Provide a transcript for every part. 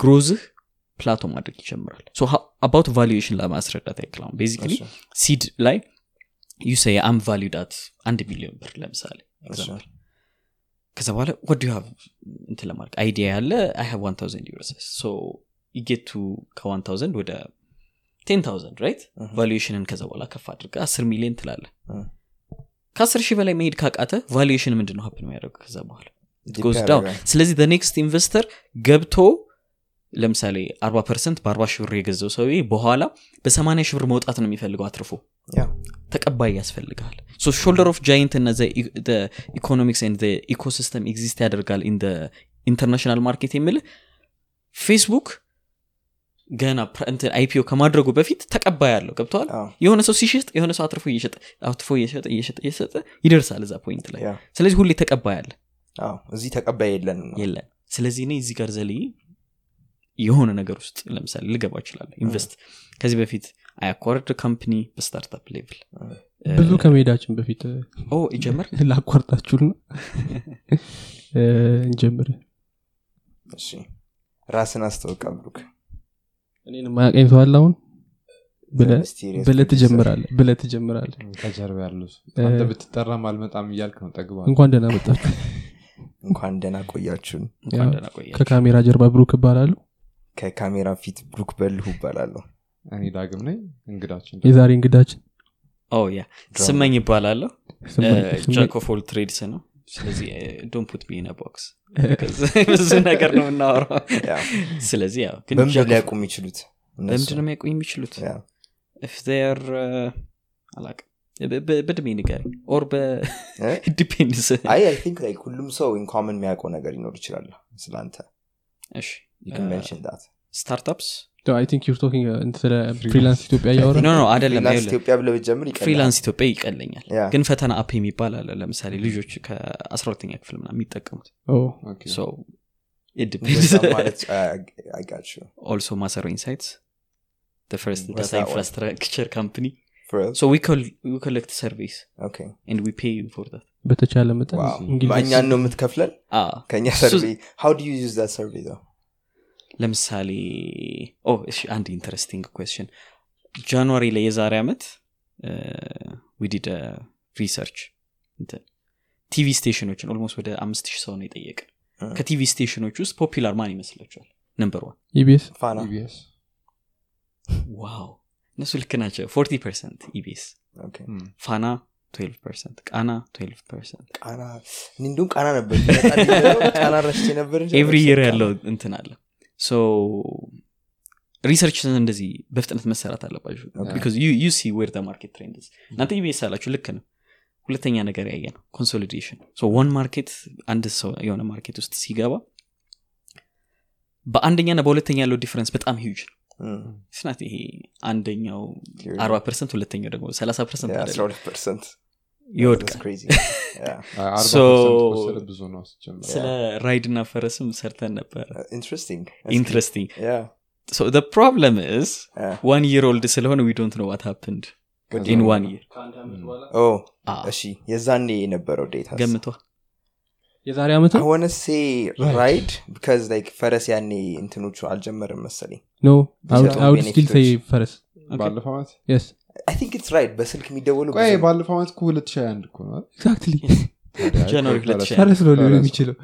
ግሮዝህ ፕላቶ ማድረግ ይጀምራል። አባውት ቫሉዌሽን ለማስረዳት ያክል አሁን ቤዚካሊ ሲድ ላይ ዩሰ የአም ቫሊዳት አንድ ሚሊዮን ብር ለምሳሌ ከዛ በኋላ ወዲ ሀብ እንትን ለማድረግ አይዲያ ያለ አይ ሃቭ 1000 ዩሮስ ሶ ይጌቱ ከ1000 ወደ 10000 ራይት Mhm. ቫሉዌሽንን ከዛ በኋላ ከፍ አድርገ 10 ሚሊዮን ትላለ. ከ10 ሺህ በላይ መሄድ ካቃተ ቫሉዌሽን ምንድን ነው ሀፕን የሚያደርገው? ከዛ በኋላ ስለዚህ next investor ገብቶ ለምሳሌ 40 percent በ40 ሺህ ብር የገዛው ሰው በኋላ በ80 ሺህ ብር መውጣት ነው የሚፈልገው አትርፎ። ተቀባይ ያስፈልጋል። so shoulder of giant እና ኢኮኖሚክስ ን ecosystem exist ያደርጋል in international market የሚል ፌስቡክ ገና IPO ከማድረጉ በፊት ተቀባይ አለው። ገብተዋል የሆነ ሰው ሲሸጥ የሆነ ሰው አትርፎ እየሸጠ አትርፎ እየሸጠ እየሸጠ እየሸጠ ይደርሳል እዛ ፖይንት ላይ። ስለዚህ ሁሌ ተቀባይ አለ። እዚህ ተቀባይ የለንም ነው። የለን ስለዚህ እኔ እዚህ ጋር ዘልይ የሆነ ነገር ውስጥ ለምሳሌ ልገባ ይችላለ ኢንቨስት ከዚህ በፊት አያኳርድ ካምፕኒ በስታርታፕ ሌቭል። ብዙ ከመሄዳችን በፊት ኦ ይጀምር? ላቋርጣችሁና እንጀምር። እሺ፣ ራስን አስተወቃ ብሩክ እኔን ማያቀኝ አለ አሁን? producer። ትጀምራለህ ብለህ ትጀምራለህ። ከጀርባ ያሉ እ- አንተ ብትጠራም አልመጣም እያልክ ነው ጠግባ እንኳን ደህና መጣችሁ። እንኳን ደህና ቆያችሁን። ከካሜራ ጀርባ ብሩክ እባላለሁ ከካሜራ ፊት ብሩክ በልሁ ይባላለሁ እኔ ዳግም ነኝ። እንግዳችን የዛሬ እንግዳችን? ኦ ያ ስመኝ ይባላለሁ ኦል ትሬድስ ነው። ስለዚህ ዶን ፑት ቢ ቦክስ። ብዙ ነገር ነው የምናወራው። ስለዚህ ያው ግን ሊያውቁ የሚችሉት እነሱ? በምንድን ነው የሚያውቁ የሚችሉት? በ- በ- በእድሜ ንገረኝ። or? በ depends I I think like ሁሉም ሰው in common የሚያውቀው ነገር ሊኖር ይችላል ስለአንተ that startups I think you're talking ስለ Freelance ኢትዮጵያ እያወራ no no አይደለም freelance ይኸውልህ፣ ኢትዮጵያ ብለህ ብትጀምር ይቀላል። Freelance ኢትዮጵያ ይቀለኛል. Yeah። ግን ፈተና app የሚባል አለ። ለምሳሌ ልጆች ከ12ተኛ ክፍል ምና የሚጠቀሙት። Okay። So እንደዛ ማለት I got you. Also ማሰሮ Insights first Mm, data what's that one? infrastructure company For real? So we collect surveys Okay. and we pay for that በተቻለ መጠን Wow. እንግሊዝ እኛን ነው የምትከፍለን? ከእኛ እሱ- survey how do you use that survey though ለምሳሌ oh እሺ አንድ interesting question January ላይ የዛሬ ዓመት we did research TV station ኦችን almost ወደ አምስት ሺህ ሰው ነው የጠየቅን. ከ TV station ኦች ውስጥ popular ማን ይመስላቸዋል number one ኢቢኤስ? ፋና። ኢቢኤስ። Wow እነሱ ልክ ናቸው። 40 percent ኢቢኤስ። ፋና 12 percent ቃና 12 percent ቃና እንዲሁም ቃና ነበር ቃና ረስቼ ነበር እንጂ every year ያለው እንትን አለ research እንደዚህ በፍጥነት መሰራት አለባቸው you see where market trends እናንተ ኢቢኤስ አላችሁ ልክ ነው። ሁለተኛ ነገር ያየ ነው consolidation one market አንድ ሰው የሆነ market ውስጥ ሲገባ በአንደኛና በሁለተኛ ያለው difference በጣም huge ነው. ስናት ይሄ አንደኛው. አርባ percent ሁለተኛው ደግሞ ሰላሳ percent Yeah, አይደለም 12%. That's ይወድቃል። crazy. Yeah. አርባ So- percent ከወሰደ ብዙ ነው ሲጀምር ስለ ራይድ እና ፈረስም ሰርተን. That's interesting problem is one year old ስለሆነ we don't know what happened in one year Oh, እሺ የዛኔ የነበረው data ገምቷ? የዛሬ ዓመት say ride because like ፈረስ ያኔ እንትኖቹ አልጀመርም መሰለኝ. No I would still ፈረስ. ባለፈው ዓመት think it's right. በስልክ የሚደወሉ ባለፈው ዓመት እኮ 2021 እኮ ነው አይደል? Exactly ፈረስ- 2021 ፈረስ ነው ሊሆን ፈረስ። የሚችለው.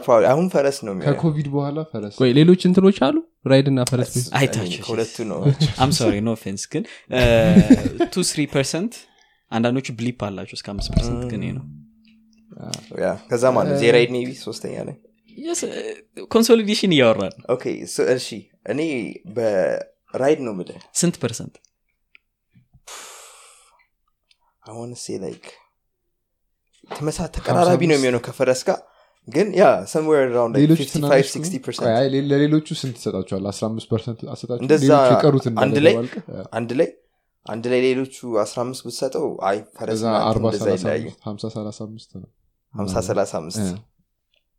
Probably አሁን ፈረስ ነው ከኮቪድ በኋላ ፈረስ ቆይ ሌሎች እንትኖች አሉ? ራይድ እና ፈረስ ከሁለቱ ነው። I'm sorry no offense ግን two three percent አንዳንዶቹ blip አላቸው እስከ አምስት percent ግን ይሄ ነው. Yeah, ከዛ ማለት ዜራይድ maybe ሶስተኛ ላይ? consolidation እያወራል Okay so እሺ. እኔ በራይድ ነው ምልህ ስንት percent I wanna say like ተመሳ ተቀራራቢ ነው የሚሆነው ከፈረስ ጋር ግን yeah somewhere around like ሌሎች 55 ትናንሽ 60 ቆይ፣ አይ፣ ሌ- ለሌሎቹ ስንት ይሰጣቸዋል? 15 percent አሰጣቸው? እንደዛ ሌሎች የቀሩት አንድ ላይ አንድ ላይ አንድ ላይ ሌሎቹ 15 ብትሰጠው አይ ፈረስ እዛ ናት 40 እንደዛ ይለያዩ። 50 35 ነው። 50 35 እ።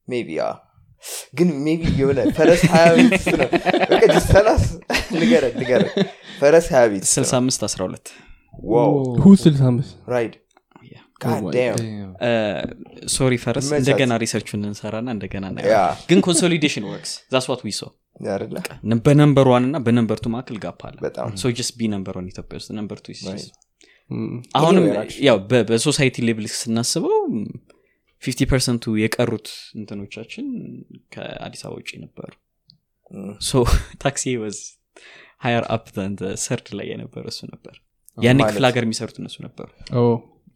Maybe yeah። ግን maybe የሆነ ፈረስ ሀያ ቤት ነው። በቃ just ሰላስ ንገረን ንገረን ፈረስ ሀያ ቤት ውስጥ ነው. 65 12 God damn. Damn. Sorry ፈረስ ይመቻት። እንደገና research ኡን እንሰራና እንደገና ግን consolidation works that's what we saw በ number one እና በ number two መካከል gap አለ. So just be number one ኢትዮጵያ ውስጥ. number two Right. አሁንም. ያው በ society level ስናስበው fifty percent ኡ የቀሩት እንትኖቻችን ከአዲስ አበባ ውጭ ነበሩ. Mm. So ታክሲ was higher up third ላይ የነበረ እሱ ነበር ያን ማለት- ክፍለ ሀገር የሚሰሩት እነሱ ነበሩ።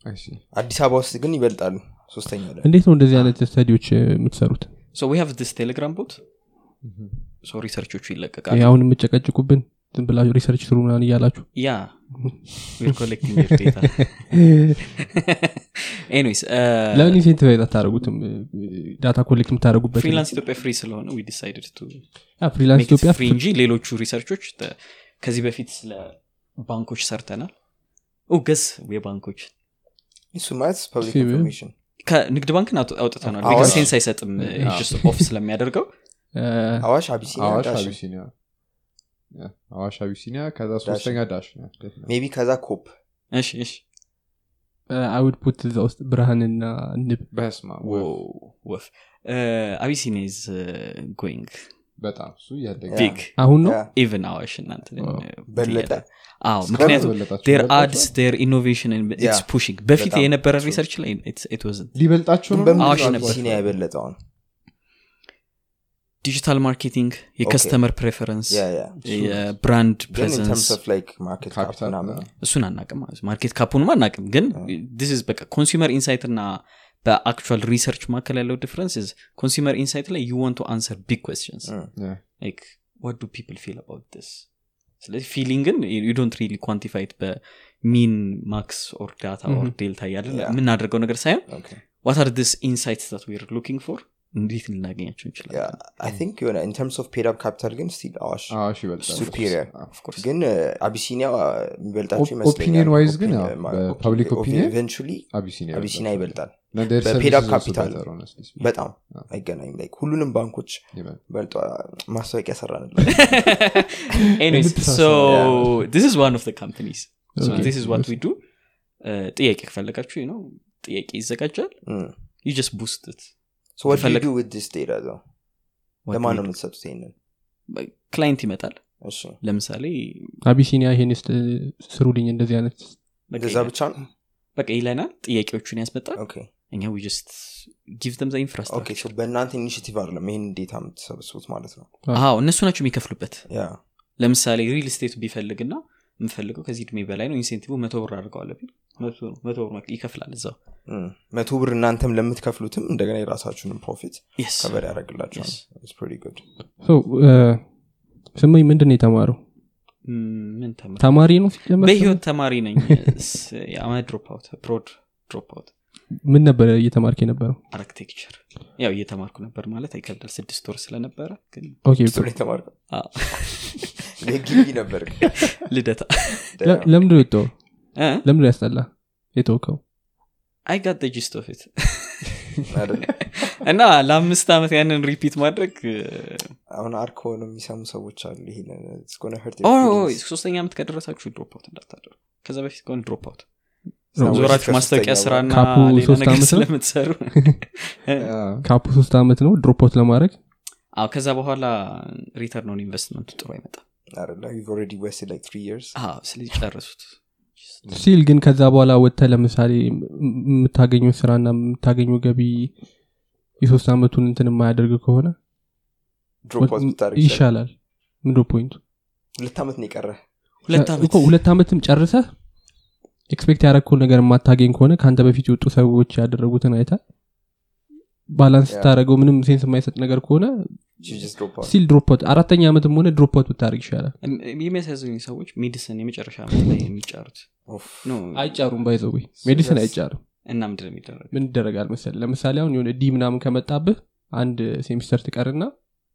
I see. አዲስ አበባ ውስጥ ግን ይበልጣሉ ሶስተኛ ላይ እንዴት ነው እንደዚህ አይነት study ዎች የምትሰሩት? have this ቴሌግራም bot research ኦቹ ይለቀቃሉ. ይሄ አሁን የምትጨቀጭቁን ዝም ብላችሁ research ስሩ ምናምን እያላችሁ? yeah we're collecting your data. Anyways ለምን incentivize አታደረጉትም data collect የምታደረጉበት freelance ኢትዮጵያ free ስለሆነ we decided to ፍሪላንስ ኢትዮጵያ free እንጂ ሌሎቹ ሪሰርቾች ከዚህ በፊት ስለ ባንኮች ሰርተናል? ገዝ የባንኮች እሱ ማለት ፐብሊክ ኢንፎርሜሽን ከንግድ ባንክን አውጥ- አውጥተናል። ሴንስ አይሰጥም ኦፍ ስለሚያደርገው? አዋሽ አቢሲኒያ አዋሽ አቢሲኒያ። አቢሲኒያ ከዛ ሶስተኛ ዳሽ ሜቢ ከዛ ኮፕ። እሺ እሺ። አይውድ ፑት እዛ ውስጥ ብርሃንና ንብ። በስማ Whoa, ወፍ። አቢሲኒ ዝ ጎይንግ በጣም እሱ ቢግ አሁን ነው? ኢቨን አዋሽ እናንተ በለጠ። አዎ ምክንያቱም ር? አድስ ር ኢኖቬሽን. ፑሽንግ በፊት የነበረ. ሪሰርች ላይ it wasn't. ሊበልጣቸው አዋሽ ነው ነበር። የበለጠውን ዲጂታል ማርኬቲንግ የከስተመር ፕሬፈረንስ የብራንድ ግን ኢን ተርምስ ፕሬዘንስ ኦፍ ላይክ ማርኬት ካፕ ካፒታል ምናምን? እሱን አናቅም ማለት ማርኬት ካፑንም አናቅም ግን is በቃ consumer insight እና በ actual research መካከል ያለው difference is consumer insight ላይ you want to answer big questions. like what do people feel about this ስለዚህ feeling ን you don't really quantify it በ min max or data or delta Yeah. የምናደርገው ነገር ሳይሆን what are these insights that we're looking for እንዴት ልናገኛቸው እንችላለን የሆነ in terms of paid up capital ግን still አዋሽ አዋሽ ይበልጣል Superior. Of course. ግን አቢሲኒያ የሚበልጣቸው ኦፕ- ይመስለኛል wise ግን opinion eventually አቢሲኒያ ይበልጣል also ካፒታል. በጣም አይገናኝም like ሁሉንም ባንኮች በልጦ ማስታወቂያ ሰራንለ Anyways, የምትሳሳው፣ so yeah. this is one of the companies. So Okay. this is what we do. Uh, ጥያቄ ከፈለጋችሁ ነው ጥያቄ ይዘጋጃል you just boost it so you የፈለግ- do with this data ዘው ለማን ነው. የምትሰጡት ይሄንን client ይመጣል. እሺ። ለምሳሌ አቢሲኒያ ይሄን ስ- ስሩልኝ እንደዚህ አይነት በቃ እንደዛ ብቻ ነው? በቃ ይለናል ጥያቄዎቹን ያስመጣል። Okay። እኛ the okay infrastructure. So በእናንተ initiative አይደለም ይህን data የምትሰበስቡት ማለት ነው? አዎ እነሱ ናቸው የሚከፍሉበት። ለምሳሌ real estate ኡ ቢፈልግና የምፈልገው ከዚህ እድሜ በላይ ነው። incentive መቶ ብር አድርገዋለ መቶ ነው። መቶ ብር ይከፍላል እዛው። መቶ ብር እናንተም ለምትከፍሉትም እንደገና የራሳችሁንም profit Yes. ከበር እ፣ ስሜ ምንድን ነው የተማረው? ተማሪ ነው ሲጀመር? በህይወት ተማሪ ነኝ። out pro- drop out ምን ነበረ እየተማርክ የነበረው? architecture ያው እየተማርኩ ነበር ማለት አይከብዳል ስድስት ወር ስለነበረ ግን የግቢ ነበር ልደታ። ለ- ለምንድን ነው የተወው? እ? ለምንድን ነው ያስጠላ? የተወከው? I got gist of it። አይደል? እና ለአምስት ዓመት ያንን repeat ማድረግ አሁን arch ሆነው የሚሰሙ ሰዎች አሉ። feelings. ሶስተኛ ዓመት ከደረሳችሁ drop out እንዳታደርጉ ከዛ በፊት ከሆነ drop out ዞራችሁ ማስታወቂያ ስራና ካፑ ሌላ ነገር ዓመት ነው? ስለምትሰሩ። ካፑ ሶስት ዓመት ነው? drop out ለማድረግ? አዎ ከዛ በኋላ return on investment ኡ ጥሩ አይመጣም አይደለ? You've already wasted like three years. አዎ ስለዚህ ጨረሱት ሲል ግን ከዛ በኋላ ወጥተ ለምሳሌ የምታገኘው ስራና የምታገኘው ገቢ የሶስት ዓመቱን እንትን የማያደርግ ከሆነ Drop out ብታደርግ ይሻላል። ምንድ point ኡ ሁለት ዓመት ነው የቀረ ሁለት ዓመት እኮ ሁለት ዓመትም ጨርሰህ expect ያደረግከውን ነገር የማታገኝ ከሆነ ከአንተ በፊት የወጡ ሰዎች ያደረጉትን አይተ balance. ስታደረገው ምንም sense የማይሰጥ ነገር ከሆነ still drop out አራተኛ ዓመትም ሆነ drop out ብታደርግ ይሻላል. የሚያሳዝኑ ሰዎች medicine የመጨረሻ ዓመት ላይ የሚጫሩት አይጫሩም ባይዘው medicine Yes. አይጫርም እና ምንድን ነው የሚደረግ ምን ይደረጋል መሰል ለምሳሌ አሁን የሆነ D ምናምን ከመጣብህ አንድ ሴሚስተር ትቀርና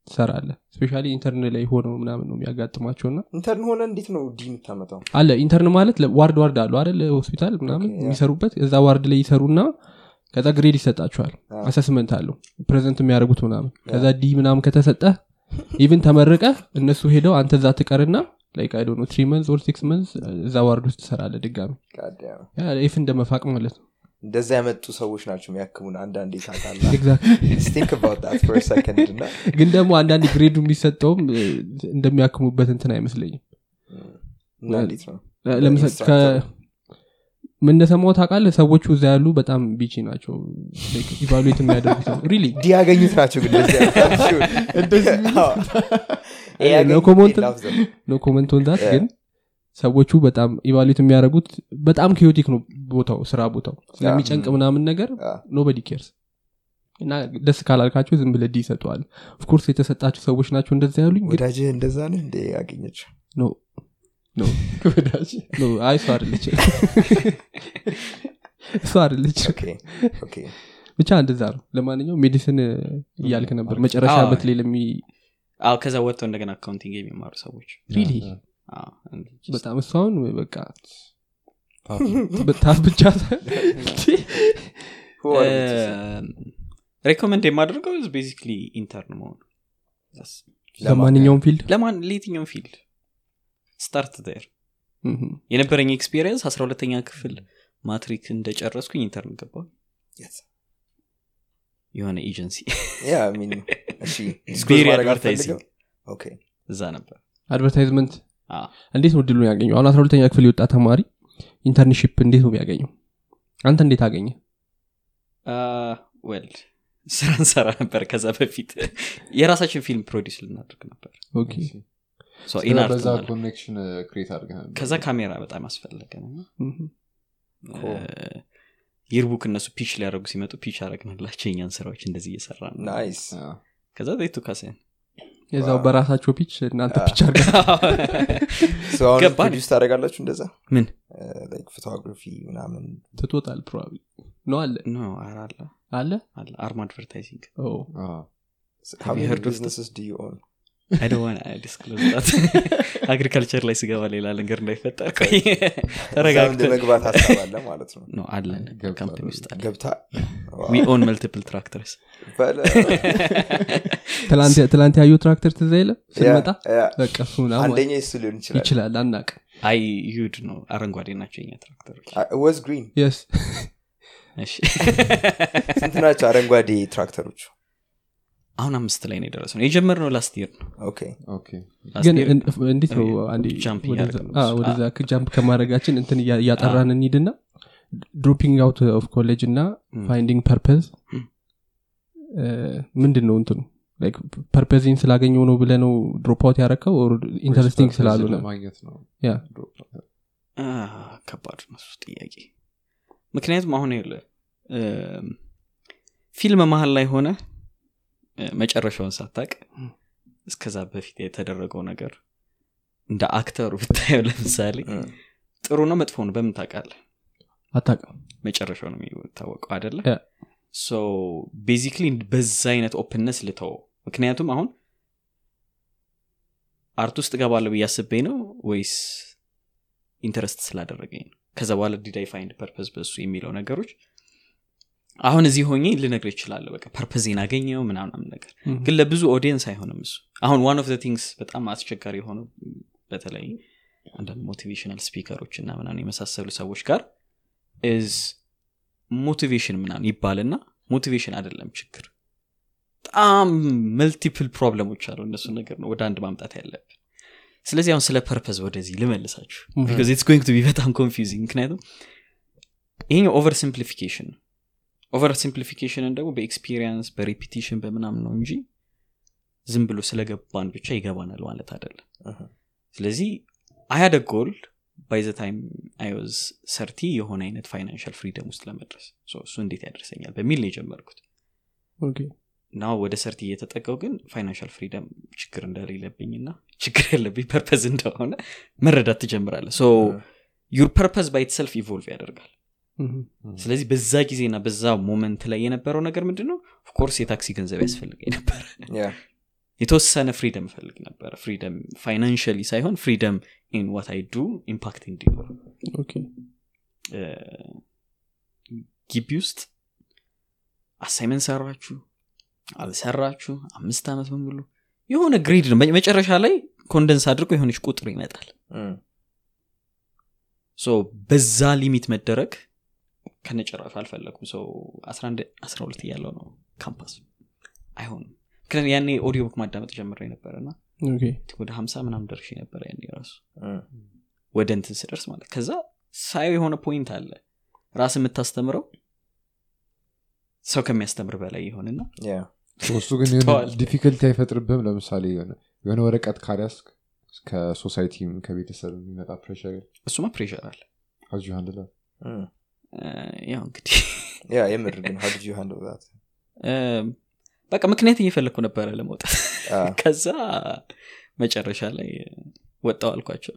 ትሰራለህ especially intern ላይ ሆነው ምናምን ነው የሚያጋጥማቸውና intern ሆነ እንዴት ነው D የምታመጣው? አለ intern ማለት ward ward አሉ አይደል? ሆስፒታል ምናምን. የሚሰሩበት እዛ ward ላይ ይሰሩና ከዛ grade ይሰጣቸዋል. assessment አለው present የሚያደርጉት ምናምን። ከዛ D ምናምን ከተሰጠ even ተመረቀ እነሱ ሄደው አንተ እዛ ትቀርና like I know three months or six months እዛ ward ውስጥ ትሰራለህ ድጋሚ። F እንደመፋቅ ማለት ነው። እንደዛ ያመጡ ሰዎች ናቸው የሚያክሙን አንዳንዴ ታውቃለህ። Exactly. Think about that for second እና? ግን ደግሞ አንዳንድ grade ኡ የሚሰጠውም እንደሚያክሙበት እንትን አይመስለኝም ምንደሰማው ታውቃለህ? ሰዎቹ እዛ ያሉ በጣም bitchy ናቸው። evaluate የሚያደርጉ ሰው really ናቸው no comment on that ግን ሰዎቹ በጣም evaluate የሚያደርጉት በጣም chaotic ነው ቦታው ስራ ቦታው። ስለሚጨንቅ ምናምን ነገር nobody cares እና ደስ ካላልካቸው ዝም ብሎ D ይሰጠዋል። of course የተሰጣቸው ሰዎች ናቸው እንደዛ ያሉኝ ወዳጅህ እንደዛ ነው እንደ ያገኘችው እሱ አደለች እሱ አደለች ብቻ እንደዛ ነው ለማንኛውም medicine እያልክ ነበር መጨረሻ አዎ። ዓመት ላይ ለሚ አዎ ከዛ ወጥተው እንደገና accounting የሚማሩ ሰዎች በጣም እሱ አሁን በቃ በታፍ ብቻ? recommend የማደርገው basically intern መሆኑ ለማንኛውም field ለማን ለየትኛውም field start ር የነበረኝ experience አስራ ሁለተኛ ክፍል ማትሪክ እንደጨረስኩኝ intern ገባሁ። Yes. የሆነ ኤጀንሲ. እዛ ነበር። advertisement አዎ። እንዴት ነው deal ኡን ያገኘው? አሁን አስራ ሁለተኛ ክፍል የወጣ ተማሪ internship እንዴት ነው ያገኘው አንተ እንዴት አገኘ? Well ስራ እንሰራ ነበር ከዛ በፊት። የራሳችን ፊልም ፕሮዲስ ልናደርግ ነበር በዛ ኮኔክሽን ክሬት አድርገህ ነበር። ከዛ ካሜራ በጣም አስፈለገ ይርቡክ እነሱ ፒች ሊያደረጉ ሲመጡ ፒች አረግንላቸው የኛን ስራዎች እንደዚህ እየሰራ. አዎ። ከዛ ቱ ካሴን የዛው በራሳቸው ፒች እናንተ. ፒች አርጋ So አሁን ገባን። produce ታደርጋላችሁ እንደዛ? ምን? Uh, photography ምናምን? ትቶታል ፕሮባብሊ ነው አለ? አለ። አለ? አርም አድቨርታይዚንግ ዲስክሎዝ አግሪካልቸር ላይ ስገባ ሌላ ነገር እንዳይፈጠር ሀሳብ አለ ማለት ነው? ነው አለን። ካምፕኒ ውስጥ አለ ገብታ? ዊ ኦን መልቲፕል ትራክተርስ ትላንት- ያየው ትራክተር ትዝ አይልም? ስንመጣ? Yeah, yeah. በቃ አንደኛ ሊሆን ይችላል። ይችላል አናቅ አይ ዩድ ነው። አረንጓዴ ናቸው የኛ ትራክተሮች። was green ስንት ናቸው አረንጓዴ ትራክተሮች አሁን አምስት ላይ ነው የደረሰ ነው። የጀመርነው last year ነው። ግን እንዴት jump ወደዛ- jump ከማድረጋችን እንትን እያ- እያጠራን እንሂድና dropping out of college እና. finding purpose. ምንድን ነው እንትኑ? purpose ኤን ስላገኘው ነው ብለህ ነው drop out ያረከው interesting Purpose ስላሉ ነው ከባድ ነው ጥያቄ። ምክንያቱም አሁን ፊልም መሀል ላይ ሆነ መጨረሻውን ሳታቅ እስከዛ በፊት የተደረገው ነገር እንደ actor ኡ ብታየው ለምሳሌ. ጥሩ ነው መጥፎ ነው በምን ታውቃለህ? አታውቅም። መጨረሻው ነው የሚታወቀው አደለ. So basically በዛ አይነት openness ልተው ምክንያቱም አሁን art ውስጥ እገባለሁ ብዬ አስቤ ነው ወይስ interest ስላደረገኝ ነው? ከዛ በኋላ did I find purpose በሱ የሚለው ነገሮች አሁን እዚህ ሆኜ ልነግር ይችላለሁ በቃ purpose ኤን አገኘው ምናምናም ነገር። ግን ለብዙ audience አይሆንም እሱ። አሁን one of things በጣም አስቸጋሪ የሆነው በተለይ አንዳንድ motivational speaker ኦች እና ምናምን የመሳሰሉ ሰዎች ጋር is motivation ምናምን ይባልና motivation አይደለም ችግር። በጣም multiple problem ኦች አሉ እነሱ ነገር ነው ወደ አንድ ማምጣት ያለብን። ስለዚህ አሁን ስለ purpose ወደዚህ ልመልሳችሁ. because it's going to be በጣም confusing ምክንያቱም ይሄኛው over simplification ነው over simplification ን ደግሞ በ experience በ repetition በምናምን ነው እንጂ ዝም ብሎ ስለገባን ብቻ ይገባናል ማለት አይደለም. ስለዚህ አያደ ጎል ባይ ዘ ታይም አይወዝ ሰርቲ የሆነ አይነት ፋይናንሻል ፍሪደም ውስጥ ለመድረስ። እሱ እንዴት ያደርሰኛል በሚል ነው የጀመርኩት። እና ወደ ሰርቲ እየተጠቀው ግን ፋይናንሻል ፍሪደም ችግር እንደሌለብኝና ችግር ያለብኝ ፐርፐዝ እንደሆነ መረዳት ትጀምራለ ዩር ፐርፐዝ ባይ ኢትሰልፍ ኢቮልቭ ያደርጋል. ስለዚህ በዛ ጊዜና በዛ ሞመንት ላይ የነበረው ነገር ምንድን ነው ኦፍኮርስ የታክሲ ገንዘብ ያስፈልገኝ ነበር. የተወሰነ freedom እፈልግ ነበረ freedom financially ሳይሆን freedom in what I do impact እንዲኖር። ግቢ ውስጥ assignment ሰራችሁ አልሰራችሁ አምስት ዓመት በሙሉ የሆነ grade ነው። መጨረሻ ላይ condense አድርጎ የሆነች ቁጥር ይመጣል. so በዛ limit መደረግ ከነጭራሹ አልፈለኩም። ሰው 11 12 እያለው ነው ካምፓስ። አይሆንም። ምክንያቱም ያኔ audio book ማዳመጥ ጀምሬ ነበር እና okay። ወደ ሀምሳ ምናምን ደርሼ ነበር ያኔ ራሱ። ወደ እንትን ስደርስ ማለት ከዛ ሳየው የሆነ point አለ። ራስ የምታስተምረው ሰው ከሚያስተምር በላይ ይሆንና እሱ ግን difficulty አይፈጥርብህም። ለምሳሌ የሆነ የሆነ ወረቀት ካልያዝክ ከ society ም ከቤተሰብ የሚመጣ pressure እሱማ pressure አለ። አዙ አንድ ላይ እም፣ እ፣ ያው እንግዲህ ያ የምር ግን that? እ፣ በቃ ምክንያት እየፈለግኩ ነበረ ለመውጣት። ከዛ መጨረሻ ላይ ወጣው አልኳቸው።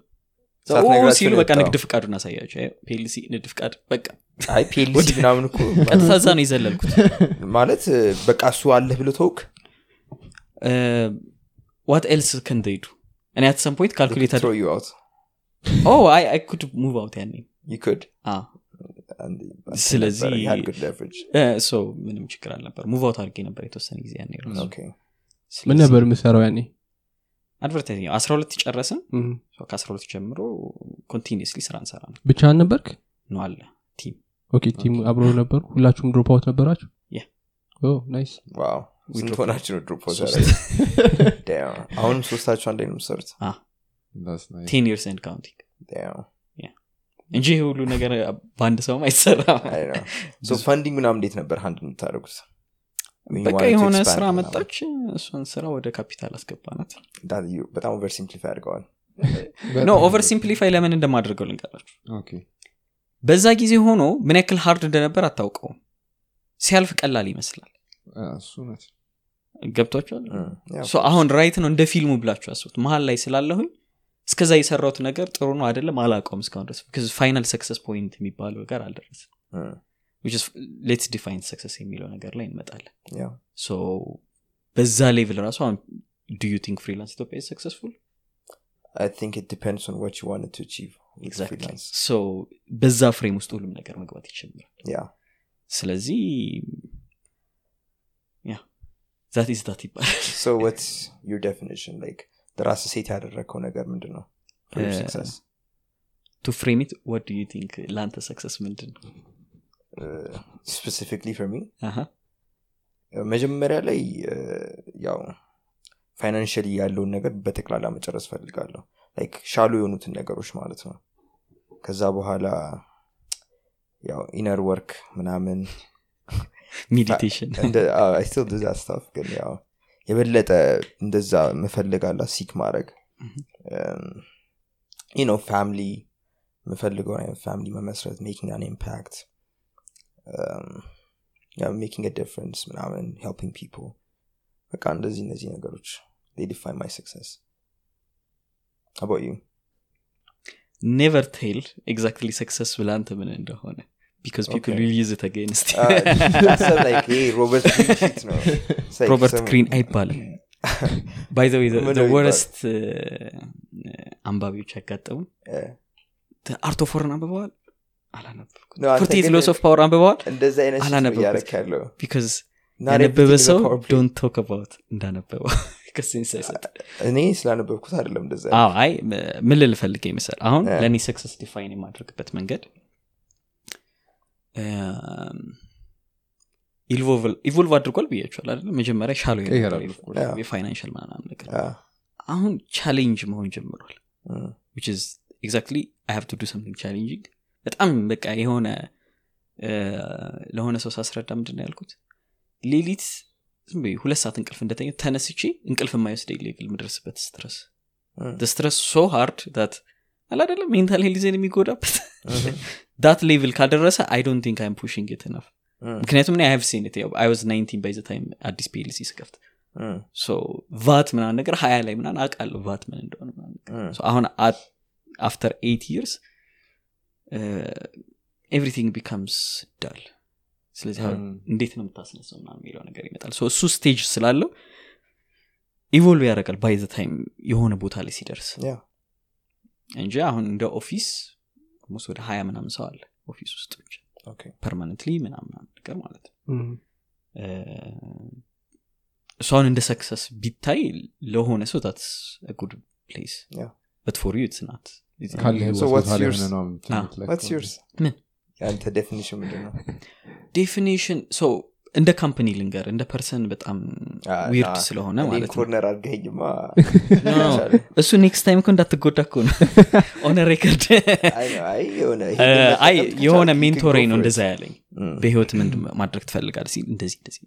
ሲሉ በቃ? ንግድ ፍቃዱን አሳያቸው። ፔሊሲ ንግድ ፍቃድ በቃ ፒኤልሲ ምናምን እኮ ቀጥታ እዛ ነው የዘለልኩት። ማለት በቃ እሱ አለህ ብሎ ተውክ? ዋት ኤልስ ከንደይዱ እኔ at some point calculate I could move out ያኔ you could አዎ And ስለዚህ- ምንም ችግር አልነበር move out አድርጌ ነበር የተወሰነ ጊዜ ያኔ ምን ነበር የምሰራው ያኔ? advertising አስራ ሁለት ጨረስን። ከአስራ ሁለት ጀምሮ continuously ስራ እንሰራ ነው ብቻህን ነበርክ? ነው አለ። team። okay team አብሮ ነበሩ? ሁላችሁም drop out ነበራችሁ. nice ስንት ሆናችሁ ነው drop አሁንም ሶስታችሁ አንድ ላይ ነው የምትሰሩት? ten years and counting Damn. እንጂ ይህ ሁሉ ነገር በአንድ ሰውም አይሰራም። funding ምናምን እንዴት ነበር handle የምታደርጉት? በቃ የሆነ ስራ? መጣች እሷን ስራ ወደ ካፒታል አስገባናት። በጣም over simplify አድርገዋል no over simplify ለምን እንደማደርገው ልንቀራችሁ በዛ ጊዜ ሆኖ ምን ያክል hard እንደነበር አታውቀውም። ሲያልፍ ቀላል ይመስላል። ገብቷቸዋል አሁን right ነው እንደ ፊልሙ ብላችሁ አስቡት። መሀል ላይ ስላለሁኝ እስከዛ የሰራሁት ነገር ጥሩ ነው አይደለም? አላውቀውም እስካሁን ድረስ final success point የሚባለው ነገር አልደረስም. let's define success የሚለው ነገር ላይ እንመጣለን። በዛ level ራሱ አሁን do you think ፍሪላንስ ኢትዮጵያ successful በዛ frame ውስጥ ሁሉም ነገር መግባት Yeah. ስለዚህ that is that ይባላል ራስ set ያደረግከው ነገር ምንድን ነው Uh? to what do you think ለአንተ success ምንድን ነው? Uh, me? አሃ መጀመሪያ ላይ uh, ያው financially ያለውን ነገር በጠቅላላ መጨረስ ፈልጋለሁ like shallow የሆኑትን ነገሮች ማለት ነው። ከዛ በኋላ ያው inner work ምናምን meditation still do that stuff ግን ያው የበለጠ እንደዛ መፈልጋላ seek ማድረግ። ነው family የምፈልገውን አይነት family መመስረት making an impact making difference ምናምን helping people በቃ እንደዚህ እነዚህ ነገሮች ዲፋይን ማይ ሰክሰስ አባዩ ኔቨር ቴል ኤግዛክትሊ ሰክሰስ ብላንተ ምን እንደሆነ ቢካዝ ፒፕል Okay. ዊል ዩዝ ኢት አጌንስት ሮበርት ፊት ነው It's like ሮበርት some- ግሪን አይባልም ባይ ዘ ምን ነው የሚባለው? ወረስት አንባቢዎች ያጋጠሙን Eh, አርት ኦፍ ወርን አንብበዋል ግን- ሎስ ኦፍ ፓወር አንብበዋል አይነት shit ነው አላነበብኩት። because Not ያነበበ ሰው. don't talk about እንዳነበበው እኔ ስላነበብኩት አይደለም እንደዛ አዎ አይ ምን ልል ፈልጌ ይመስል አሁን ለእኔ success define የማድረግበት መንገድ evolve አድርጓል ብያቸዋል አይደለ መጀመሪያ shallow. የ financial ምናምን ነገር። አሁን challenge መሆን ጀምሯል። which is exactly i have to do something challenging. በጣም በቃ የሆነ ለሆነ ሰው ሳስረዳ ምንድን ያልኩት? ሌሊት ዝም ሁለት ሰዓት እንቅልፍ እንደተኛ ተነስቼ እንቅልፍ የማይወስደኝ ሌቭል ምድረስበት ስትረስ። ስትረስ ሶ ሃርድ ት አላደለም ሜንታል ሄልዜን የሚጎዳበት ዳት ሌቭል ካደረሰ አይ ዶንት ቲንክ አይም ፑሽንግ ኢት mm, ምክንያቱም ሀቭ ሲን አይ ዋዝ 19 ባይ ታይም አዲስ ፒኤልሲ ስከፍት. ቫት ምናምን ነገር ሀያ ላይ ምናምን አውቃለሁ ቫት ምን እንደሆነ አሁን after eight years everything becomes dull ስለዚህ. እንዴት ነው የምታስነሳው ምናምን የሚለው ነገር ይመጣል. እሱ stage ስላለው evolve ያደርጋል by the time የሆነ ቦታ ላይ ሲደርስ. እንጂ አሁን እንደ office ስ ወደ ሀያ ምናምን ሰው አለ office ውስጥ ብቻ. permanently ምናምን ነገር ማለት ነው አሁን እንደ ሰክሰስ ቢታይ ለሆነ ሰው ታትስ ጉድ ፕሌስ. በት ፎር ዩ ኢትስ ናት ካለ So what's ቦታ ላይ yours? ሆነ ነው ትምህርት ላይ What's ከሆነ። yours? የአንተ ዴፊኒሽን ምንድን ነው ዴፊኒሽን እንደ ካምፕኒ ልንገር እንደ ፐርሰን በጣም ዊርድ ስለሆነ ማለት ኮርነር no. እሱ ኔክስት ታይም እኮ እንዳትጎዳ እኮ ነው። ኦነ ሬከርድ አይ የሆነ ሜንቶሬ ነው እንደዛ ያለኝ። በህይወት ምን ማድረግ ትፈልጋል ሲል እንደዚህ እንደዚህ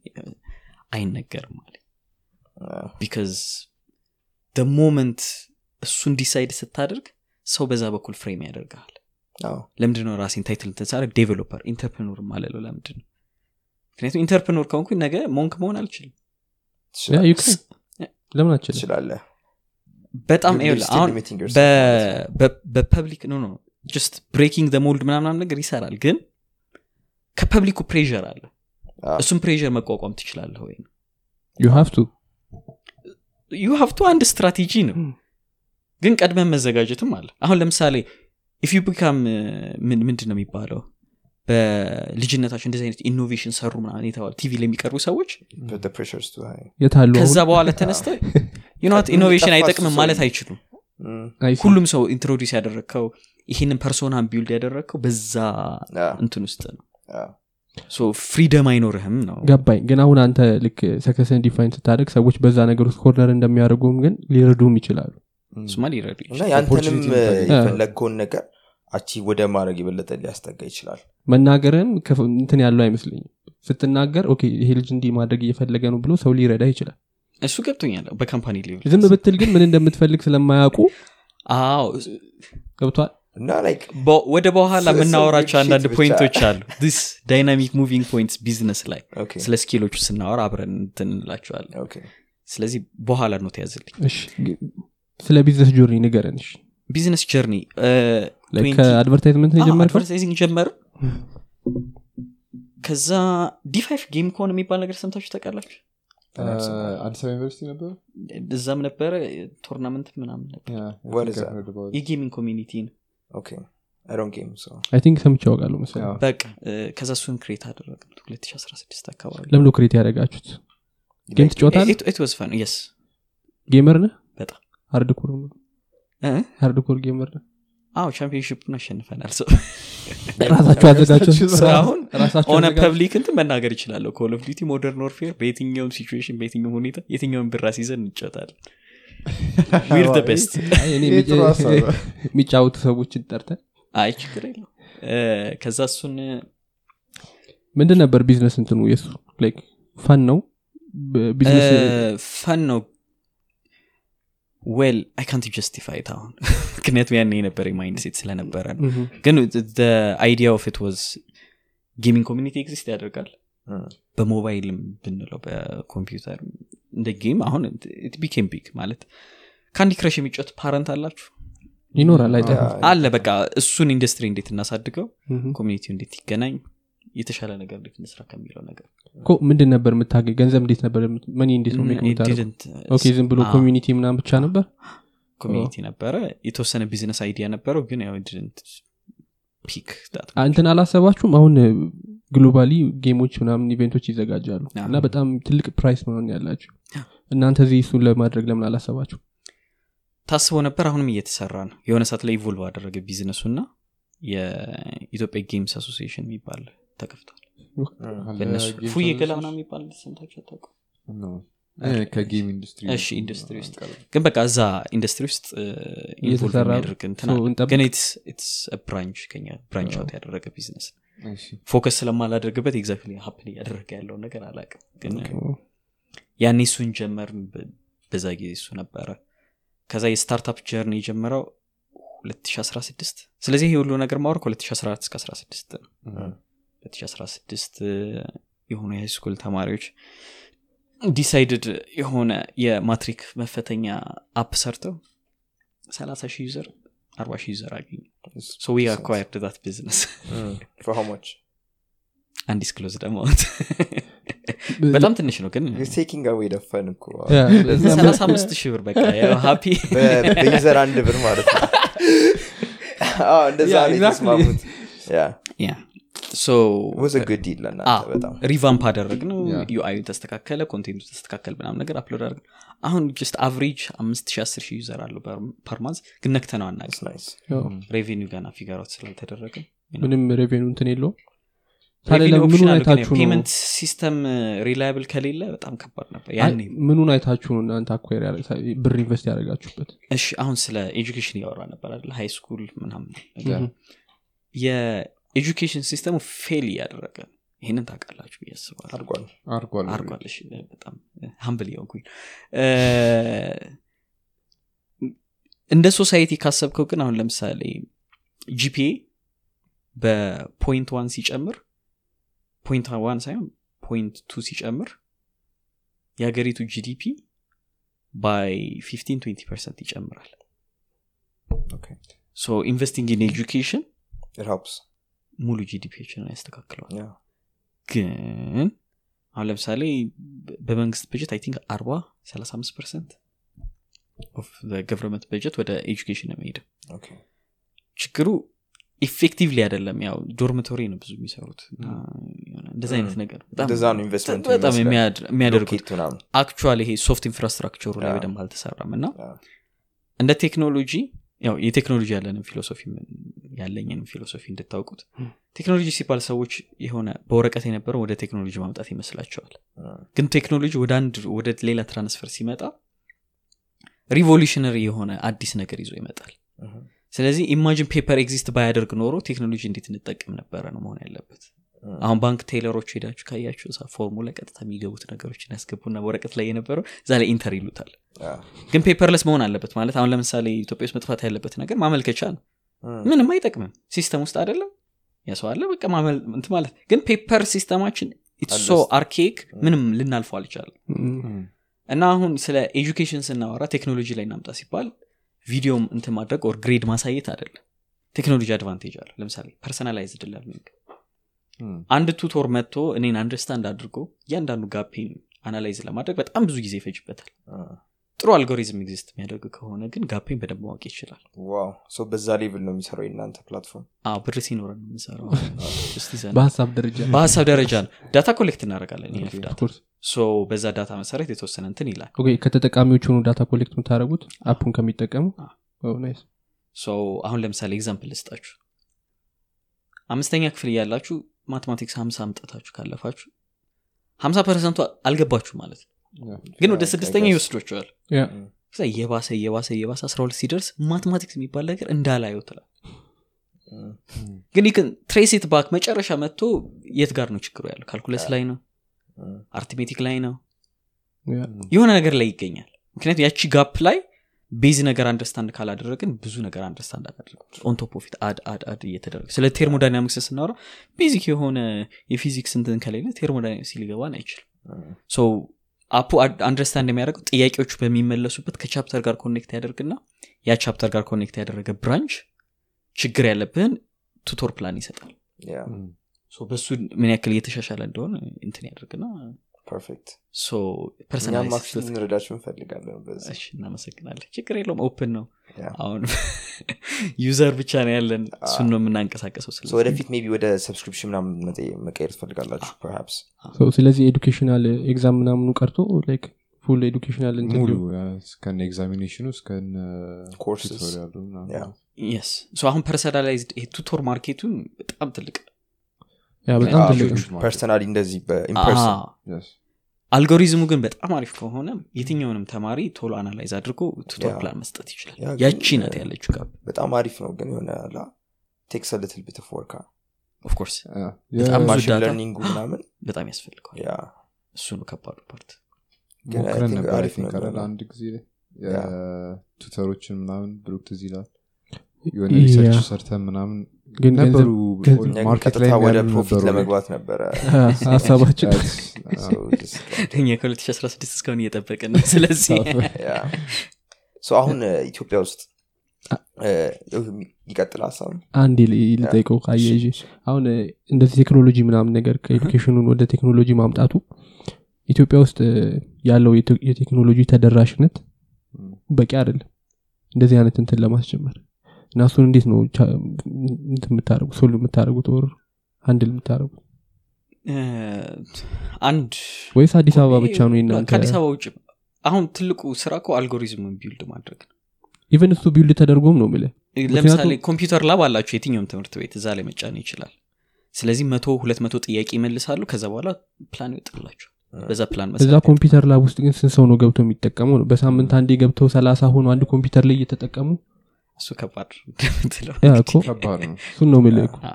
አይነገርም አለ። because the moment እሱን decide ስታደርግ ሰው በዛ በኩል frame ያደርግሃል። አዎ፣ ለምንድን ነው ራሴን title ሳደርግ developer entrepreneur የማልለው ለምንድን ነው ምክንያቱም entrepreneur ከሆንኩኝ ነገ monk መሆን አልችልም. ለምን ትችላለህ? በጣም አሁን ነው። በ public no no just breaking mold ምናምን ነገር ይሰራል ግን ከ public ኡ pressure አለ። እሱም pressure መቋቋም ትችላለህ ወይ? you have to you have to አንድ ስትራቴጂ ነው። ግን ቀድመን መዘጋጀትም አለ። አሁን ለምሳሌ if you become ምንድን ነው የሚባለው በልጅነታቸው እንደዚህ አይነት innovation ሰሩ ምናምን የተባሉ ቲቪ ላይ የሚቀርቡ ሰዎች ከዛ በኋላ ተነስተው you know innovation አይጠቅምም ማለት ሰውዬ። አይችሉም። ሁሉም ሰው introduce ያደረግከው ይህንን persona ን build ያደረግከው በዛ እንትን ውስጥ ነው። freedom አይኖርህም ነው። ገባኝ። ግን አሁን አንተ ልክ success ን define ስታደርግ ሰዎች በዛ ነገር ውስጥ corner እንደሚያደርጉም ግን ሊረዱም ይችላሉ። እሱማ ሊረዱ እና ይችላል። ያንተንም የፈለግከውን ነገር achieve ወደ ማድረግ የበለጠ ሊያስጠጋ ይችላል። መናገርም ከፍ- እንትን ያለው አይመስለኝም። ስትናገር okay ይሄ ልጅ እንዲህ ማድረግ እየፈለገ ነው ብሎ ሰው ሊረዳ ይችላል። እሱ ገብቶኛል በ company level ዝም ብትል ግን ምን እንደምትፈልግ ስለማያውቁ አዎ። ገብቷል? እና like በ- ወደ በኋላ የምናወራቸው አንዳንድ point ኦች አሉ። this dynamic moving points ቢዝነስ ላይ ስለ skill ኦቹ ስናወራ አብረን እንትን እንላቸዋለን። ስለዚህ በኋላ ነው ተያዝልኝ ስለ ቢዝነስ journey ንገረን እሺ። ቢዝነስ journey Like ከ advertisement advertising ጀመር ከዛ ዲፋይፍ ጌም ከሆነ የሚባል ነገር ሰምታችሁ ታውቃላችሁ? አዲስ አበባ ዩኒቨርሲቲ ነበር እዛም ነበረ ቶርናመንት ምናምን ነበር። What is that? የጌሚንግ ኮሚኒቲ ነው። ቲንክ ሰምቼ ያውቃለሁ በቃ እ፣ ከዛ እሱን ክሬት አደረግ 2016 አካባቢ። ለምዶ ክሬት ያደረጋችሁት? ጌም ትጫወታል ጌመር ነህ? በጣም. ሃርድኮር ሃርድኮር ጌመር ነህ አዎ ቻምፒዮንሽፕን አሸንፈናል ሆነ አዘጋጁ። ፐብሊክ እንትን መናገር ይችላለሁ ኮል ኦፍ ዲቲ ሞደርን ዎርፌር በየትኛውም ሲቹዌሽን በየትኛውም ሁኔታ የትኛውን ዊር ደ ቤስት ጥሩ ሀሳብ ነው። የሚጫወቱ ሰዎችን ጠርተን? አይ ችግር የለው ከዛ እሱን ምንድን ነበር ቢዝነስ እንትኑ? የሱ ላይክ ፈን ነው? ቢዝነስ ፈን ነው ዌል አይ ካንት ጀስቲፋይ አሁን. ምክንያቱም ያን የነበረ mindset ስለነበረ ነው. ግን idea of it was gaming community exist ያደርጋል? በሞባይልም ብንለው በኮምፒውተር እንደ game አሁን became big ማለት Candy Crush የሚጫወት parent አላችሁ? ይኖራል አለ በቃ እሱን ኢንዱስትሪ እንዴት እናሳድገው? community ው እንዴት ይገናኝ የተሻለ ነገር እንዴት እንስራ ከሚለው ነገር? እኮ ምንድን ነበር የምታገኝ? ገንዘብ እንዴት ነበር money እንዴት ነው okay ዝም ብሎ community ምናምን ብቻ ነበር? ኮሚኒቲ ነበረ። የተወሰነ ቢዝነስ idea ነበረው ግን ያው that አ- እንትን አላሰባችሁም? አሁን globally game ኦች ምናምን event ኦች ይዘጋጃሉ። አዎ። እና በጣም ትልቅ prize ምናምን ያላቸው እናንተ እዚህ እሱን ለማድረግ ለምን አላሰባችሁ ታስቦ ነበር አሁንም እየተሰራ ነው። የሆነ ሰዓት ላይ evolve አደረገ ቢዝነሱ እና የኢትዮጵያ games association የሚባል ተከፍቷል ፉዬ ገላ? ምናምን የሚባል ነው። እ፣ ከጌም ኢንዱስትሪ እሺ ኢንዱስትሪ ውስጥ ግን በቃ እዛ ኢንዱስትሪ ውስጥ የሚያደርግ ግን ኢትስ ብራንች ከኛ ብራንች አውት ያደረገ ቢዝነስ ፎከስ ስለማላደርግበት ኤግዛክትሊ ሀፕን እያደረገ ያለውን ነገር አላቅም ግን ያኔ እሱን ጀመር በዛ ጊዜ እሱ ነበረ። ከዛ የስታርታፕ ጀርኒ የጀመረው 2016 ስለዚህ ይህ ሁሉ ነገር ማወር ከ2014 እስከ 16 ነው 2016 የሆኑ የ high school ተማሪዎች decided የሆነ የማትሪክ መፈተኛ app ሰርተው 30 ሺህ user 40 ሺህ user አገኙ። so we acquired that business for how much? undisclosed amount በጣም ትንሽ ነው ግን you're taking away the fun እኮ ያ፣ ሰላሳ አምስት ሺህ ብር በቃ በዩዘር አንድ ብር ማለት ነው. አዎ እንደዛ Yeah, ነው. የተስማሙት good deal ለእናንተ ሪቫምፕ አደረግ ነው. ዩአዩ ተስተካከለ ኮንቴንቱ ተስተካከለ ምናምን ነገር አፕሎድ አደረግ አሁን ጀስት አቨሬጅ አምስት ሺህ አስር ሺህ ዩዘር አለው ፐርማንዝ ግን ነክተ ነው አናቅ ሬቬኒው ገና ፊገራት ስላልተደረገ ምንም ሬቬኑ እንትን አይታችሁ ነው? ፔመንት ሲስተም ሪላያብል ከሌለ በጣም ከባድ ነበር ያኔ። ምኑን አይታችሁ ነው እናንተ አኳር ብር invest ያደረጋችሁበት? እሺ አሁን ስለ education እያወራ ነበር አይደል? high school ምናምን ነገር የ education ሲስተሙ fail እያደረገ ነው። ይህንን ታውቃላችሁ ብዬ አስባለሁ። አድጓል አርጓል አርጓል። እሺ በጣም humble የሆንኩኝ። እንደ society ካሰብከው ግን አሁን ለምሳሌ GPA በ point one ሲጨምር point one ሳይሆን point two ሲጨምር የሀገሪቱ GDP by 15 20 percent ይጨምራል። so investing in education ሙሉ ጂዲፒዎችን ያስተካክለዋል። ግን አሁን ለምሳሌ በመንግስት በጀት I think አርባ 35 percent of government በጀት ወደ education ነው የሚሄደው። ችግሩ effectively አይደለም። ያው dormitory ነው ብዙ የሚሰሩት እንደዚ አይነት ነገር በጣም የሚያደርጉት actual ይሄ soft ኢንፍራስትራክቸሩ ላይ በደንብ አልተሰራም እና እንደ ቴክኖሎጂ ያው የቴክኖሎጂ ያለንን ፊሎሶፊ ያለኝንም ፊሎሶፊ እንድታውቁት ቴክኖሎጂ ሲባል ሰዎች የሆነ በወረቀት የነበረው ወደ ቴክኖሎጂ ማምጣት ይመስላቸዋል። ግን ቴክኖሎጂ ወደ አንድ ወደ ሌላ transfer ሲመጣ revolutionary የሆነ አዲስ ነገር ይዞ ይመጣል። ስለዚህ imagine paper exist ባያደርግ ኖሮ ቴክኖሎጂ እንዴት እንጠቀም ነበረ ነው መሆን ያለበት አሁን ባንክ ቴይለሮች ሄዳችሁ ካያችሁ ፎርም ላይ ቀጥታ የሚገቡት ነገሮችን ያስገቡና ወረቀት ላይ የነበረው እዛ ላይ enter ይሉታል። ግን paperless መሆን አለበት ማለት አሁን ለምሳሌ ኢትዮጵያ ውስጥ መጥፋት ያለበት ነገር ማመልከቻ ነው። ምንም አይጠቅምም። system ውስጥ አይደለም? ያሰው አለ በቃ እንት ማለት ግን paper ሲስተማችን it's so archaic ምንም ልናልፈው አልቻለም። እና አሁን ስለ education ስናወራ ቴክኖሎጂ ላይ እናምጣ ሲባል ቪዲዮም እንትን ማድረግ or grade ማሳየት አይደለም። ቴክኖሎጂ advantage አለ ለምሳሌ personalized learning አንድ tutor መጥቶ እኔን understand አድርጎ እያንዳንዱ ጋፔን analyze ለማድረግ በጣም ብዙ ጊዜ ይፈጅበታል። ጥሩ algorithm exist የሚያደርግ ከሆነ ግን ጋፔን በደንብ ማወቅ ይችላል። wow! በዛ level ነው የሚሰራው የእናንተ platform? ብር ሲኖረን የምንሰራው። በሀሳብ ደረጃ። በሀሳብ ደረጃ ነው። data collect እናደረጋለን data። በዛ data መሰረት የተወሰነ እንትን ይላል። ከተጠቃሚዎች ሆኑ data collect የምታደረጉት አፑን ከሚጠቀሙ? አሁን ለምሳሌ example ልስጣችሁ። አምስተኛ ክፍል እያላችሁ mathematics ሀምሳ አምጥታችሁ ካለፋችሁ ሀምሳ ፐርሰንቱ አልገባችሁ ማለት ነው። ግን ወደ ስድስተኛ ይወስዷችኋል ከዛ እየባሰ እየባሰ እየባሰ አስራ ሁለት ሲደርስ mathematics የሚባል ነገር እንዳላየው ትላል ግን trace it back መጨረሻ መጥቶ የት ጋር ነው ችግሩ ያለው? calculus ላይ ነው? arithmetic ላይ ነው? የሆነ ነገር ላይ ይገኛል። ምክንያቱም ያቺ gap ላይ base ነገር understand ካላደረግን ብዙ ነገር understand አላደረግም on top of it add add add እየተደረገ ስለ thermodynamics ስናወራ basic የሆነ የፊዚክስ እንትን ከሌለ thermodynamics ሊገባን አይችልም። so አፑ understand የሚያደርገው ጥያቄዎቹ በሚመለሱበት ከ chapter ጋር connect ያደርግና ያ chapter ጋር connect ያደረገ branch ችግር ያለብህን tutor plan ይሰጣል። በሱ ምን ያክል እየተሻሻለ እንደሆነ እንትን ያደርግና perfect personalize ልንረዳችሁ እንፈልጋለን በዚህ. እናመሰግናለን። ችግር የለውም open ነው። አሁን user ብቻ ነው ያለን። እሱን ነው የምናንቀሳቀሰው ወደፊት maybe ወደ subscription ምናምን መቀየር ትፈልጋላችሁ perhaps ስለዚህ educational exam ምናምኑ ቀርቶ like full educational ሙሉ እስከነ ኤግዛሚኔሽኑ እስከነ courses ቱቶሪያሉ yes አሁን personalized ይሄ tutor ማርኬቱን በጣም ትልቅ ያ በጣም ትልቅ personally እንደዚህ በ in person አልጎሪዝሙ ግን በጣም አሪፍ ከሆነ የትኛውንም ተማሪ ቶሎ analyze አድርጎ tutor plan መስጠት ይችላል። ያቺ ናት ያለችው ጋር በጣም አሪፍ ነው ግን የሆነ ላ ቴክስ ልትል ወርካ ኦፍኮርስ በጣም ለርኒንጉ ምናምን በጣም ያስፈልገዋል። እሱ ነው ከባዱ ፓርት ሞክረን ነበር አሪፍ ነው ይቀራል አንድ ጊዜ ቱተሮችን ምናምን ብሩክ ትዝ ይላል? የሆነ ሪሰርች ሰርተን ምናምን ግን ነበሩ ማርኬት ላይ ወደ ፕሮፊት ለመግባት ነበረ። ሀሳባችን እኛ ከ2016 እስካሁን እየጠበቅን ነው። ስለዚህ አሁን ኢትዮጵያ ውስጥ ይቀጥል ሀሳብ አንድ ልጠይቀው አያይዤ አሁን እንደዚህ ቴክኖሎጂ ምናምን ነገር ከኤዱኬሽኑን ወደ ቴክኖሎጂ ማምጣቱ ኢትዮጵያ ውስጥ ያለው የቴክኖሎጂ ተደራሽነት በቂ አይደለም። እንደዚህ አይነት እንትን ለማስጀመር እና እሱን እንዴት ነው የምታደረጉት ሶል የምታደረጉት ወር? አንድል የምታደረጉት አንድ ወይስ አዲስ አበባ ብቻ ነው እናንተ ከአዲስ አበባ ውጭ አሁን ትልቁ ስራ እኮ አልጎሪዝምን build ማድረግ ነው። even እሱ build ተደርጎም ነው ምለ ለምሳሌ ኮምፒውተር lab አላቸው የትኛውም ትምህርት ቤት እዛ ላይ መጫን ይችላል። ስለዚህ መቶ ሁለት መቶ ጥያቄ ይመልሳሉ ከዛ በኋላ ፕላን ይወጥላቸው በዛ ፕላን እዛ ኮምፒውተር lab ውስጥ ግን ስንት ሰው ነው ገብተው የሚጠቀመው? ነው በሳምንት አንዴ ገብተው ሰላሳ ሆኖ አንድ ኮምፒውተር ላይ እየተጠቀሙ እሱ ከባድ እንደምትለው እሱን ነው አ፣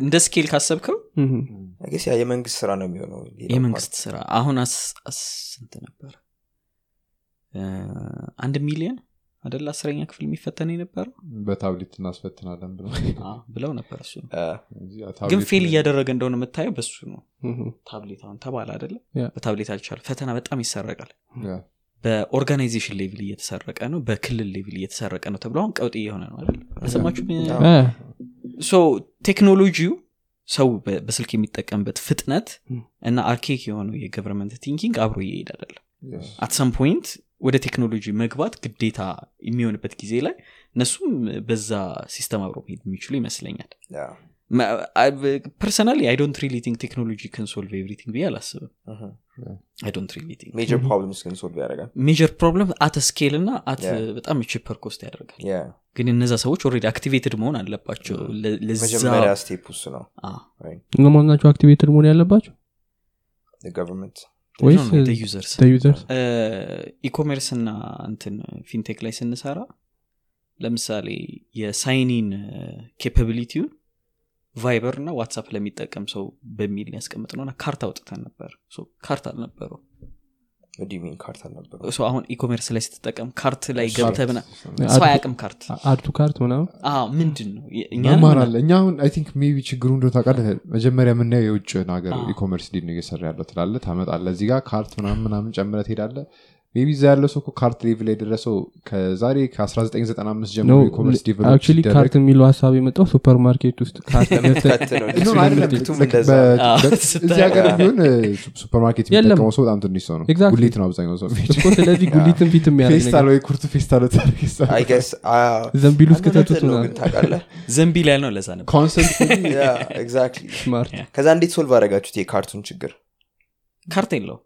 እንደ scale ካሰብከው? የመንግስት ስራ ነው የሚሆነው የመንግስት ስራ አሁን አስ- አስ- ስንት ነበረ እ፣ አንድ ሚሊዮን አደለ አስረኛ ክፍል የሚፈተን የነበረው? በታብሌት እናስፈትናለን ብለው ነበር እሱ ግን fail እያደረገ እንደሆነ የምታየው በሱ ነው። ታብሌት አሁን ተባለ አደለ በታብሌት አልቻሉ ፈተና በጣም ይሰረቃል በ organization level እየተሰረቀ ነው በክልል level እየተሰረቀ ነው ተብሎ አሁን ቀውጥ እየሆነ ነው አይደል? አልሰማችሁም? አ፣ so ቴክኖሎጂው ሰው በስልክ የሚጠቀምበት ፍጥነት እና archaic የሆነው የ government thinking አብሮ እየሄድ አይደለም። Yes። at some point ወደ ቴክኖሎጂ መግባት ግዴታ የሚሆንበት ጊዜ ላይ እነሱም በዛ system አብሮ መሄድ የሚችሉ ይመስለኛል personally I don't really think technology can solve everything ብዬ አላስብም I don't really think major problems ግን solve ያደርጋል. major problem at scale እና at Yeah. በጣም cheaper cost ያደርጋል. ግን እነዛ ሰዎች already activated መሆን አለባቸው. ለ- ለዛ መጀመሪያ step ውስጥ ነው. እነማን ናቸው activated መሆን ያለባቸው? government ወይስ no, no, the users? users e-commerce እና እንትን fintech ላይ ስንሰራ ለምሳሌ የ sign in capability ውን Viber እና WhatsApp ለሚጠቀም ሰው በሚል ያስቀምጥ ነውና cart አውጥተን ነበር። cart አልነበረው cart አልነበረ አሁን e-commerce ላይ ስትጠቀም cart ላይ add- ሰው አያቅም cart። add to cart ምናምን? አዎ ምንድን ነው የ- እኛ መማር ምን- አለ። እኛ አሁን I think maybe ችግሩ እንደ ታውቃለህ። መጀመሪያ የምናየው የውጭን ሀገር አዎ። e-commerce እንዴት ነው እየሰራ ያለው ትላለ ታመጣለ እዚህ ጋር cart ምናምን ምናምን ጨምረ ትሄዳለ maybe እዛ ያለው ሰው እኮ cart level ላይ የደረሰው ከዛሬ ከ1995 ጀምሮ cart የሚለው ሀሳብ የመጣው ሱፐር ማርኬት ውስጥ እዚህ ሀገር ቢሆን ሱፐርማርኬት የለም። የሚጠቀመው ሰው በጣም ትንሽ ሰው ነው። Exactly. ጉሊት ነው አብዛኛው ሰው ስለዚህ ጉሊትን fit የሚያደርግ ፌስታል ነገር ወይ ኩርቱ ፌስታል ዘንቢል ውስጥ ከተቱት ለዛ ነበር። ከዛ እንዴት solve የ cart ኡን ችግር? cart የለው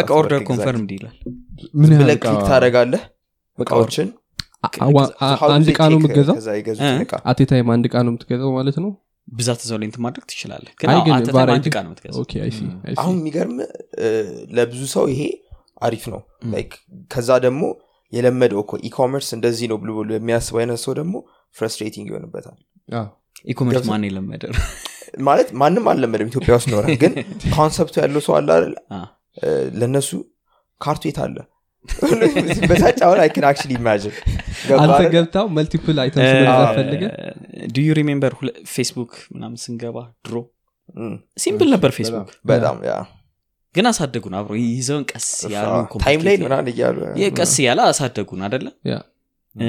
በቃ order confirmed ይላል። ምን ያህል ብለህ ዕቃ- click ታደረጋለህ እቃዎችን? አንድ እቃ ነው? እቃ? at a time አንድ እቃ ነው የምትገዛው ማለት ነው? ብዛት እዛው ላይ እንትን ማድረግ ትችላለህ። ግን አይ አዎ፣ ግን at a time variety- አንድ ዕቃ ነው የምትገዛው። okay I see I see አሁን የሚገርም ለብዙ ሰው ይሄ አሪፍ ነው። like ከዛ ደግሞ የለመደው እኮ e-commerce እንደዚህ ነው ብሎ ብሎ የሚያስብ አይነት ሰው ደግሞ frustrating ይሆንበታል ገብቶ- ማን የለመደ? ማለት ማንም አልለመደም ኢትዮጵያ ውስጥ ኖረ። ግን concept ኡ ያለው ሰው አለ አይደል? ለእነሱ cart ኡ የት አለ? በታች አሁን I can actually imagine አንተ ገብታው multiple item ፈልገ do you remember Facebook ምናምን ስንገባ ድሮ? simple ነበር ፌስቡክ በጣም yeah ግን አሳደጉን አብሮ ይዘውን ቀስ ያሉ ቀስ ያለ አሳደጉን አደለ yeah እ፣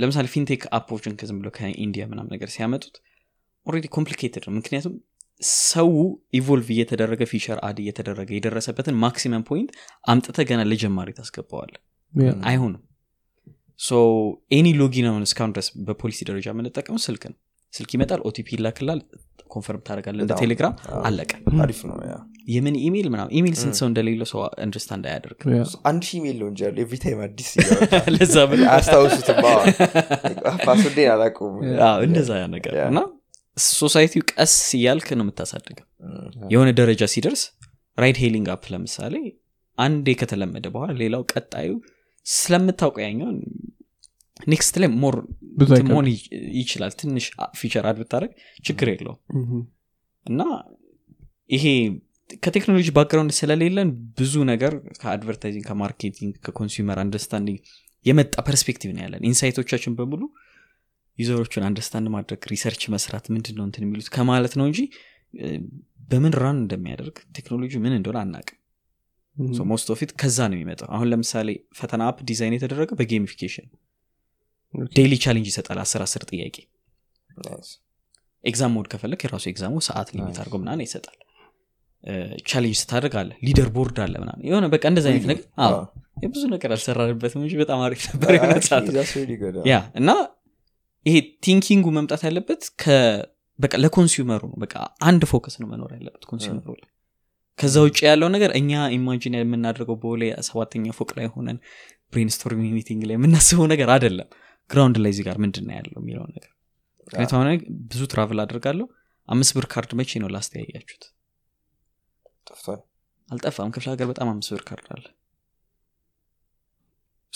ለምሳሌ fintech app ኦችን ከዝም ብሎ ከ India ምናምን ነገር ሲያመጡት already complicated ነው። ምክንያቱም ሰው evolve እየተደረገ feature add እየተደረገ የደረሰበትን maximum point አምጥተ ገና ለጀማሪ ታስገባዋል አይሆንም። so any login አሁን እስካሁን ድረስ በፖሊሲ ደረጃ የምንጠቀመው ስልክ ነው። ስልክ ይመጣል OTP ይላክላል confirm ታደረጋለ እንደ ቴሌግራም አለቀ። የምን ኢሜይል ምናም ኢሜይል ስንት ሰው እንደሌለው ሰው understand አያደርግ አንድ ሺህ ኢሜል ነው እንጂ ያለው every time አዲስ ለዛ ብሎ አያስታውሱትም password ኤን አዎ፣ እንደዛ ያ ነገር እና society ው ቀስ እያልክ ነው የምታሳድገው። የሆነ ደረጃ ሲደርስ ride hailing app ለምሳሌ አንዴ ከተለመደ በኋላ ሌላው ቀጣዩ ስለምታውቀው ያኛውን next ላይ more መሆን ይችላል። ትንሽ feature add ብታደረግ ችግር የለውም። እና ይሄ ከቴክኖሎጂ background ስለሌለን ብዙ ነገር ከ advertising ከ marketing ከ consumer understanding የመጣ perspective ነው ያለን። insight ኦቻችን በሙሉ user ኦቹን understand ማድረግ research መስራት ምንድን ነው እንትን የሚሉት ከማለት ነው እንጂ በምን run እንደሚያደርግ ቴክኖሎጂ ምን እንደሆነ አናቅም። most of it ከዛ ነው የሚመጣው። አሁን ለምሳሌ ፈተና app design የተደረገ በ gamification daily challenge ይሰጣል አስር አስር ጥያቄ። exam mode ከፈለግ የራሱ exam ኡ ሰዓት limit አድርጎ ምናምን ይሰጣል። challenge ስታደርግ አለ leader board አለ ምናምን። የሆነ በቃ እንደዚ አይነት ነገር። አዎ። ብዙ ነገር አልሰራንበትም እንጂ በጣም አሪፍ ነበር የሆነ ሰዓት። yeah እና ይሄ thinking ኡ መምጣት ያለበት በቃ ለ consumer ኡ ነው። በቃ አንድ focus ነው መኖር ያለበት consumer ኡ ላይ። ከዛ ውጭ ያለው ነገር እኛ imagine የምናደርገው በቦሌ ሰባተኛ ፎቅ ላይ ሆነን brainstorming meeting ላይ የምናስበው ነገር አይደለም። ground ላይ እዚህ ጋር ምንድን ያለው የሚለውን ነገር። ምክንያቱም ብዙ travel አድርጋለሁ አምስት ብር ካርድ መቼ ነው last ያያችሁት ጠፍቷል። አልጠፋም። ክፍለ ሀገር በጣም አምስት ብር ካርድ አለ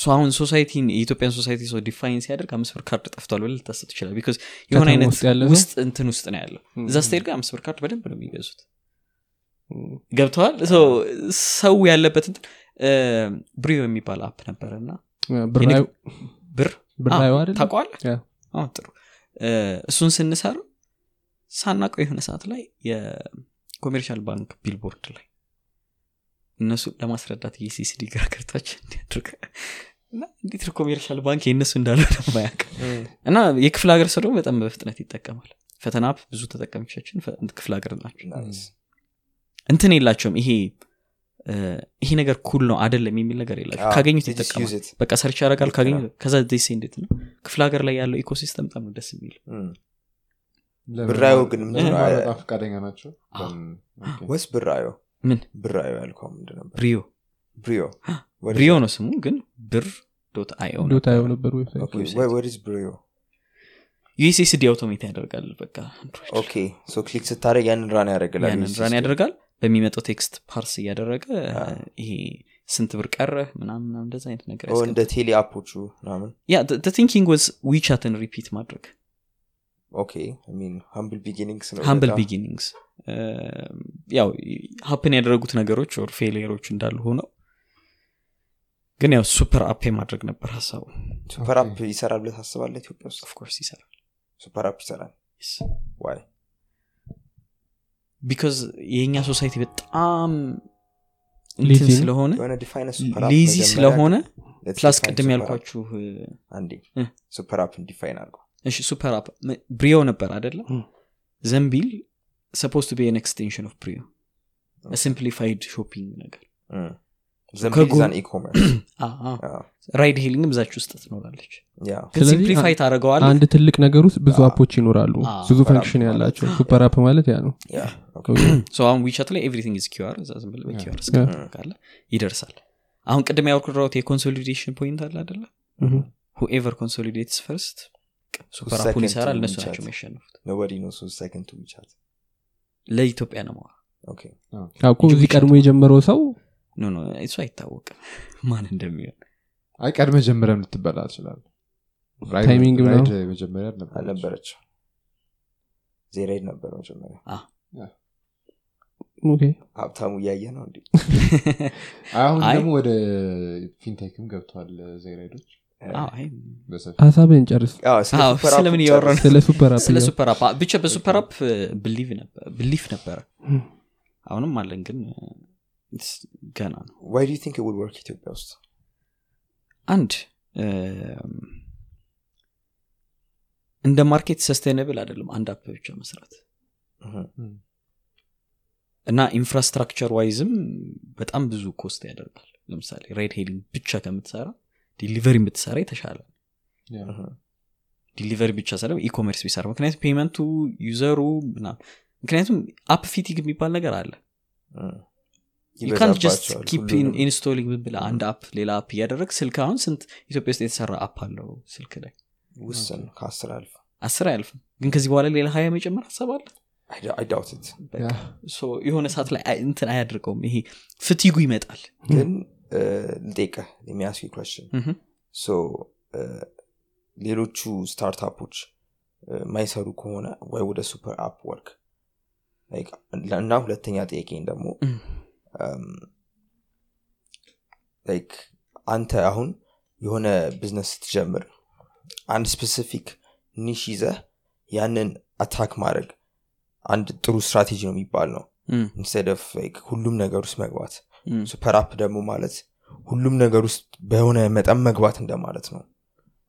so አሁን society ን የኢትዮጵያን society ሰው define ሲያደርግ አምስት ብር ካርድ ጠፍቷል ብለ ልታስብ ትችላል because የሆነ አይነት ውስጥ እንትን ውስጥ ነው ያለው። እዛ ስትሄድ ግን አምስት ብር ካርድ በደንብ ነው የሚገዙት። ገብተዋል? ሰው ያለበት እንትን ብሪዮ የሚባል app ነበረ እና ብር አዎ። ጥሩ። እሱን ስንሰራ ሳናውቀው የሆነ ሰዓት ላይ የ Commercial Bank billboard ላይ እነሱ ለማስረዳት የሲሲዲ ግራ ገብታችን እንዲያድርግ እና እንዴት ነው ኮሜርሻል ባንክ የእነሱ እንዳለ ማያቅ እና የክፍለ ሀገር ሰው ደግሞ በጣም በፍጥነት ይጠቀማል። ፈተና ብዙ ተጠቃሚዎቻችን ክፍለ ሀገር ናቸው። እንትን የላቸውም። ይሄ ይሄ ነገር ኩል ነው አደለም የሚል ነገር የላቸው ካገኙት ይጠቀማል። በቃ ሰርች ያደርጋል ካገኙ ከዛ ዴሴ እንዴት ነው? ክፍለ ሀገር ላይ ያለው ኢኮሲስተም በጣም ነው ደስ የሚል ማለት- ግን ለምን ምንድን ነው? ማለት በጣም ፈቃደኛ ናቸው? ወይስ ብራዮ ምን? ብራዮ ያልከው ምንድን ነበር? ብሪዮ። ብሪዮ ብሪዮ? ነው ስሙ ግን ብር dot io ዶታ የው ነበር website Okay, where- where is ብሪዮ USSD automate ያደርጋል በቃ okay so click ስታደረግ ያንን run ያደርግላል ያንን run ያደርጋል። በሚመጣው text parse እያደረገ አ። ይሄ ስንት ብር ቀረህ ምናምን ምናምን እንደዛ አይነት ነገር እንደ ቴሌ app ኦቹ ምናምን? ያ thinking was WeChat ን repeat ማድረግ። Okay ሚን humble beginnings ነው በጣም። beginnings ያው happen ያደረጉት ነገሮች or failure ኦች እንዳሉ ሆነው ግን ያው super app ማድረግ ነበር ሀሳቡ። super app ይሰራል ብለህ ታስባለህ ኢትዮጵያ ውስጥ? Of course ይሰራል። super app ይሰራል? Why Because የእኛ society በጣም Lazy እንትን? ስለሆነ መጀመሪያ ስለሆነ plus define ቅድም ያልኳችሁ super app define አድርገው። እሺ super app ብሪዮ ነበር አይደለም ም። ዘንቢል supposed to be an extension of ብሪዮ simplified shopping ነገር ዘንቢል ከጎን- ዛን e-commerce ride hailing ም እዛች ውስጥ ትኖራለች። ግን simplify ታደረገዋል አንድ ትልቅ ነገር ውስጥ ብዙ app ኦች ይኖራሉ። ብዙ super function app ያላቸው super app ማለት ያ ነው። አሁን WeChat ላይ everything is QR እዛ ዝም ብለህ በ QR ያ። እስካለ ይደርሳል። አሁን ቅድም ያወራሁት የ consolidation point አለ አደለ ሁኤቨር ኮንሶሊዴትስ ፈርስት ሱፐር second አፑን ይሰራል to እነሱ? ናቸው የሚያሸንፉት ለኢትዮጵያ ነው እዚህ ቀድሞ የጀመረው ሰው No no እሱ አይታወቅም። ማን እንደሚሆን? አይ ቀድመ ጀምረም ልትበላ ትችላል Timing? መጀመሪያ አልነበረች። አልነበረች ZayRide ነበር መጀመሪያ። Okay። ሀብታሙ እያየ ነው እንዴ? አሁን ደግሞ ወደ fintech ም ገብተዋል ZayRide ኦች አዎ፣ አይ፣ በሰፊ ሀሳብህን ጨርስ። አዎ፣ ስለ አዎ፣ ሱፐር አፕ ብቻ በሱፐር አፕ ብሊፍ ነበረ አሁንም አለን ግን ገና ነው why do think would work ኢትዮጵያ ውስጥ አንድ እንደ market sustainable አይደለም አንድ app ብቻ መስራት። እና infrastructure wise ም በጣም ብዙ cost ያደርጋል። ለምሳሌ ride hailing ብቻ ከምትሰራ delivery ብትሰራ የተሻለ delivery ብቻ ሳለ e-commerce ቢሰራ ምክንያቱም payment ኡ user ኡ ምናምን ምክንያቱም app fatigue የሚባል ነገር አለ እህ። ካንት ጀስት ይበዛባቸዋል keep installing ብላ አንድ app ሌላ app እያደረግ ስልክ አሁን ስንት ኢትዮጵያ ውስጥ የተሰራ app አለው ስልክ ላይ ውስን ከአስር አልፍ አስር አያልፍም ግን ከዚህ በኋላ ሌላ ሀያ መጨመር ሀሳብ አለ አይ ዳውት ኢት በቃ። So የሆነ ሰዓት ላይ እንትን አያደርገውም ይሄ fatigue ኡ ይመጣል ግን question ምሁም። ሶ ሌሎቹ startup ኦች ማይሰሩ ከሆነ ወይ ወደ super app ወርክ እና ሁለተኛ ጥያቄን ደግሞ like አንተ አሁን የሆነ ቢዝነስ ስትጀምር አንድ specific niche ይዘህ ያንን attack ማድረግ አንድ ጥሩ ስትራቴጂ ነው የሚባል ነው። Instead of ሁሉም ነገር ውስጥ መግባት እም። super app ደግሞ ማለት ሁሉም ነገር ውስጥ በሆነ መጠን መግባት እንደማለት ነው።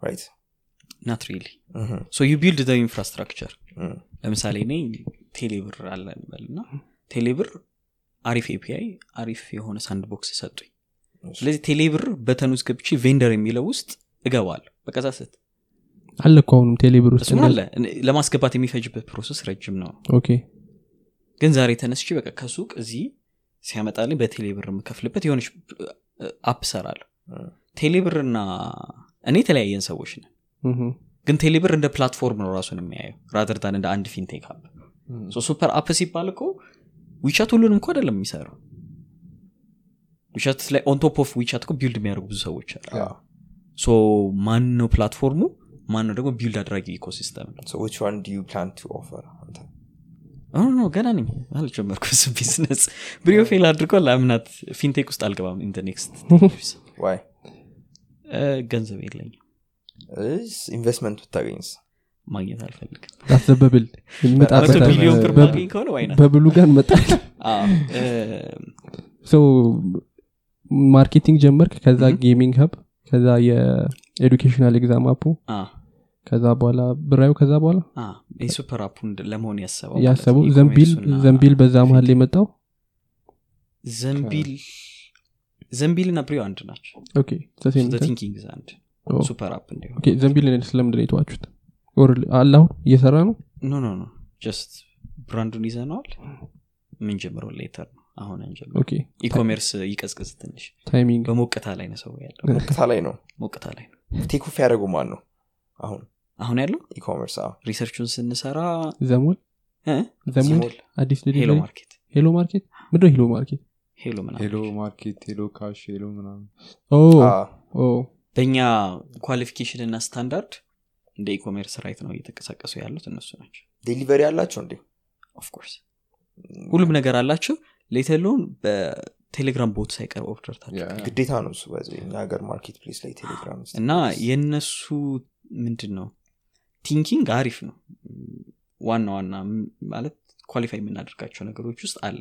Right not really so you build the infrastructure ለምሳሌ እኔ ቴሌብር አለ እንበል እና ቴሌብር አሪፍ API አሪፍ የሆነ sandbox ሰጡኝ ስለዚህ ቴሌብር button ውስጥ ገብቼ vendor የሚለው ውስጥ እገባለሁ። በቀዛ ስት አለ እኮ አሁንም ቴሌብር ውስጥ አለ። ለማስገባት የሚፈጅበት process ረጅም ነው። Okay። ግን ዛሬ ተነስቼ በቃ ከሱቅ እዚህ ሲያመጣልኝ በቴሌብር የምከፍልበት የሆነች app ሰራለሁ ቴሌብር እና እኔ የተለያየን ሰዎች ነን። ግን ቴሌብር እንደ platform ነው ራሱን የሚያየው rather than እንደ አንድ fintech app super app ሲባል እኮ WeChat ሁሉንም እኮ አይደለም የሚሰራው። WeChat ላይ on top of WeChat እኮ build የሚያደርጉ ብዙ ሰዎች አሉ። So ማን ነው platform ኡ? ማን ነው ደግሞ build አድራጊ ecosystem ነው? ገና ነኝ። አልጀመርኩ ስ ቢዝነስ ብሪዮ fail አድርጎ ለአምናት fintech ውስጥ አልገባም in next? ገንዘብ የለኝም። ኢንቨስትመንት ብታገኝስ ማግኘት አልፈልግም። አስበብል መቶ እንመጣበታለን። ቢሊዮን ብር በ- ማግኝ ከሆነ ዋይና በብሉ ጋር እንመጣለን ሰው ማርኬቲንግ ጀመርክ ከዛ. ጌሚንግ ሀብ ከዛ የኤዱኬሽናል ኤግዛም አፑ ከዛ በኋላ ብራዩ ከዛ በኋላ የሱፐር አፑ ለመሆን ያሰበው ያሰበው ዘንቢል ዘንቢል በዛ መሀል የመጣው ዘንቢል ዘንቢል እና ብሪዮ አንድ ናቸው። Thinking አንድ super app እንዲሆን። ዘንቢል ስለምንድን የተዋችሁት or አለ አሁን? እየሰራ ነው? No no no just brand ኡን ይዘነዋል። ምን ጀምረው later ነው። አሁን እንጀምር okay። E-commerce ይቀዝቅዝ ትንሽ። Timing? በሞቅታ ላይ ነው ሰው ያለው። ሞቅታ ላይ ነው? ሞቅታ ላይ ነው። Take off ያደረጉ ማን ነው አሁን አሁን ያለው? E-commerce research ኡን ስንሰራ ዘሞል እ? ዘሞል ዚሞል፣ አዲስ ሄሎ ማርኬት። ሄሎ ማርኬት? ምንድን ነው ሄሎ ማርኬት? Hello Hello Market HelloCash Hello ምናምን። በእኛ qualification እና ስታንዳርድ እንደ e-commerce right ነው እየተንቀሳቀሱ ያሉት እነሱ ናቸው። Delivery አላቸው እንዴ? Of course ሁሉም ነገር አላቸው። Let alone በቴሌግራም bot ሳይቀር order ግዴታ ነው እሱ በዚህ እኛ ሀገር marketplace ላይ ቴሌግራም እና የእነሱ ምንድን ነው thinking አሪፍ ነው። ዋና ዋና ማለት qualify የምናደርጋቸው ነገሮች ውስጥ አለ.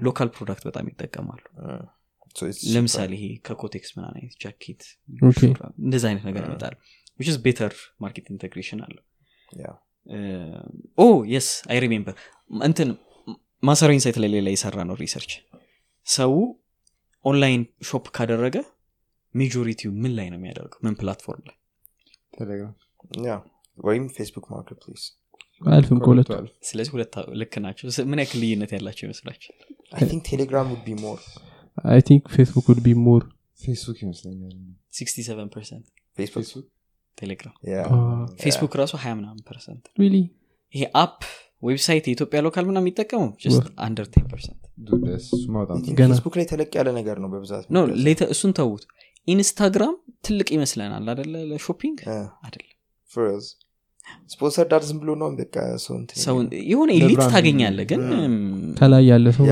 local product በጣም ይጠቀማሉ. So it's ለምሳሌ ይሄ ከኮቴክስ ምናን አይነት ጃኬት እንደዚ አይነት ነገር Mhm. ይመጣል which better market integration አለው. oh yes I remember እንትን ማሰራ insight ላይ ሌላ የሰራ ነው research ሰው online shop ካደረገ majority ው ምን ላይ ነው የሚያደርገው? ምን platform ላይ. ወይም ፌስቡክ marketplace አልፍም ከሁለቱ ከሁለቱ ስለዚህ ሁለት ልክ ናቸው። ምን ያክል ልዩነት ያላቸው think ቴሌግራም would be more I think ፌስቡክ would be more ፌስቡክ ይመስለኛል. 67 percent ፌስቡክ ፌስቡክ ቴሌግራም Yeah. ፌስቡክ ራሱ ሀያ ምናምን percent ይሄ app website የኢትዮጵያ local ምናምን የሚጠቀሙ under ten percent። ፌስቡክ ላይ ተለቅ ያለ ነገር ነው በብዛት እሱን ተዉት። ኢንስታግራም ትልቅ ይመስለናል አደለ ለ shopping? አደለ for us. sponsor ዳር ዝም ብሎ ነው በቃ ሰው እንትን ሰውን የሆነ elite ታገኛለ ግን ከላይ ያለ ሰው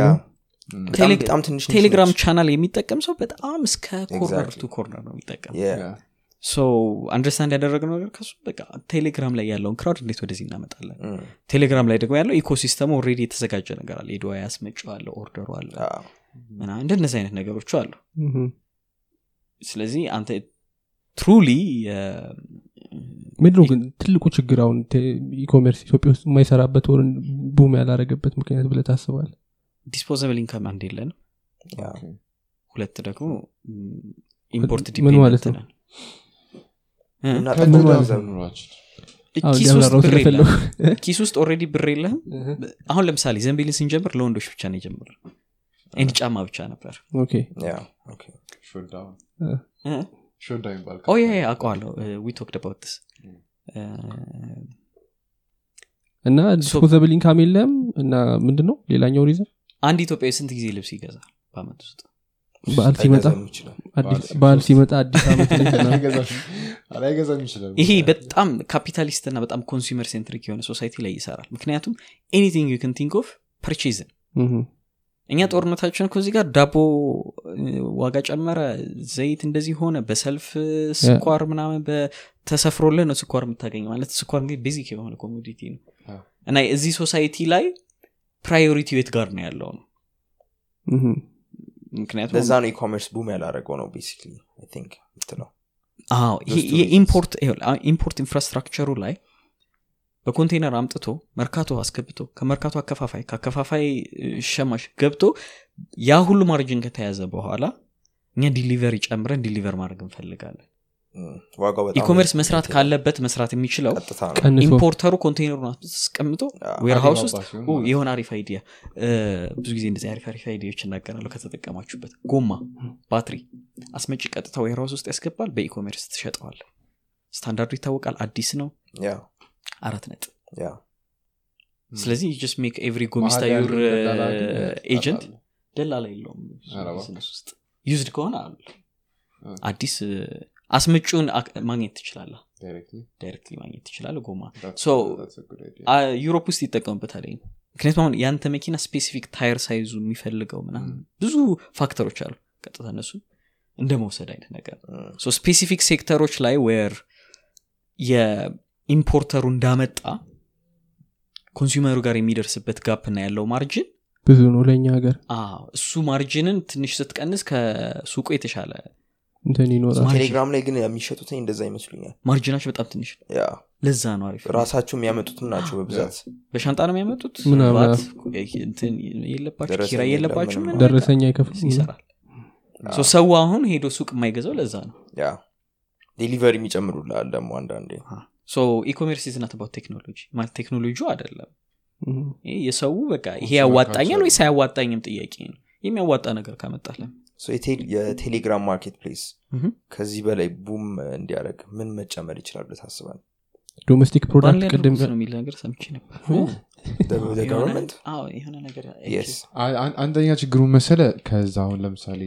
ቴሌግራም ቻናል የሚጠቀም ሰው በጣም እስከ corner. to corner ነው የሚጠቀም understand ያደረግነው ነገር ከሱ በቃ ቴሌግራም ላይ ያለውን crowd እንዴት ወደዚህ እናመጣለን. ቴሌግራም ላይ ደግሞ ያለው ecosystem ኡ already የተዘጋጀ ነገር አለ። ያስመጩ አለ order ኡ አለ አዎ። ምና እንደነዚህ አይነት ነገሮች አሉ። ስለዚህ አንተ truly ምንድነው ግን ትልቁ ችግር አሁን e-commerce ኢትዮጵያ ውስጥ የማይሰራበት ወርን boom ያላረገበት ምክንያት ብለ ታስባል disposable income አንድ የለንም. ሁለት ደግሞ import ምን dependent ኪስ ውስጥ እንዲያብራራው ብር የለህም አሁን ለምሳሌ ዘንቢልን ስንጀምር ለወንዶች ብቻ ነው የጀምር and ጫማ ብቻ ነበር አውቀዋለሁ እና disposable income የለም እና ምንድን ነው ሌላኛው reason አንድ ኢትዮጵያዊ ስንት ጊዜ ልብስ ይገዛል በአመት ውስጥ በዓል ሲመጣ በዓል ሲመጣ አዲስ ይችላል። ይሄ በጣም ካፒታሊስት እና በጣም consumer centric የሆነ society ላይ ይሰራል። ምክንያቱም anything you think of purchasing እኛ ጦርነታችን እኮ እዚህ ጋር ዳቦ ዋጋ ጨመረ ዘይት እንደዚህ ሆነ በሰልፍ ስኳር ምናምን በተሰፍሮልህ ነው ስኳር የምታገኝ ማለት ስኳር እንግዲህ basic የሆነ commodity ነው። እና እዚህ society ላይ priority የት ጋር ነው ያለው ነው ምክንያቱም ለዛ ነው e-commerce boom ያላረገው ነው. basically think ምትለው አዎ የ import import infrastructure ኡ ላይ በኮንቴነር አምጥቶ መርካቶ አስገብቶ ከመርካቶ አከፋፋይ ከአከፋፋይ እ፣ ሸማች ገብቶ ያ ሁሉ margin ከተያዘ በኋላ እኛ delivery ጨምረን deliver ማድረግ እንፈልጋለን e-commerce መስራት ካለበት መስራት የሚችለው importer ኡ container ኡን አስቀምጦ warehouse ውስጥ የሆነ አሪፍ idea ብዙ ጊዜ እንደዚህ አሪፍ አሪፍ idea ዎች እናገራለሁ ከተጠቀማችሁበት። ጎማ ባትሪ አስመጪ ቀጥታ warehouse ውስጥ ያስገባል በ e-commerce ትሸጠዋል ስታንዳርዱ ይታወቃል አዲስ ነው። አራት ነጥብ። ስለዚህ just make every ጎሚስታ your agent ደላላ የለውም። ውስጥ used ከሆነ አሉ። አዲስ አስምጩን ማግኘት ትችላለህ? directly ማግኘት ትችላለህ ጎማ? Europe ውስጥ ይጠቀሙበታል ይሄን። ምክንያቱም አሁን የአንተ መኪና specific tire size ኡ የሚፈልገው ምናምን ብዙ factor ኦች አሉ። ቀጥታ እነሱ እንደ መውሰድ አይነት ነገር so specific sector ኦች ላይ where የ importer ኡ እንዳመጣ consumer ኡ ጋር የሚደርስበት gap ና ያለው margin ብዙ ነው ለእኛ ሀገር። አዎ፣ እሱ margin ን ትንሽ ስትቀንስ ከሱቁ የተሻለ እንትን ይኖራል። ቴሌግራም ላይ ግን የሚሸጡት እንደዛ ይመስሉኛል። margin ናቸው በጣም ትንሽ ለዛ ነው አሪፍ። ራሳቸው የሚያመጡትም ናቸው በብዛት። በሻንጣ ነው የሚያመጡት? ምናምን። but እንትን የለባቸው ኪራይ የለባቸው ደረሰኛ አይከፍሉም ይሰራል። ሰው አሁን ሄዶ ሱቅ የማይገዛው ለዛ ነው። delivery የሚጨምሩላል ደግሞ አንዳንዴ። so e-commerce is not about ቴክኖሎጂ። ማለት ቴክኖሎጂ አይደለም። የሰው በቃ ይሄ ያዋጣኛል. ወይስ አያዋጣኝም ጥያቄ ነው። የሚያዋጣ ነገር ካመጣለን የቴሌግራም marketplace ከዚህ በላይ boom እንዲያደርግ ምን መጨመር ይችላል ብለህ ታስባለህ? domestic product ቅድም የሚል ነገር ሰምቼ ነበር። አንደኛ ችግሩ መሰለ ከዛ አሁን ለምሳሌ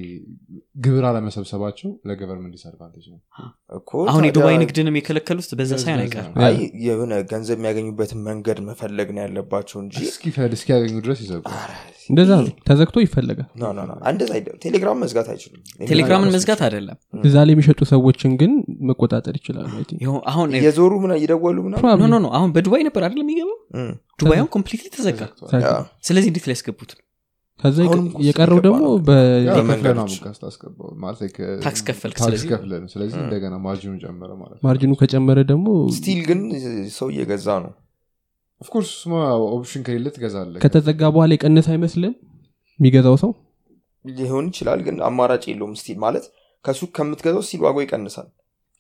ግብር አለመሰብሰባቸው ለ government disadvantage ነው። አሁን የዱባይ ንግድንም የከለከሉት በዛ ሳይሆን አይቀርም። የሆነ ገንዘብ የሚያገኙበትን መንገድ መፈለግ ነው ያለባቸው እንጂ እስኪፈል እስኪያገኙ ድረስ ይዘጉ እንደዛ ነው። ተዘግቶ ይፈለጋል። እንደዛ ቴሌግራም መዝጋት አይችሉም ቴሌግራምን መዝጋት አይደለም። እዛ ላይ የሚሸጡ ሰዎችን ግን መቆጣጠር ይችላሉ። አሁን እየዞሩ ምና እየደወሉ አሁን በዱባይ ነበር አይደለም የሚገባው? ዱባይ አሁን completely ተዘጋ። ስለዚህ እንዴት ሊያስገቡት? ነው። ከዛ የቀረው ደግሞ tax ከፈልክ፣ እንደገና margin ኡ ጨመረ ማለት ነው። margin ኡ ከጨመረ ደግሞ still ግን ሰው እየገዛ ነው of course ስማ option ከሌለ ትገዛለህ ከተዘጋ በኋላ የቀነሰ አይመስልም? የሚገዛው ሰው? ሊሆን ይችላል ግን አማራጭ የለውም still ማለት ከሱቅ ከምትገዛው still ዋጋው ይቀንሳል።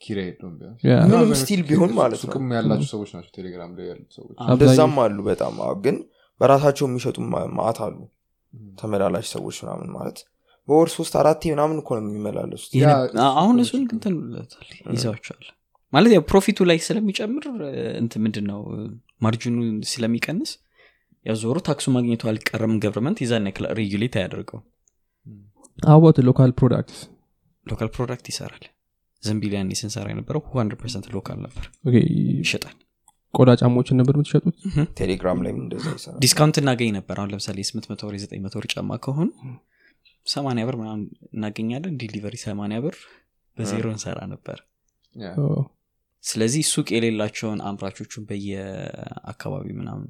ኪራይ የለውም ምንም still ቢሆን ማለት ነው። ሱቅም ያላቸው ሰዎች ናቸው ቴሌግራም ላይ ያሉት ሰዎች። እንደዛም አሉ በጣም ግን በራሳቸው የሚሸጡ ማ- ማአት አሉ። ተመላላሽ ሰዎች ምናምን ማለት በወር ሶስት አራቴ ምናምን እኮ ነው የሚመላለሱት። አሁን እሱን ብለውታል፣ ይዘዋቸዋል። ማለት ያው profit ኡ ላይ ስለሚጨምር እንት ምንድን ነው margin ኡ ስለሚቀንስ ያው ዞሮ ታክሱ ማግኘቱ አልቀረም government የዛን ያክል regulate አያደርገው። about local product local product ይሰራል። ዘንቢል ያኔ ስንሰራ የነበረው 100 local ነበር። ይሸጣል። ቆዳ ጫማዎችን ነበር የምትሸጡት? ቴሌግራም ይሰራል። discount እናገኝ ነበር። አሁን ለምሳሌ የ800 ወር የ900 ወር ጫማ ከሆኑ 80 ብር ምናምን እናገኛለን። delivery 80 ብር በዜሮ እንሰራ ነበር ስለዚህ ሱቅ የሌላቸውን አምራቾቹን በየአካባቢ ምናምን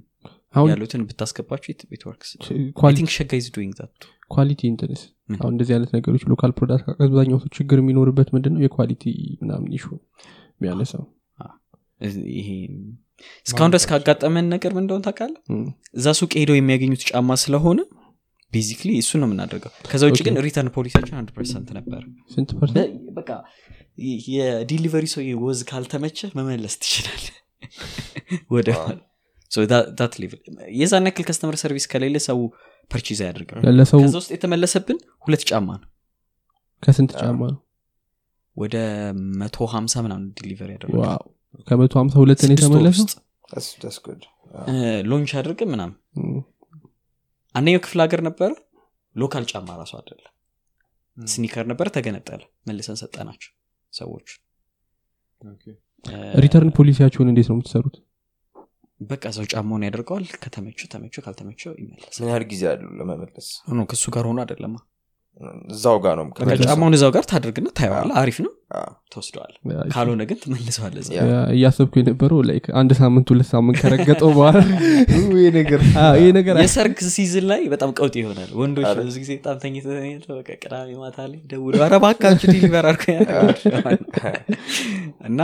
ያሉትን ብታስገባቸው it works quali- think ሸጋ is doing that quality እንትንስ ምን? አሁን እንደዚህ አይነት ነገሮች local product አብዛኛው ሰው ችግር የሚኖርበት ምንድን ነው የ quality ምናምን issue የሚያነሳው። ይሄ እስካሁን ድረስ ካጋጠመን ነገር ምን እንደሆን እዛ ሱቅ ሄደው የሚያገኙት ጫማ ስለሆነ basically እሱ ነው የምናደርገው። ከዛ ውጭ ግን return policy ያችን አንድ percent ነበር። ስንት percent? በ- በቃ የ delivery ሰው ወዝ ካልተመቸ መመለስ ትችላል ወደ የዛን ያክል customer service ከሌለ ሰው purchase አያደርግም። ለሰው ከዛ ውስጥ የተመለሰብን ሁለት ጫማ ነው። ከስንት ጫማ ነው? ወደ መቶ ሀምሳ ምናምን delivery ያደረገ። ከመቶ ሀምሳ ሁለትን good. launch አድርግ ምናምን አንደኛው ክፍለ ሀገር ነበረ። local ጫማ ራሱ አይደለም። sneaker ነበር ተገነጠለ። መልሰን ሰጠናቸው ሰዎች። return policy ያችሁን እንዴት ነው የምትሰሩት? በቃ ሰው ጫማውን ያደርገዋል። ከተመቸው ተመቸው ካልተመቸው ይመለሳል ምን ያህል ጊዜ አሉ ለመመለስ? ሆኖ ከእሱ ጋር ሆኖ አይደለማ እዛው ጋር ነው ጫማውን እዛው ጋር ታደርግና ታየዋለ አሪፍ ነው ተወስደዋል ካልሆነ ግን yeah፣ እያሰብኩ የነበረው like አንድ ሳምንት ሁለት ሳምንት ከረገጠው በኋላ ይሄ ነገር አዎ፣ ይሄ ነገር የሰርግ season ላይ በጣም ቀውጥ ይሆናል። ወንዶች ብዙ ጊዜ በጣም ተኝተው ቅዳሜ ማታ ላይ ደውሎ ኧረ እባካችሁ deliver አድርጎ እና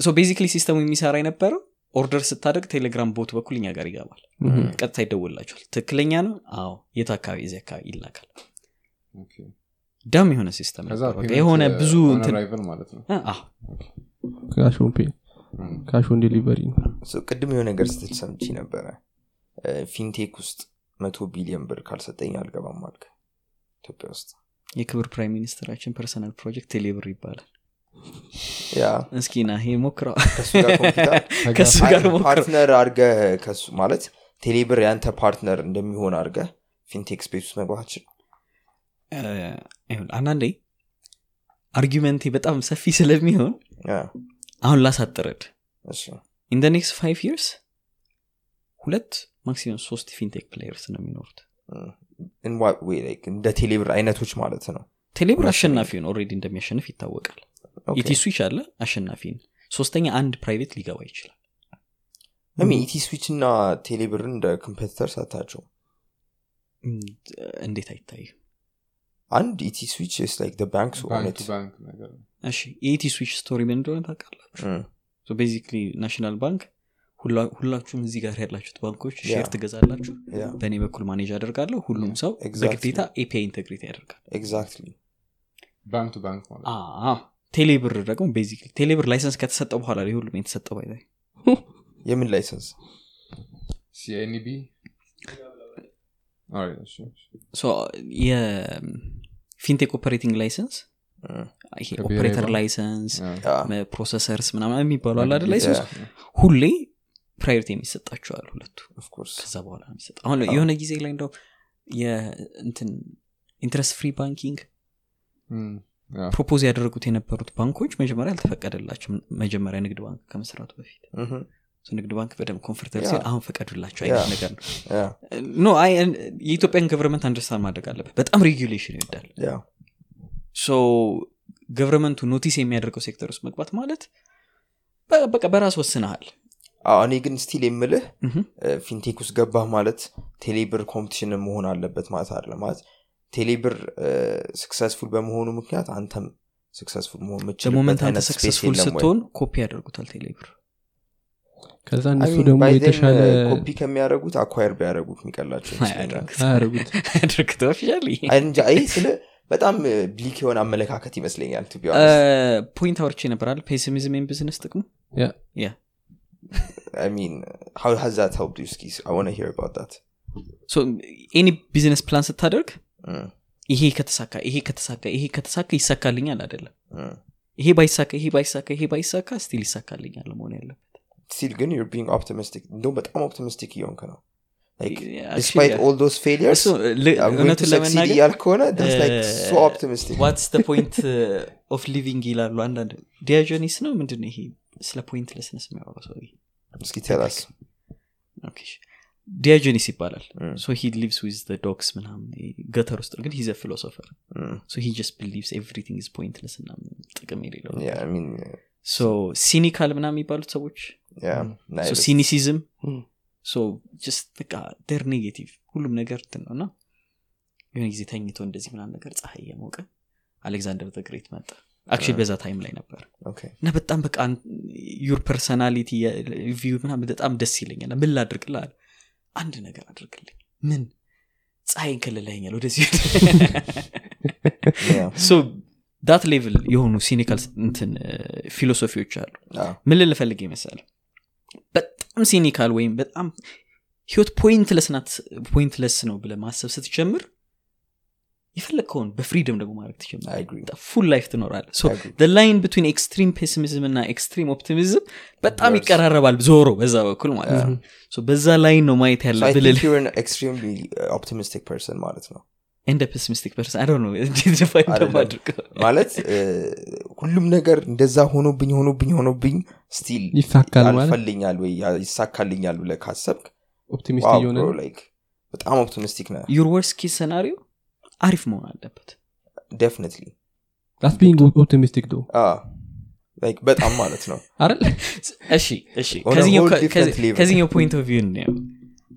so basically system ኡ የሚሰራ የነበረው order ስታደርግ ቴሌግራም bot በኩል እኛ ጋር ይገባል። ቀጥታ ይደውላቸዋል ትክክለኛ ነው? አዎ። የት አካባቢ? እዚህ አካባቢ ይላካል dumb የሆነ system ነበር። የሆነ on ብዙ cash on delivery ነው። So ቅድም የሆነ ነገር ስትል ሰምቼ ነበረ። fintech ውስጥ መቶ ቢሊዮን ብር ካልሰጠኝ አልገባም አልክ። ኢትዮጵያ ውስጥ የክብር prime minister አችን personal project ቴሌብር ይባላል። ያ እስኪ ና ይሄ ሞክረው። ከሱ ጋር partner አድርገ ከሱ ማለት ቴሌብር ያንተ partner እንደሚሆን አድርገ fintech space ውስጥ ይኸውልህ፣ አንዳንዴ argument ኤ በጣም ሰፊ ስለሚሆን አሁን ላሳጥረው in the next five years ሁለት maximum ሶስት fintech players ነው የሚኖሩት። እንደ ቴሌብር አይነቶች ማለት ነው? ቴሌብር አሸናፊውን already እንደሚያሸንፍ ይታወቃል። EthSwitch አለ አሸናፊን። ሶስተኛ አንድ private ሊገባ ይችላል። እሚ Eth ስዊች እና ቴሌብርን እንደ competitor ስታያቸው እንዴት አይታይም አንድ EthSwitch is like bank ነው። እሺ የ EthSwitch story ምን እንደሆነ ታውቃላችሁ? basically national bank ሁላ- ሁላችሁም እዚህ ጋር ያላችሁት ባንኮች share ትገዛላችሁ። በእኔ በኩል manage አደርጋለሁ። ሁሉም ሰው Exactly. በግዴታ API integrate ያደርጋል። exactly bank to bank ማለት ቴሌብር ደግሞ basically ቴሌብር license ከተሰጠው በኋላ ላይ ሁሉም የተሰጠው by የምን license ሲኤንቢ የ fintech operating license ይሄ operator? license processors ምናምን የሚባሉ አለ አይደል license ሁሌ priority የሚሰጣቸዋል ሁለቱ። ከዛ በኋላ ነው የሚሰጠው። አሁን የሆነ ጊዜ ላይ እንደው የእንትን interest free banking propose ያደረጉት የነበሩት ባንኮች መጀመሪያ አልተፈቀደላቸው መጀመሪያ ንግድ ባንክ ከመስራቱ በፊት So ንግድ ባንክ በደንብ comfortable ሲል አሁን ፈቀዱላቸው አይነት ነገር ነው። no የኢትዮጵያን government understand ማድረግ አለበት። በጣም regulation ይወዳል። so government ኡ notice የሚያደርገው ሴክተር ውስጥ መግባት ማለት በ- በቃ በራስ ወስነሃል። እኔ ግን still የምልህ fintech ውስጥ ገባህ ማለት ቴሌብር competition መሆን አለበት ማለት አለ ማለት ቴሌብር successful በመሆኑ ምክንያት አንተም successful መሆን ወይ? ስትሆን ኮፒ ያደርጉታል ቴሌብር ከዛ እነሱ ደግሞ የተሻለ uh, copy ከሚያደርጉት acquire ቢያደረጉት የሚቀላቸው ስለ በጣም bleak የሆነ አመለካከት ይመስለኛል to be honest. point አውርቼ ነበራል pessimism business ጥቅሙ? ያ ያ I mean, how has that helped you? እስኪ I wanna hear about that. Any business plan ስታደርግ? Mm, ይሄ ከተሳካ ይሄ ከተሳካ ይሄ ከተሳካ ይሳካልኛል አይደለም? Mm. ይሄ ባይሳካ ይሄ ባይሳካ ይሄ ባይሳካ still ይሳካልኛል መሆን ያለበት Still ግን you're being optimistic. እንደውም በጣም optimistic እየሆንክ ነው like Yeah, despite actually, all those failures እሱ ል- I'm going to እውነቱን succeed ለመናገር እያልክ ከሆነ that's like uh, so optimistic. What's the point of living ይላሉ አንዳንድ ዲያጆኒስ ነው ምንድን ነው ይሄ ስለ pointlessness የሚያወራው ሰው እስኪ tell us. ዲያጆኒስ ይባላል Mm. So he lives with dogs ምናምን gutter ውስጥ ነው፣ ግን he's a philosopher Mm. So he just believes everything is pointless እና ምንም ጥቅም የሌለው cynical ምናምን የሚባሉት ሰዎች. Cynicism Mm. So just በቃ they're negative ሁሉም ነገር እንትን ነው እና የሆነ ጊዜ ተኝቶ እንደዚህ ምናምን ነገር ፀሐይ የሞቀ አሌክዛንደር the Great መጣ። Actually በዛ time ላይ ነበር። እና በጣም በቃ your personality view ምናምን በጣም ደስ ይለኛል። ምን ላድርግልህ? አለ አንድ ነገር አድርግልኝ። ምን? ፀሐይን ከልለኛል ወደዚህ that level የሆኑ cynical እንትን philosophy ዎች አሉ. Ah, ምን ልልፈልግ ይመስላል? በጣም cynical ወይም በጣም ህይወት pointless ናት pointless ነው ብለ ማሰብ ስትጀምር የፈለግከውን በ freedom ደግሞ ማድረግ. ትጀምር full life ትኖራል. line between extreme pessimism እና extreme optimism በጣም. ይቀራረባል ዞሮ በዛ በኩል ማለት ነው። በዛ line ነው ማየት ያለ ብልል uh, ማለት ነው እንደ pessimistic person አይ ነው እንዴት define አይደለም። እንደማድርገው ማለት ሁሉም ነገር እንደዛ ሆኖብኝ ሆኖብኝ ሆኖብኝ still ይሳካል ማለት? ያልፈልኛል ወይ? ይሳካልኛል ብለ ካሰብክ optimist እየሆነ በጣም optimistic ነ Your worst case scenario አሪፍ መሆን አለበት። That's being optimistic though. Like በጣም ማለት ነው። እሺ እሺ ከዚህኛው point of view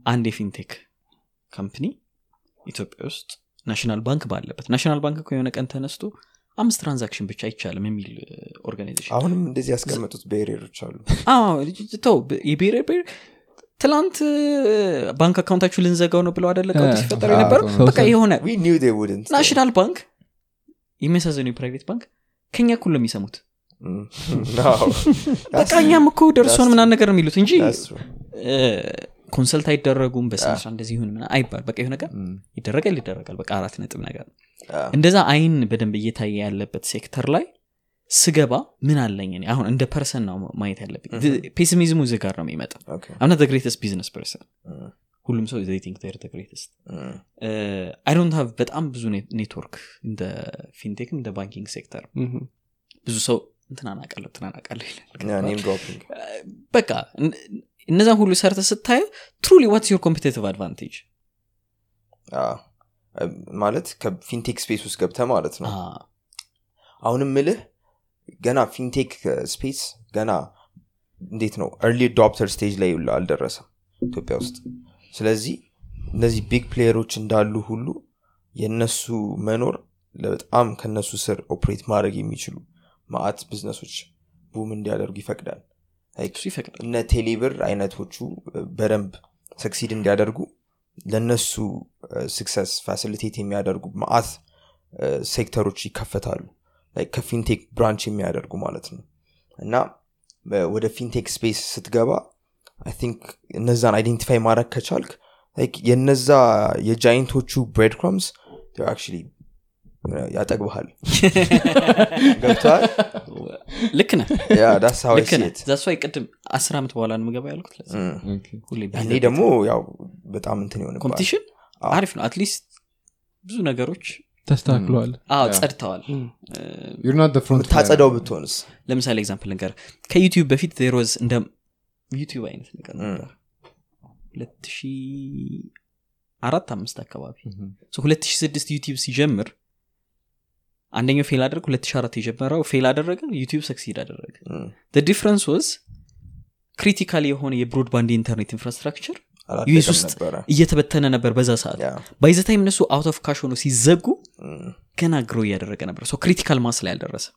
አንድ የ fintech company ኢትዮጵያ ውስጥ National Bank ባለበት National Bank እኮ የሆነ ቀን ተነስቶ አምስት transaction ብቻ አይቻልም የሚል organization አሁንም እንደዚህ ያስቀመጡት barrier ኦች አሉ ተው የብሔራዊ ብሔር ትላንት ባንክ አካውንታችሁ ልንዘጋው ነው ብለው አደለ ቀውጢ እ፣ ሲፈጠር የነበረው በቃ የሆነ we knew they wouldn't National Bank የሚያሳዝነው የ private ባንክ ከኛ እኩል ነው የሚሰሙት. No. በቃ እኛም እኮ ደርሶን ምናን ነገር ነው የሚሉት እንጂ. consult አይደረጉም በስነስራ እንደዚህ ይሁን አይባል። በቃ ይሁን ነገር. ይደረጋል ይደረጋል። በቃ አራት ነጥብ ነገር. እንደዛ አይን በደንብ እየታየ ያለበት ሴክተር ላይ ስገባ ምን አለኝ እኔ? አሁን እንደ person ነው ማየት ያለብኝ። pessimism ኡ እዚህ ጋር ነው የሚመጣው። Okay I'm not the greatest business person ሁሉም ሰው think greatest I don't have በጣም ብዙ ኔትወርክ እንደ fintech ም እንደ banking sector ብዙ ሰው እንትናን አውቃለሁ ይላል። በቃ እነዛን ሁሉ ሰርተ ስታየ truly what's your competitive advantage ማለት ከ fintech space ውስጥ ገብተ ማለት ነው። አሁንም ምልህ ገና fintech space ገና እንዴት ነው? early adopter stage ላይ አልደረሰም ኢትዮጵያ ውስጥ። ስለዚህ እነዚህ big player ኦች እንዳሉ ሁሉ የእነሱ መኖር በጣም ከነሱ ስር operate ማድረግ የሚችሉ ማአት business ኦች boom እንዲያደርጉ ይፈቅዳል እሱ እነ ቴሌብር አይነቶቹ በደንብ succeed እንዲያደርጉ ለነሱ success facilitate የሚያደርጉ ማአት ሴክተሮች ይከፈታሉ። ከ fintech branch የሚያደርጉ ማለት ነው። እና ወደ fintech space ስትገባ think እነዛን identify ማድረግ ከቻልክ የነዛ የ giant ኦቹ bread ያጠግብሃል። ገብተዋል ልክ ነህ። ቅድም አስር ዓመት በኋላ ነው ምገባ ያልኩት። ያኔ ደግሞ ያው በጣም እንትን ይሆንባል competition አሪፍ ነው። At least ብዙ ነገሮች ተስተካክለዋል። ጸድተዋል። እም። You're not the front ታጸዳው runner. ብትሆንስ? ለምሳሌ example ነገር ከ YouTube በፊት there was እንደ YouTube አይነት ነገር ነበር። ሁለት ሺ አራት አምስት አካባቢ. ሁለት ሺ ስድስት YouTube ሲጀምር አንደኛው fail አደረግ ሁለት ሺ አራት የጀመረው fail አደረገ YouTube succeed አደረገ። Difference was critical የሆነ የ broadband የኢንተርኔት infrastructure US ውስጥ እየተበተነ ነበር በዛ ሰዓት። By the time እነሱ out of cash ሆኖ ሲዘጉ ገና grow እያደረገ ነበር። ሰው critical mass ላይ አልደረሰ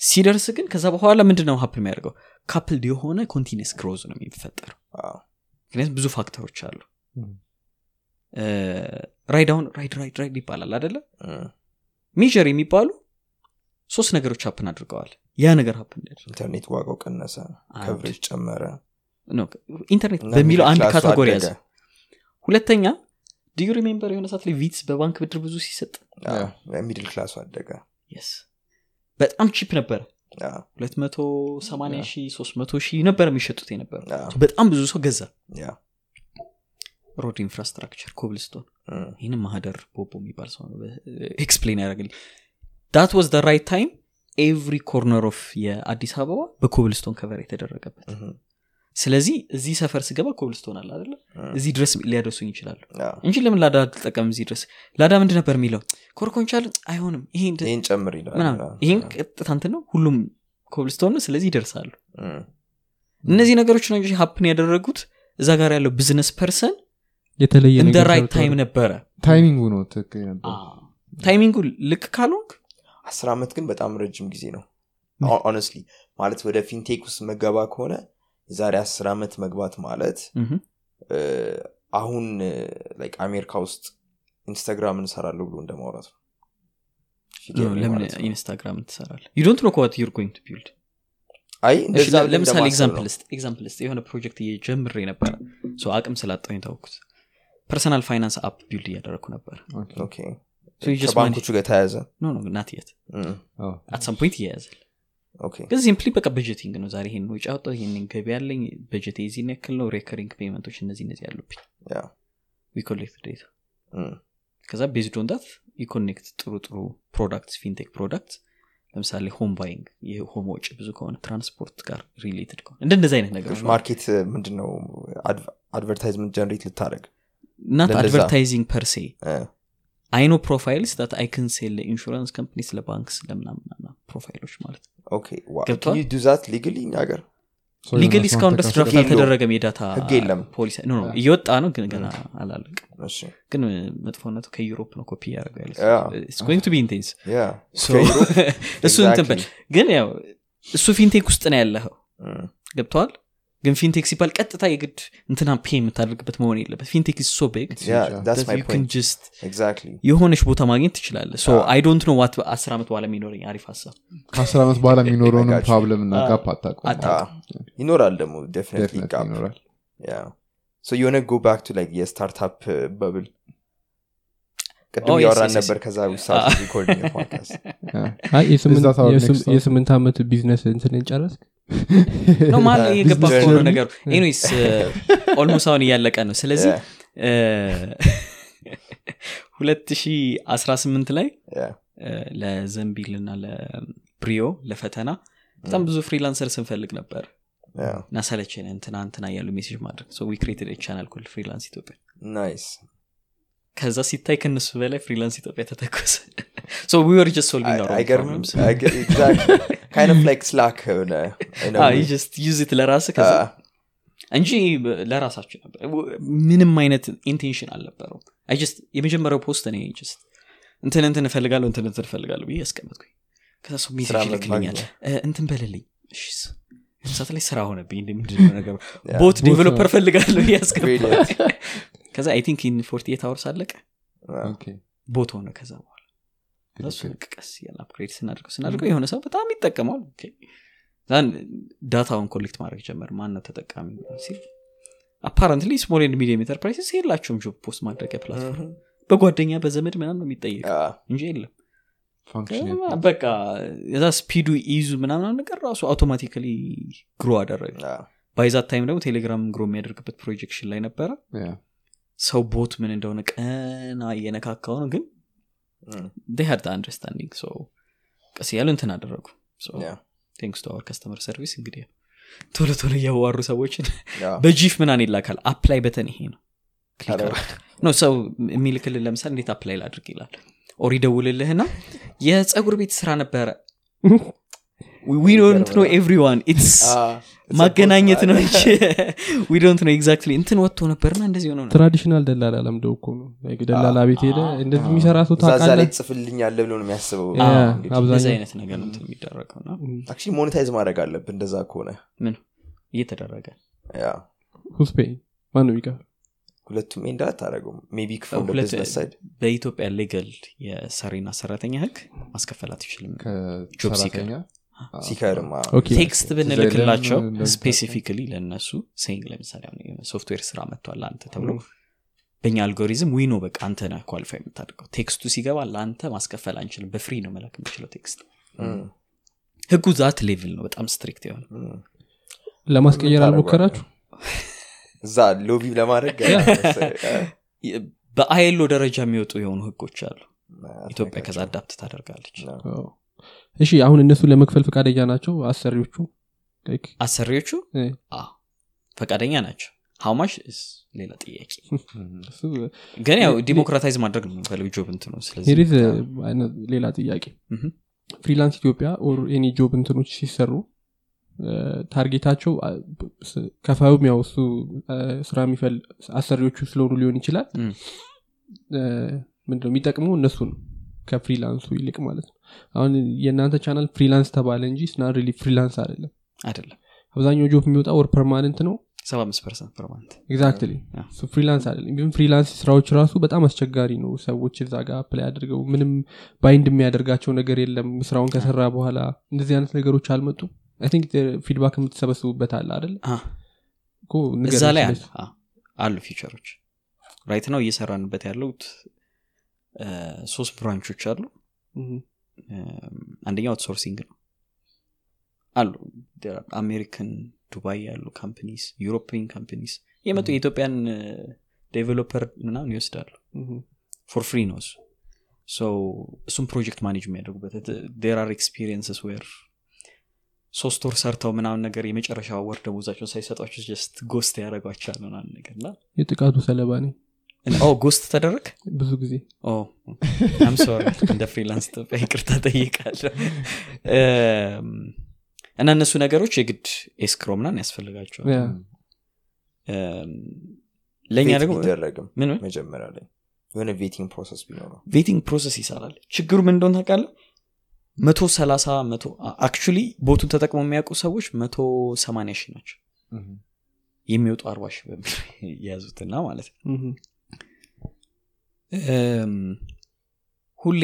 ሲደርስ ግን ከዛ በኋላ ምንድን ነው happen የሚያደርገው? Coupled የሆነ continuous growth ነው የሚፈጠረው። አዎ፣ ምክንያቱም ብዙ factor ኦች አሉ. Ride አሁን Ride Ride Ride ይባላል አደለ major የሚባሉ ሶስት ነገሮች happen አድርገዋል። ያ ነገር happen ኢንተርኔት ዋጋው ቀነሰ coverage ጨመረ። ኢንተርኔት በሚለው አንድ category ያዘ። ሁለተኛ do you remember የሆነ ሰዓት ላይ Vitz በባንክ ብድር ብዙ ሲሰጥ? Middle class ኡ አደገ። በጣም cheap ነበረ። አዎ፣ 280 ሺህ 300 ሺህ ነበር የሚሸጡት የነበረ በጣም ብዙ ሰው ገዛ road infrastructure cobblestone ይህንም ማህደር ቦቦ የሚባል ሰው ነው explain ያደረግልኝ That was the right time every corner of የአዲስ አበባ በ cobblestone cover የተደረገበት ስለዚህ እዚህ ሰፈር ስገባ ኮብልስቶን አለ አደለ እዚህ ድረስ ሊያደርሱኝ ይችላሉ። እንጂ ለምን ላዳ አልጠቀም እዚህ ድረስ? ላዳ ምንድ ነበር የሚለው? ኮርኮንቻል አይሆንም። ይሄ እንደ- ይህን ጨምር ይላል። ይህን ቀጥታ ነው። ሁሉም ኮብልስቶን ስለዚህ ይደርሳሉ። እነዚህ ነገሮች ነው happen ያደረጉት እዛ ጋር ያለው business person የተለየ እንደ right time ነበረ። timing ኡ ነው ትክክል timing ኡ ልክ ካልሆንክ? አስር ዓመት ግን በጣም ረጅም ጊዜ ነው። honestly ማለት ወደ fintech ውስጥ መገባ ከሆነ የዛሬ አስር ዓመት መግባት ማለት አሁን like አሜሪካ ውስጥ ኢንስታግራም እንሰራለሁ ብሎ እንደማውራት ነው። ለምን ኢንስታግራም ትሰራል you don't know what you're going to build አይ ለምሳሌ example ልስጥ የሆነ ፕሮጀክት እየጀመርኩ ነበረ። so አቅም ስላጣሁ ተውኩት personal finance app build እያደረግኩ ነበር. okay So you just ከባንኮቹ ጋር ተያያዘ no no not yet እም፣ at some point እያያዛል okay ግን simply በቃ budgeting ነው ዛሬ ይሄን ወጪ አወጣሁ ይሄንን ገቢ ያለኝ በጀት የዚህን ያክል ነው recurring payment ኦች እነዚህ እነዚህ ያሉብኝ yeah we collect data ከዛ based on that we connect ጥሩ ጥሩ products fintech product ለምሳሌ home buying የ home ወጪ ብዙ ከሆነ ትራንስፖርት ጋር related ከሆነ እንደነዚህ አይነት ነገሮች market ምንድን ነው advertisement generate ልታደርግ ነው ለእንደዛ። advertising per se I know profiles that I can sell ለ insurance companies ለ banks ለምናምናና profile ኦች ማለት ነው. okay ገብቶሃል? do that legally እኛ ሀገር የሆነ እስካሁን ድረስ draft አልተደረገም የ data ህግ የለም። ፖሊሲ no no እየወጣ ነው ግን ገና አላለቀም ግን መጥፎነቱ ከዩሮፕ ነው ኮፒ ያደረገ Yeah. going to be intense yeah። እሱ እንትን በል። ግን ያው እሱ fintech ውስጥ ነው ያለኸው። ገብተዋል ግን fintech ሲባል ቀጥታ የግድ እንትና pay የምታደርግበት መሆን የለበት። fintech so የሆነች ቦታ ማግኘት ትችላለህ so I don't know what አስር ዓመት በኋላ የሚኖረኝ አሪፍ ሀሳብ. ከአስር ዓመት በኋላ የሚኖረውንም. problem እና gap አታውቅም አታውቅም። ይኖራል ደግሞ ይኖራል. የሆነ go back to like የ startup bubble ቅድም Oh, ያወራን. ነበር ከዛ አይ የስምንት- ዓመት ቢዝነስ እንትንን ጨርስ ነው ማለ የገባ Business ከሆነ. ነገሩ? anyways almost አሁን እያለቀ ነው። ስለዚህ ሁለት ሺ አስራ ስምንት ላይ እ፣ ለዘንቢል እና ለብሪዮ ለፈተና በጣም ብዙ freelancer ስንፈልግ ነበር። እና ሰለችን እንትና እንትና እያሉ message ማድረግ። created channel called ፍሪላንስ ኢትዮጵያ nice ከዛ ሲታይ ከነሱ በላይ ፍሪላንስ ኢትዮጵያ ተተኮሰ። so we were just solving kind of like ስላክ ሆነ just use it ለራስ ከዛ እንጂ ለራሳችሁ ነበር ምንም አይነት intention አልነበረው I just የመጀመሪያው post እኔ just እንትን እንትን እፈልጋለሁ እንትን እንትን እፈልጋለሁ ብዬ ያስቀመጥኩኝ ከዛ ሰው message እ፣ እንትን በልልኝ. ሰዓት ላይ ስራ ሆነብኝ እንደምንድነው ነገሩ? bot developer እፈልጋለሁ Brilliant. ከዛ I think in forty eight hours አለቀ። bot ሆነ ከዛ በኋላ ቀስ እያልን upgrade ስናደርገው ስናደርገው የሆነ ሰው በጣም ይጠቀማል። ዛን data ውን collect ማድረግ ጀመር። ማነው ተጠቃሚ ሲል apparently small and medium enterprises የላቸውም job post ማድረጊያ platform። በጓደኛ በዘመድ ምናምን ነው የሚጠየቅ Ah, እንጂ የለም። በቃ የዛ speed ኡ ease ኡ ምናምን ነገር ራሱ automatically grow አደረገ። by that time ደግሞ ቴሌግራም grow የሚያደርግበት projection ላይ ነበረ። ሰው bot ምን እንደሆነ ገና እየነካካው ነው። ግን mm, had understanding ቀስ እያሉ እንትን አደረጉ. thanks to our customer service እንግዲህ ቶሎ ቶሎ እያዋሩ ሰዎችን. በ GIF ምናምን ይላካል። apply button ይሄ ነው። no ሰው የሚልክልን ለምሳሌ እንዴት apply ላድርግ ይላል? or ይደውልልህና የፀጉር ቤት ስራ ነበረ we don't know everyone it's Ah, ማገናኘት. ነው እንጂ we don't know exactly እንትን ወጥቶ ነበርና እንደዚህ ሆነ traditional ደላላ ለምደው እኮ ነው። Like ደላላ ቤት ሄደ እንደዚህ የሚሰራ ሰው ታውቃለህ? ጽፎልኛል ብሎ ነው የሚያስበው። አብዛኛው- አይነት ነገር ነው የሚደረገው እና አክቹዋሊ ሞኔታይዝ ማድረግ አለብህ እንደዛ ከሆነ። ምን? እየተደረገ? ያ። ሁስፔ ማን ነው የሚቀር ሁለቱም ኤንድ አታደረገውም ሜቢ ክፎር ሁለት- ቢዝነስ ሳይድ በኢትዮጵያ ሌገል የሰሪና ሰራተኛ ህግ ማስከፈል አትችልም። ጆብ ከሰራተኛ ሲከርም ቴክስት ብንልክላቸው? ስፔሲፊካሊ ለእነሱ ሴይንግ ለምሳሌ ሶፍትዌር ስራ መጥቷል አንተ ተብሎ በእኛ አልጎሪዝም ዊኖ በቃ አንተ ነህ ኳሊፋይ የምታደርገው። ቴክስቱ ሲገባ ለአንተ ማስከፈል አንችልም። በፍሪ ነው መላክ የምችለው ቴክስት። ህጉ that level ነው። በጣም strict የሆነ. ለማስቀየር አልሞከራችሁ? እዛ lobby ለማድረግ በአይሎ ደረጃ የሚወጡ የሆኑ ህጎች አሉ። ኢትዮጵያ ከዛ adopt ታደርጋለች እሺ አሁን እነሱ ለመክፈል ፈቃደኛ ናቸው? አሰሪዎቹ? አሰሪዎቹ? ፈቃደኛ ናቸው። how much ሌላ ጥያቄ። ግን ያው democratize ማድረግ ነው የምንፈልግ job እንትኑ ስለዚህ ሌላ ጥያቄ። ፍሪላንስ ኢትዮጵያ or any job እንትኖች ሲሰሩ target ኣቸው ከፋዩም ያው እሱ ስራ የሚከፍሉ አሰሪዎቹ ስለሆኑ ሊሆን ይችላል። ምንድነው የሚጠቅመው? እነሱ ነው ከ freelance ኡ ይልቅ ማለት ነው። አሁን የእናንተ channel freelance ተባለ እንጂ it's not really freelance አይደለም። አይደለም። አብዛኛው job የሚወጣ or permanent ነው። exactly. freelance አይደለም. freelance ስራዎች ራሱ በጣም አስቸጋሪ ነው። ሰዎች እዛ ጋር apply አድርገው ምንም bind የሚያደርጋቸው ነገር የለም። ስራውን ከሰራ በኋላ እንደዚህ አይነት ነገሮች አልመጡም። I think feedback የምትሰበስቡበት አለ ንገረኝ እዛ ላይ አሉ feature ኦች right now እየሰራንበት እ፣ ሶስት branch ኦች አሉ። አንደኛው outsourcing ነው። አሉ። አሜሪካን ዱባይ ያሉ companies European companies የመጡ የኢትዮጵያን developer ምናምን ይወስዳሉ። for free ነው እሱ። እሱም project manage የሚያደርጉበት there are experiences where ሶስት ወር ሰርተው ምናምን ነገር የመጨረሻ ወር ደሞዛቸውን ሳይሰጧቸው just ghost ያደረጓቸዋል ምናምን ነገር እና የጥቃቱ ሰለባ ነኝ ኦ ጎስት ተደረግ ብዙ ጊዜ። እንደ Freelance ይቅርታ ጠይቃለሁ። እና እነሱ ነገሮች የግድ escrow ምናምን ያስፈልጋቸዋል። ለእኛ ደግሞ ምን ምን? መጀመሪያ ላይ የሆነ vetting process ቢኖረው። vetting process ይሰራል። ችግሩ ምን እንደሆን ታውቃለህ? መቶ ሰላሳ መቶ actually bot ኡን ተጠቅሞ የሚያውቁ ሰዎች መቶ ሰማኒያ ሺህ ናቸው። የሚወጡ አርባ ሺህ በሚል የያዙትና ማለት ነው ሁሌ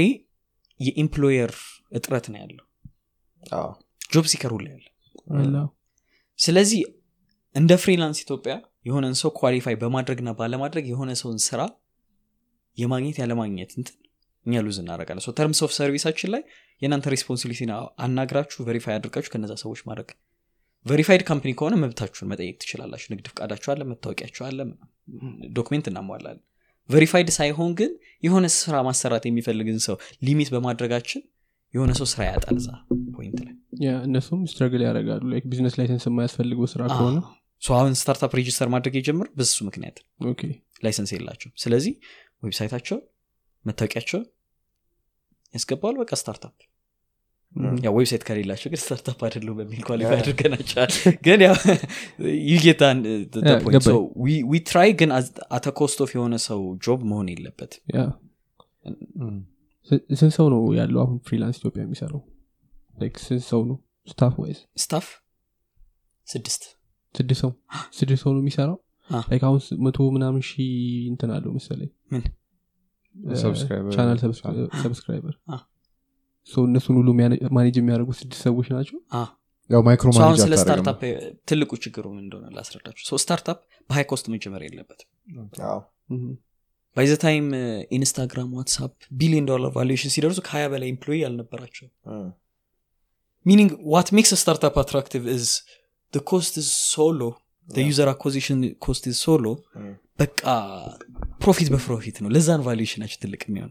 የ employer እጥረት ነው ያለው። አዎ። job seeker ሁሌ ያለ ስለዚህ እንደ Freelance ኢትዮጵያ የሆነን ሰው qualify በማድረግና ባለማድረግ የሆነ ሰውን ስራ የማግኘት ያለማግኘት እንትን እኛ lose እናደረጋለን terms of service ኣችን ላይ የእናንተ responsibility አናግራችሁ verify አድርጋችሁ ከነዛ ሰዎች ማድረግ። verified company ከሆነ መብታችሁን መጠየቅ ትችላላችሁ። ንግድ ፍቃዳችሁ አለ መታወቂያችሁ አለ document እናሟላለን verified ሳይሆን ግን የሆነ ስራ ማሰራት የሚፈልግን ሰው limit በማድረጋችን የሆነ ሰው ስራ ያጣል እዛ point ላይ። እነሱም struggle ያደርጋሉ። business license የማያስፈልገው ስራ ከሆነ? አሁን startup register ማድረግ የጀምር በሱ ምክንያት license የላቸው ስለዚህ website ኣቸው መታወቂያቸው ያስገባሉ በቃ startup ያው website ከሌላቸው ግን startup አይደሉም በሚል qualify አድርገናቸዋል። ግን ያው you get it we try ግን at the cost of የሆነ ሰው job መሆን የለበት ስንት ሰው ነው ያለው አሁን Freelance ኢትዮጵያ የሚሰራው? like ስንት ሰው ነው? staff wise staff ስድስት። ስድስት ሰው? ስድስት ሰው ነው የሚሰራው? አሁን መቶ ምናምን ሺ እንትን አለው መሰለኝ። channel channel. subscriber እነሱን ሁሉ manage የሚያደርጉ ስድስት ሰዎች ናቸው። ያው micro አሁን manage ስለ startup ትልቁ ችግሩ ምን እንደሆነ ላስረዳችሁ። so startup በ high cost መጀመር የለበትም። አዎ። ምም። by the time Instagram WhatsApp ቢሊዮን ዶላር valuation ሲደርሱ ከሀያ በላይ employee አልነበራቸው meaning what makes startup attractive is cost so low user acquisition cost so low በቃ profit በ profit ነው። ለዛን valuation ኣቸው ትልቅ የሚሆን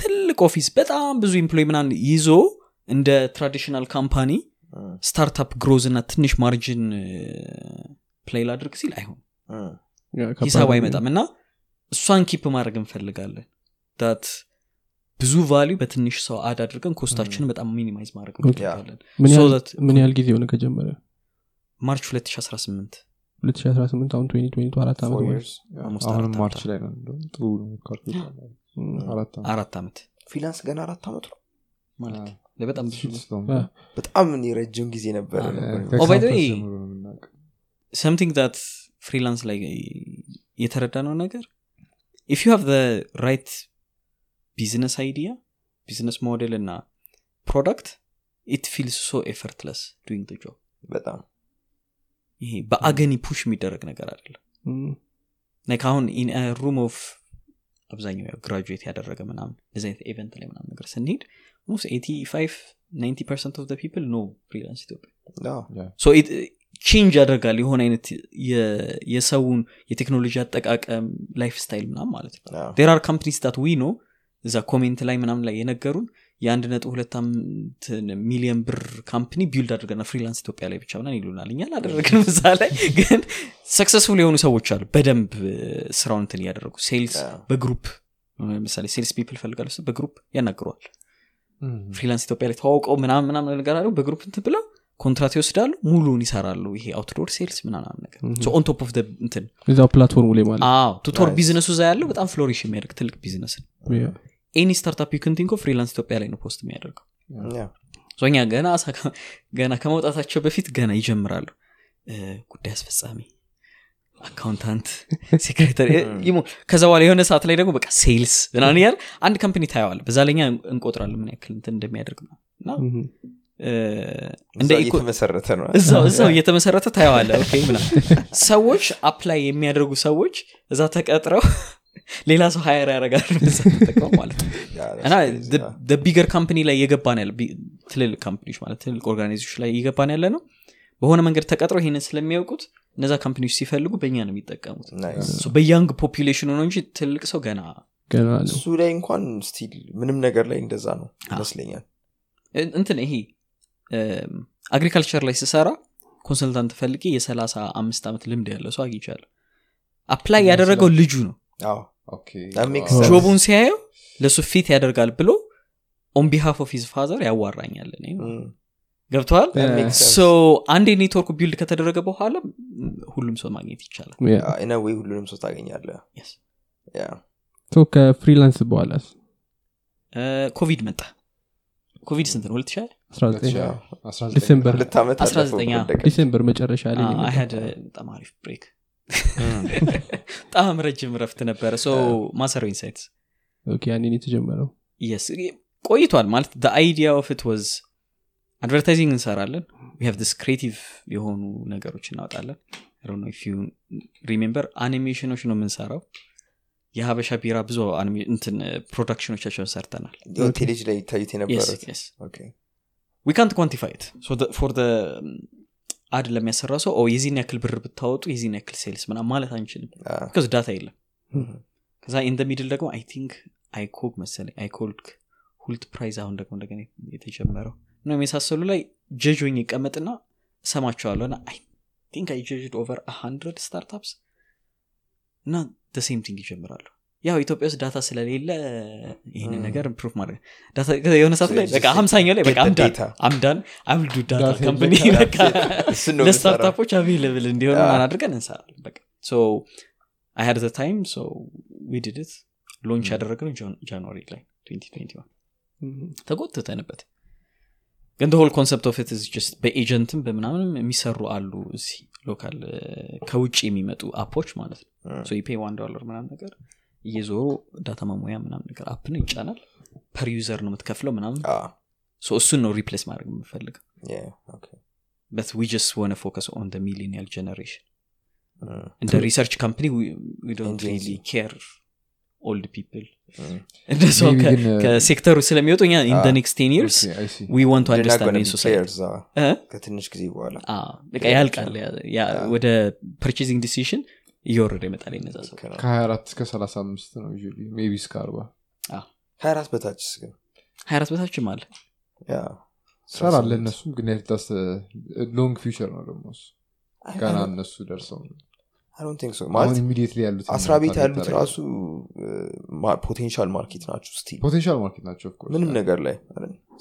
ትልቅ office በጣም ብዙ employee ምናምን ይዞ እንደ traditional company startup growth እና ትንሽ margin play ላድርግ ሲል አይሆን ሂሳብ ነው። አይመጣም እና እሷን keep ማድረግ እንፈልጋለን። that ብዙ value በትንሽ ሰው add አድርገን cost ኣችንን በጣም minimize ማድረግ እንፈልጋለን። ምን ያህል ጊዜ ሆነ ከጀመረ? March 2018 2018 አሁን 2022 አራት ዓመት አሁንም March ላይ ነው። ጥሩ አራት ዓመት። Freelance ገና አራት ዓመት ነው? ማለት በጣም በጣም ረጅም ጊዜ ነበር። something that Freelance ላይ የተረዳ ነው ነገር if you have right business idea business model እና product it feels so effortless doing job በጣም ይሄ በ agony push የሚደረግ ነገር አይደለም like አሁን in room of አብዛኛው ያው graduate ያደረገ ምናምን እንደዚህ አይነት event ላይ ምናምን ነገር ስንሄድ most 85 90 percent of people know Freelance ኢትዮጵያ change ያደርጋል የሆነ አይነት የሰውን የቴክኖሎጂ አጠቃቀም life style ምናም ማለት ነው። there are companies that we know እዛ comment ላይ ምናምን ላይ የነገሩን የአንድ ነጥብ ሁለት ሚሊዮን ብር company build አድርገና Freelance ኢትዮጵያ ላይ ብቻ ምናን ይሉናል። እኛ አላደረግንም እዛ ላይ ግን successful የሆኑ ሰዎች አሉ። በደንብ ስራውን እንትን እያደረጉ sales በ group ለምሳሌ sales people ፈልጋሉ ስ በ group ያናግረዋል። Freelance ኢትዮጵያ ላይ ተዋውቀው ምናምን ምናምን ነገር አለው በ group እንትን ብለው contract ይወስዳሉ። ሙሉን ይሰራሉ። ይሄ outdoor sales ምናምን ነገር on top of እንትን platform ኡ ላይ ማለት tutor. business ኡ እዛ ያለው በጣም flourish የሚያደርግ ትልቅ ቢዝነስ ነው any startup you can think of Freelance ኢትዮጵያ ላይ ነው post የሚያደርገው. so እኛ ገና ገና ከመውጣታቸው በፊት ገና ይጀምራሉ። ጉዳይ አስፈጻሚ accountant secretary ይሞ ከዛ በኋላ የሆነ ሰዓት ላይ ደግሞ በቃ sales ምናምን እያለ አንድ company ታየዋል በዛ እኛ እንቆጥራለን ምን ያክል እንትን እንደሚያደርግ ነው እና eco- እየተመሰረተ ነው። እዛው እዛው እየተመሰረተ ታየዋለ ሰዎች apply የሚያደርጉ ሰዎች እዛ ተቀጥረው ሌላ ሰው እዛ ተጠቅመው ማለት ነው። እና bigger company ላይ እየገባን ያለ ትልልቅ company ዎች ማለት ትልልቅ organization ላይ እየገባን ያለ ነው። በሆነ መንገድ ተቀጥረው ይህንን ስለሚያውቁት እነዛ company ዎች ሲፈልጉ በእኛ ነው የሚጠቀሙት። በ young population ኑ ነው እንጂ ትልቅ ሰው ገና እሱ ላይ እንኳን still ምንም ነገር ላይ እንደዛ ነው ይመስለኛል። እን- እንትን ይሄ agriculture ላይ ስሰራ consultant ፈልጌ የሰላሳ አምስት ዓመት ልምድ ያለው ሰው አግኝቻለሁ። apply ያደረገው ልጁ ነው job ኡን ሲያየው ለእሱ fit ያደርጋል ብሎ on behalf of his father ያዋራኛል እኔ ገብተዋል አንዴ network build ከተደረገ በኋላ ሁሉም ሰው ማግኘት ይቻላል። Anyway ሁሉንም ሰው ታገኛለ ከ freelance በኋላስ? እ፣ ኮቪድ መጣ። ኮቪድ ስንት ነው? 2000 19 yeah። 19 December ሁለት ዓመት 19 አለፈው አዎ። ከወደቀ። December መጨረሻ ላይ had በጣም አሪፍ break በጣም ረጅም ረፍት ነበረ። so ማሰሮ Insights okay ያኔን የተጀመረው? yes ቆይቷል ማለት idea of it was advertising እንሰራለን. so creative የሆኑ ነገሮች እናወጣለን. remember animation ኦች ነው የምንሰራው። የሀበሻ ቢራ ብዙ እንትን ፕሮዳክሽኖቻቸውን ሰርተናል። ቴሌጅ ላይ ይታዩት የነበሩት? ኦኬ። ዊ ካንት ኳንቲፋይት ፎር አድ ለሚያሰራ ሰው ኦ የዚህን ያክል ብር ብታወጡ የዚህን ያክል ሴልስ ምናምን ማለት አንችልም። ቢካዝ ዳታ የለም። ከዛ ኢን ሚድል ደግሞ አይ ቲንክ አይኮግ መሰለኝ አይኮልክ ሁልት ፕራይዝ አሁን ደግሞ እንደገና የተጀመረው ነው የመሳሰሉ ላይ ጀጆኝ ይቀመጥና እሰማቸዋለሁ። እና አይ ቲንክ አይ ጀጅድ ኦቨር ሀንድረድ ስታርታፕስ እና ሴም ቲንግ ይጀምራሉ ያው ኢትዮጵያ ውስጥ ዳታ ስለሌለ ይህንን. ነገር ኢምፕሩቭ ማድረግ የሆነ ሰዓት ላይ በቃ ሀምሳኛው ላይ አምዳን አምልዱ ዳታ የምንሰራው። ለስታርታፖች አቬለብል. ማን አድርገን እንሰራለን በቃ አይ ሃድ ታይም ሶ ዊ ዲድት ሎንች ያደረግነው ጃንዋሪ ላይ 2021 ተጎትተንበት ግን ሆል ኮንሰፕት ኦፍ ስ ጀስት በኤጀንትም በምናምንም የሚሰሩ አሉ እዚህ ሎካል ከውጭ የሚመጡ አፖች ማለት ነው. ሶ ኢፔ ዋን ዶላር ምናምን ነገር እየዞሩ ዳታ ማሞያ ምናምን ነገር አፕን ይጫናል። ፐር ዩዘር ነው የምትከፍለው ምናምን። እሱን ነው ሪፕሌስ ማድረግ የምፈልገው። Yeah, okay. በት ዊ ጀስት ወነ ፎከስ ኦን ሚሊኒያል ጀነሬሽን እንደ ሪሰርች ካምፕኒ. ኬር ኦልድ ፒፕል uh, ከሴክተሩ ስለሚወጡ እኛ ኢን. ኔክስት ቴን ይርስ. we want understand society ከትንሽ ጊዜ በኋላ ያልቃል. ወደ purchasing decision እየወረደ ይመጣል እነዛ ሰው ልክ ነው። ከ24 እስከ 35 ነው maybe እስከ 40 ሀያ አራት በታችስ ግን ሀያ አራት በታችም አለ። ሰራለ እነሱም ግን that's long future ነው ደግሞ እሱ. ገና እነሱ ደርሰው ያሉት አስራ ቤት ያሉት ራሱ potential market ናቸው potential market ናቸው of course። ምንም ነገር ላይ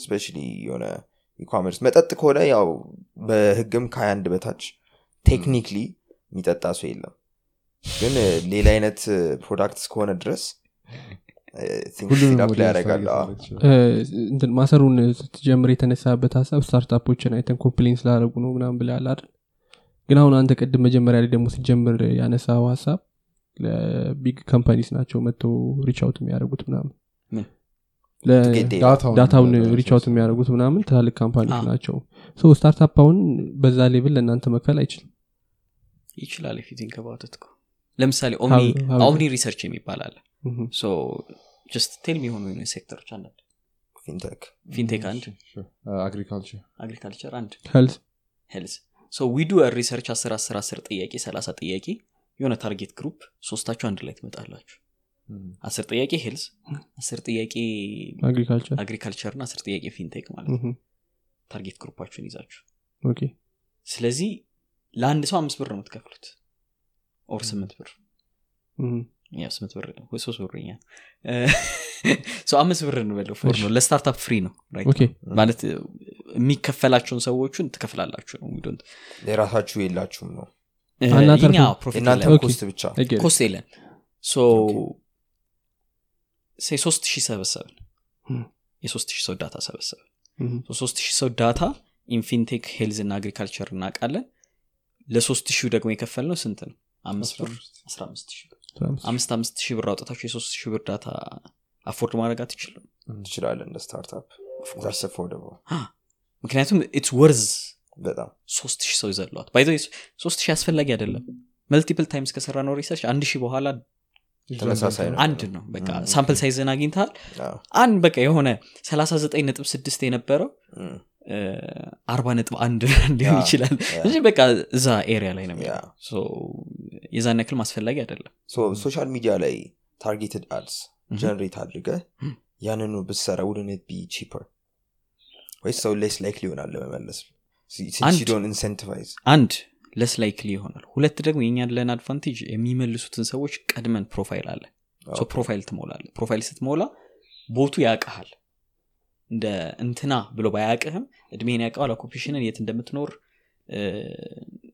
specially የሆነ e-commerce መጠጥ ከሆነ ያው በህግም ከሀያ አንድ በታች technically የሚጠጣ ሰው የለም ግን ሌላ አይነት product እስከሆነ ድረስ እንትን ማሰሮን ስትጀምር የተነሳበት ሀሳብ startup ኦችን አይተን complain ስላደረጉ ነው ምናምን ብለሃል አይደል? ግን አሁን አንተ ቅድም መጀመሪያ ላይ ደግሞ ስትጀምር ያነሳው ሀሳብ ለ big companies ናቸው መጥተው reach out የሚያደርጉት ምናምን. data ውን reach out የሚያደርጉት ምናምን ትላልቅ company ዎች ናቸው። so startup አሁን በዛ level ለእናንተ መክፈል አይችልም። ይችላል if you think about it እኮ ለምሳሌ omni research የሚባል አለ። just tell የሚሆኑ የሆኑ ሴክተሮች አንዳንድ fintech fintech አንድ. agriculture agriculture አንድ። health health so we do research 10 10 10 ጥያቄ 30 ጥያቄ የሆነ target group ሶስታችሁ አንድ ላይ ትመጣላችሁ። አስር ጥያቄ health አስር ጥያቄ agriculture እና አስር ጥያቄ fintech ማለት ነው። target group ኣችሁን ይዛችሁ። okay ስለዚህ ለአንድ ሰው አምስት ብር ነው የምትከፍሉት or ስምንት ብር? ምሁም። yeah ስምንት ብር ወይ ሶስት ብር ኛ ሰው አምስት ብር እንበለው for ነው ለ startup free ነው ማለት የሚከፈላቸውን ሰዎቹን ትከፍላላችሁ ነው። የራሳችሁ የላችሁም ነው። cost ብቻ። Get it. cost አለን so say ሶስት ሺህ ሰበሰብን. የሶስት ሺህ ሰው data ሰበሰብን። ሶስት ሺህ ሰው data in fintech health እና agriculture እናውቃለን። ለሶስት ሺህ ደግሞ የከፈልነው ስንት ነው አምስት አምስት ሺህ ብር። አውጥታችሁ የሶስት ሺህ ብር data afford ማድረግ አትችልም ትችላለን እንደ startup። ምክንያቱም it's worth በጣም ሶስት ሺህ ሰው ይዘለዋል። by the way ሶስት ሺህ አስፈላጊ አይደለም። multiple times ከሰራ ነው research አንድ ሺህ በኋላ ተመሳሳይ ነው አንድ ነው በቃ. sample size ን አግኝተሃል አንድ በቃ የሆነ 39 ነጥብ ስድስት የነበረው. አርባ ነጥብ አንድ ሊሆን ይችላል እንጂ በቃ እዛ area ላይ ነው የዛን ያክል ማስፈላጊ አይደለም social media ላይ targeted ads. generate አድርገ. ያንኑ ብትሰራ ውድነት be cheaper ወይስ ሰው less likely ይሆናል ለመመለስ አንድ less likely ይሆናል። ሁለት ደግሞ የኛ ያለን advantage የሚመልሱትን ሰዎች ቀድመን profile አለ። so profile ትሞላለ profile ስትሞላ bot ኡ ያውቀሃል እንደ እንትና ብሎ ባያቅህም እድሜን ያውቀዋል occupation ን የት እንደምትኖር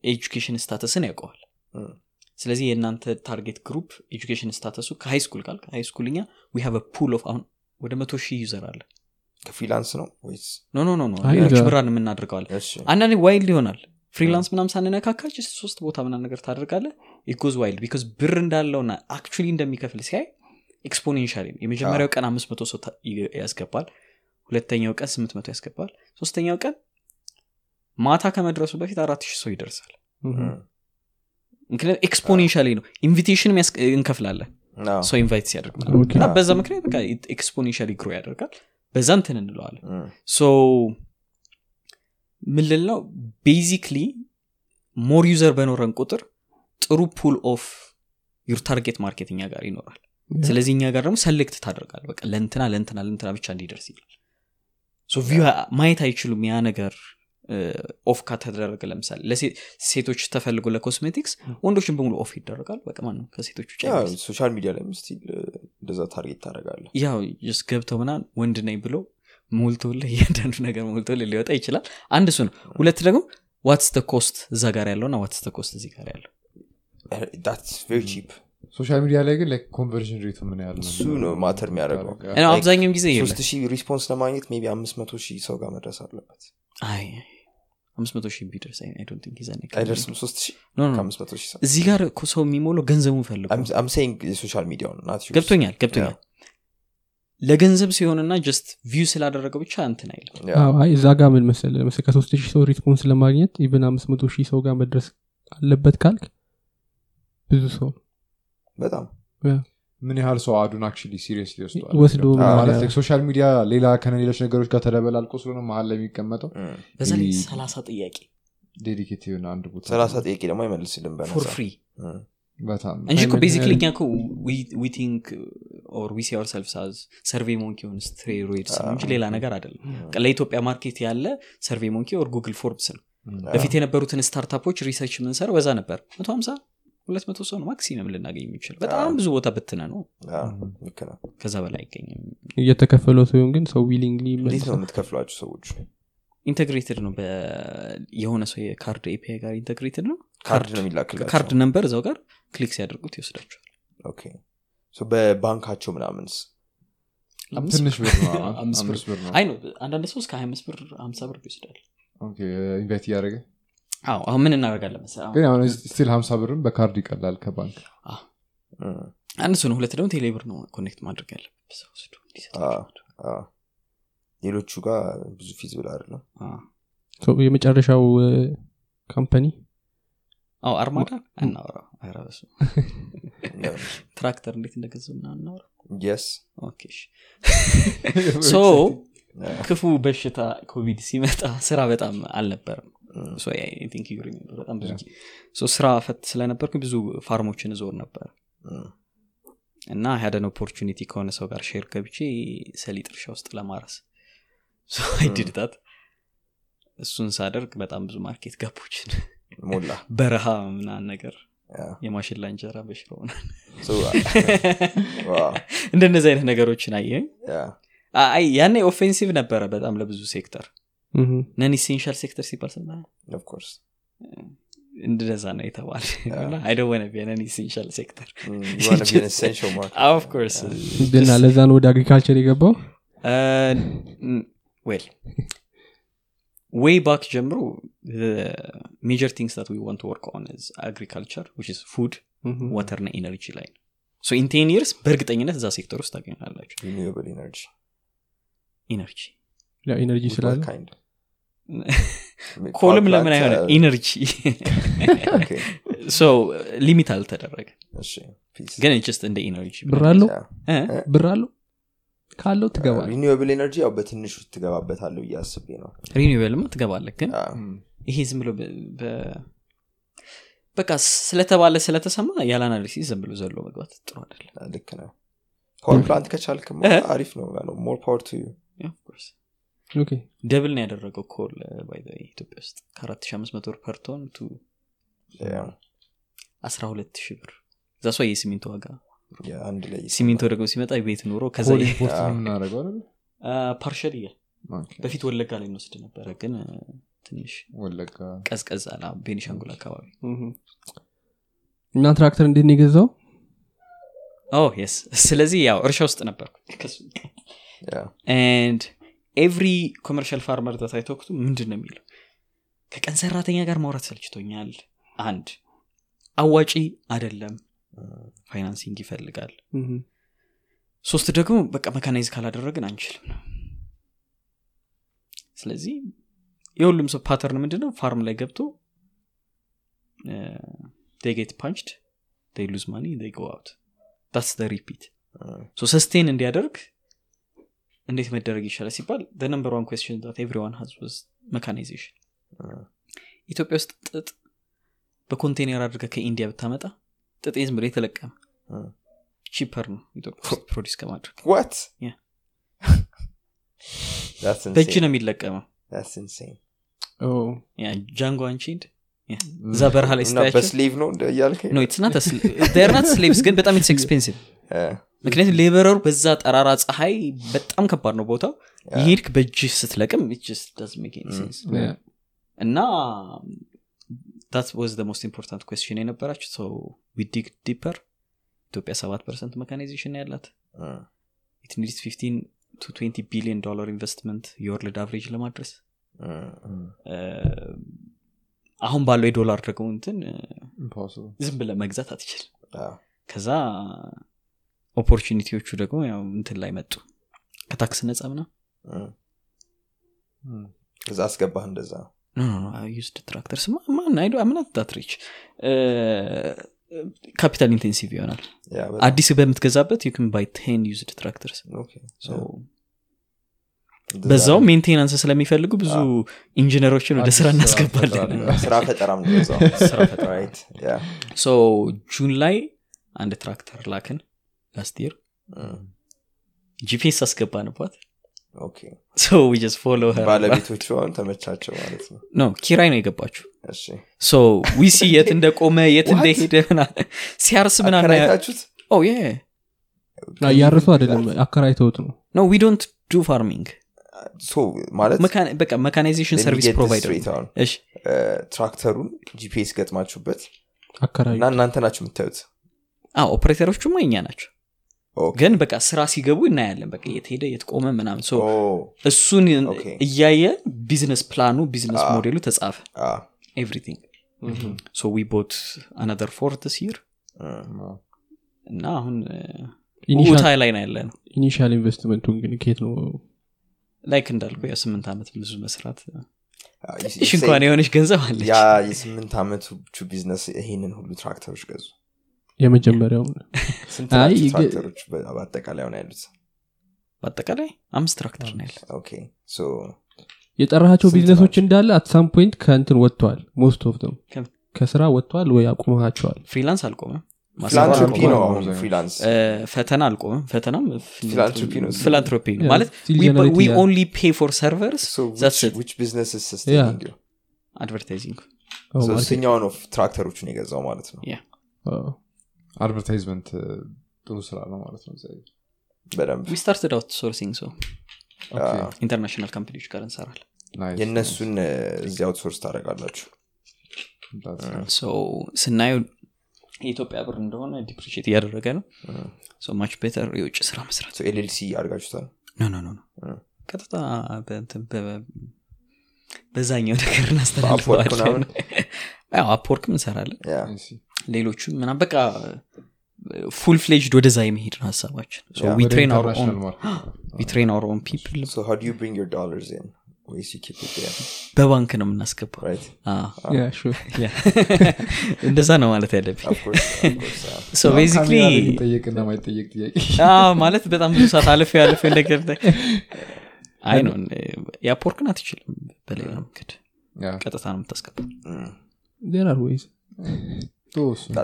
education status ን ያውቀዋል. ስለዚህ የእናንተ target group education status ኡ ከ high school ካል ከ high school እኛ we have pool of አሁን ወደ መቶ ሺህ user አለ። ከ freelance ነው ወይስ? no no no ብራን የምናደርገዋል አንዳንዴ wild ይሆናል freelance ምናም ሳንነካካች ሶስት ቦታ ምናም ነገር ታደርጋለ it goes wild because ብር እንዳለውና actually እንደሚከፍል ሲያይ exponential የመጀመሪያው ቀን አምስት መቶ ሰው ያስገባል ሁለተኛው ቀን ስምንት መቶ ያስገባል ሶስተኛው ቀን ማታ ከመድረሱ በፊት አራት ሺህ ሰው ይደርሳል. ምክንያቱም exponentially ነው። invitation እንከፍላለን። ሰው invite ሲያደርግ እና በዛ ምክንያት በቃ exponentially grow ያደርጋል። በዛ እንትን እንለዋለን ምን ልል ነው basically more user በኖረን ቁጥር ጥሩ pool of your target market እኛ ጋር ይኖራል። ስለዚህ እኛ ጋር ደግሞ select ታደርጋል በቃ ለእንትና ለእንትና ለእንትና ብቻ እንዲደርስ ይላል። view ማየት አይችሉም ያ ነገር off ከተደረገ ለምሳሌ ለሴቶች ተፈልጎ ለኮስሜቲክስ ወንዶችን በሙሉ off ይደረጋል። በቃ ማንም ከሴቶች social media ላይ እንደዛ target ታደርጋለህ። ያው ስ ገብተው ምናን ወንድ ነኝ ብሎ ሞልቶልህ እያንዳንዱ ነገር ሞልቶልህ ሊወጣ ይችላል። አንድ እሱ ነው። ሁለት ደግሞ what's the cost እዛ ጋር ያለው እና what's the cost እዚህ ጋር ያለው? social media ላይ ግን conversion rate ኡ ምን ያህል እሱ ነው matter የሚያደርገው. አብዛኛውን ጊዜ ሶስት ሺህ response ለማግኘት maybe አምስት መቶ ሺህ ሰው ጋር መድረስ አለበት። አይ አምስት መቶ ሺህ ቢደርስ I don't think ይዛኔ አይደርስም ሶስት ሺህ? no no ከአምስት መቶ ሺህ ሰው እዚህ ጋር እኮ ሰው የሚሞለው ገንዘቡን ፈልጎ ሚዲያውን ገብቶኛል ለገንዘብ ሲሆንና just view ስላደረገው ብቻ እንትን አይልም። አዎ፣ አይ እዛ ጋር ምን መሰለ ለምሳሌ ከሶስት ሺህ ሰው response ለማግኘት even አምስት መቶ ሺህ ሰው ጋር መድረስ አለበት ካልክ ብዙ ሰው በጣም ምን ያህል ሰው አዱን actually serious ሊወስደዋል ወስዶ ማለት ምናምን social media ሌላ ከሌሎች ነገሮች ጋር ተደበላልቆ ስለሆነ መሀል ላይ የሚቀመጠው በዛ ላይ ሰላሳ ጥያቄ dedicate የሆነ አንድ ቦታ ሰላሳ ጥያቄ ደግሞ አይመልስልም በጣም እንጂ basically እኛ እኮ we think or we see ourselves as SurveyMonkey on steroids ነው እንጂ ሌላ ነገር አይደለም። ለኢትዮጵያ market ያለ SurveyMonkey or Google Forms ነው። በፊት የነበሩትን startup ኦች research የምንሰራው በዛ ነበር። መቶ ሀምሳ ሁለት መቶ ሰው ነው maximum ልናገኝ የሚችል በጣም ብዙ ቦታ ብትን ነው። አዎ፣ ልክ ነው። ከዛ በላይ አይገኝም። እየተከፈለው ሲሆን ግን ሰው ነው የምትከፍሏቸው ሰዎች? integrated ነው የሆነ ሰው የካርድ API ጋር integrated ነው። ካርድ ነው የሚላክላቸው? ካርድ number እዛው ጋር click ሲያደርጉት ይወስዳቸዋል በባንካቸው ምናምንስ አምስት ትንሽ ብር ነው አምስት አምስት ብር ብር ነው። አይ ነው አንዳንድ ሰው እስከ ሀያ አምስት ብር ሀምሳ ብር ይወስዳል። okay invite እያደረገ? አዎ አሁን ምን እናደርጋለን መሰለህ? አሁን ግን አሁን still ሀምሳ ብርም በካርድ ይቀላል ከባንክ። አንድ ነው ሁለት ደግሞ ቴሌብር ነው connect ማድረግ ያለበት ሌሎቹ ጋር ብዙ feasible አይደለም። አዎ። የመጨረሻው company አዎ አርማዳ አናወራ አይራሱ ትራክተር እንዴት እንደገዙ ምናምን እናወራ እሺ። so ክፉ በሽታ ኮቪድ ሲመጣ ስራ በጣም you remember በጣም ብዙ ስራ ፈት ስለነበርኩ ብዙ farm ኦችን እዞር ነበር። እና ያደን opportunity ከሆነ ሰው ጋር share ገብቼ ሰሊጥ እርሻ ውስጥ ለማረስ። I did that እሱን ሳደርግ በጣም ብዙ market gap ኦችን ሞላ። በረሃ ምናን ነገር የማሽላ እንጀራ በሽሮ እንደነዚህ አይነት ነገሮችን አየኝ አይ ያኔ ኦፌንሲቭ ነበረ በጣም ለብዙ ሴክተር። ነን ኢሴንሻል ሴክተር ሲባል ሰማ Of course. እንደዛ ነው የተባለ አይደወነ ነን ኢሴንሻል ሴክተር you wanna be an essential market. ኦፍኮርስ እና ለዛ ነው ወደ አግሪካልቸር የገባው? ዌል ዌይ ባክ ጀምሮ major things that we want work on agriculture which food ምሁም። water ና energy ላይ ነው in ten years በእርግጠኝነት እዛ ሴክተር ውስጥ ታገኛላችሁ energy. ኢነርጂ ኢነርጂ With ስላለ? coal ም ለምን አይሆነ energy. so limit አልተደረገ. ግን just እንደ energy ብር አለው Yeah. ብር አለው ካለው ትገባል renewable energy ያው በትንሹ ትገባበታለሁ አስቤ ነው። renewable ማ ትገባለህ ግን? አዎ። ይሄ ዝም ብሎ በቃ ስለተባለ ስለተሰማ ያለ analysis ዝም ብሎ ዘሎ መግባት ጥሩ አይደለም። ልክ ነው። power plant ከቻልክ? አሪፍ ነው more power to Yeah, of course. okay double ነው ያደረገው coal ባይ ኢትዮጵያ ውስጥ ከአራት ሺ አምስት መቶ ብር per ton to አስራ ሁለት ሺህ ብር. እዛ ሷ የሲሚንቶ ዋጋ አንድ ላይ ሲሚንቶ ደግሞ ሲመጣ ቤት ኑሮ ከዛ? partial በፊት ወለጋ ላይ እንወስድ ነበረ ግን ትንሽ ወለጋ ቀዝቀዝ አላ ቤኒሻንጉል አካባቢ። እና ትራክተር እንዴት ነው የገዛው? oh yes። ስለዚህ ያው እርሻ ውስጥ ነበርኩ። every commercial farmer that I talk to ምንድን ነው የሚለው? ከቀን ሰራተኛ ጋር ማውራት ሰልችቶኛል። አንድ አዋጪ አደለም financing ይፈልጋል። ሶስት ደግሞ በቃ mechanize ካላደረግን አንችልም ነው። ስለዚህ የሁሉም ሰው pattern ምንድነው? farm ላይ ገብቶ get punched lose money go out repeat sustain እንዲያደርግ እንዴት መደረግ ይቻላል ሲባል number one question everyone has was mechanization ኢትዮጵያ ውስጥ ጥጥ በኮንቴነር አድርገ ከኢንዲያ ብታመጣ ጥጥ ዝም ብሎ የተለቀመ cheaper ነው ኢትዮጵያ ውስጥ produce ከማድረግ። What. በእጅ ነው የሚለቀመው። ያ Django Unchained እዛ በረሃ ላይ እና ስታያቸው? በ slave ነው እንደ እያልከኝ no it's not not slaves ግን በጣም it's expensive ምክንያቱም laborer ኡ በዛ ጠራራ ፀሐይ በጣም ከባድ ነው ቦታው። ይሄድክ በእጅ ስትለቅም sense እና that the most important question የነበራችሁ? So we dig deeper ኢትዮጵያ ሰባት percent mechanization ያላት። it needs 15 to 20 ቢሊዮን ዶላር investment የ world average ለማድረስ. አሁን ባለው የዶላር ደግሞ እንትን ዝም ብለ መግዛት አትችል ከዛ opportunity ዎቹ ደግሞ ያው እንትን ላይ መጡ። ከታክስ ነጻ ምና ከዛ አስገባህ እንደዛ used tractors man I do I'm not that rich capital intensive ይሆናል. አዲስ በምትገዛበት you can buy ten used tractors okay። So, እንደዛ በዛው maintenance ስለሚፈልጉ ብዙ ኢንጂነሮችን ወደ ስራ እናስገባለን. ስራ ፈጠራም June ላይ አንድ ትራክተር ላክን last GPS አስገባንባት okay። so we just follow ባለቤቶቹ አሁን ተመቻቸው ማለት ነው። no ኪራይ ነው የገባችሁ። እሺ። so we see የት እንደቆመ የት? እንደሄደ ምናምን ሲያርስ የ እያረሱ አይደለም አከራይተውት ነው። No we don't do farming። so ማለት በቃ mechanization service provider ትራክተሩን GPS ገጥማችሁበት እና እናንተ ናችሁ የምታዩት? አዎ ኦፕሬተሮቹማ እኛ ናቸው ግን በቃ ስራ ሲገቡ እናያለን። በቃ የት ሄደ የት ቆመ ምናምን። እሱን እያየን business plan ኡ business model ኡ ተጻፈ። Everything። so we bought another four this year። እም፣ እና አሁን initial- ውታ ላይ ነው ያለ ነው initial investment ኡን ግን ኬት ነው? ላይክ እንዳልኩ የስምንት ዓመት ብዙ መስራት you እንኳን የሆነች ገንዘብ አለች። ያ የስምንት ዓመቶቹ ቢዝነስ ይሄንን ሁሉ ትራክተሮች ገዙ የመጀመሪያውን ስንት ትራክተሮች በአጠቃላይ አሁን ያሉት? በአጠቃላይ አምስት ትራክተር ነው ያለ የጠራሃቸው ቢዝነሶች? እንዳለ አት ሳም ፖይንት ከእንትን ወጥተዋል ሞስት ኦፍ ከም- ከስራ ወጥተዋል ወይ አቁመሃቸዋል? ፍሪላንስ አልቆመም? ነው ፈተና አልቆመም። ፈተናም philanthropy ነው። ነው ማለት. only pay for servers So That's which, it. which business is sustaining you? advertising ነው የገዛው ማለት ነው? አዎ። advertisement ጥሩ ስራ ነው ማለት ነው እዚያ። በደንብ. we started outsourcing so okay፣ international company ዎች ጋር እንሰራለን. nice፣ የእነሱን እ፣ እዚህ outsource ታደረጋላችሁ nice። That's- so ስናየው የኢትዮጵያ ብር እንደሆነ depreciate እያደረገ ነው. so much better የውጭ ስራ መስራት. LLC አድርጋችሁታል? No no ቀጥታ በእንትን በ- በዛኛው ነገር እናስተላልፈዋለን. አፕወርክም እንሰራለን ሌሎቹም ምናም በቃ full fledged ወደዛ የመሄድ ነው ሀሳባችን. Yeah. we want to train our own people so how do you bring your dollars in? ወይስ you keep it there በባንክ ነው የምናስገባው. Sure. ያ። እንደዛ ነው ማለት ያለብኝ. Of course of course yeah. so basically ካሜራ ላይ የሚጠየቅና ማይጠየቅ ጥያቄ. ማለት በጣም ብዙ ሰዓት አለፍ ያለፍ ነገር አይ ነው። የአፕወርክን አትችልም በሌላ መንገድ። ቀጥታ ነው የምታስገባው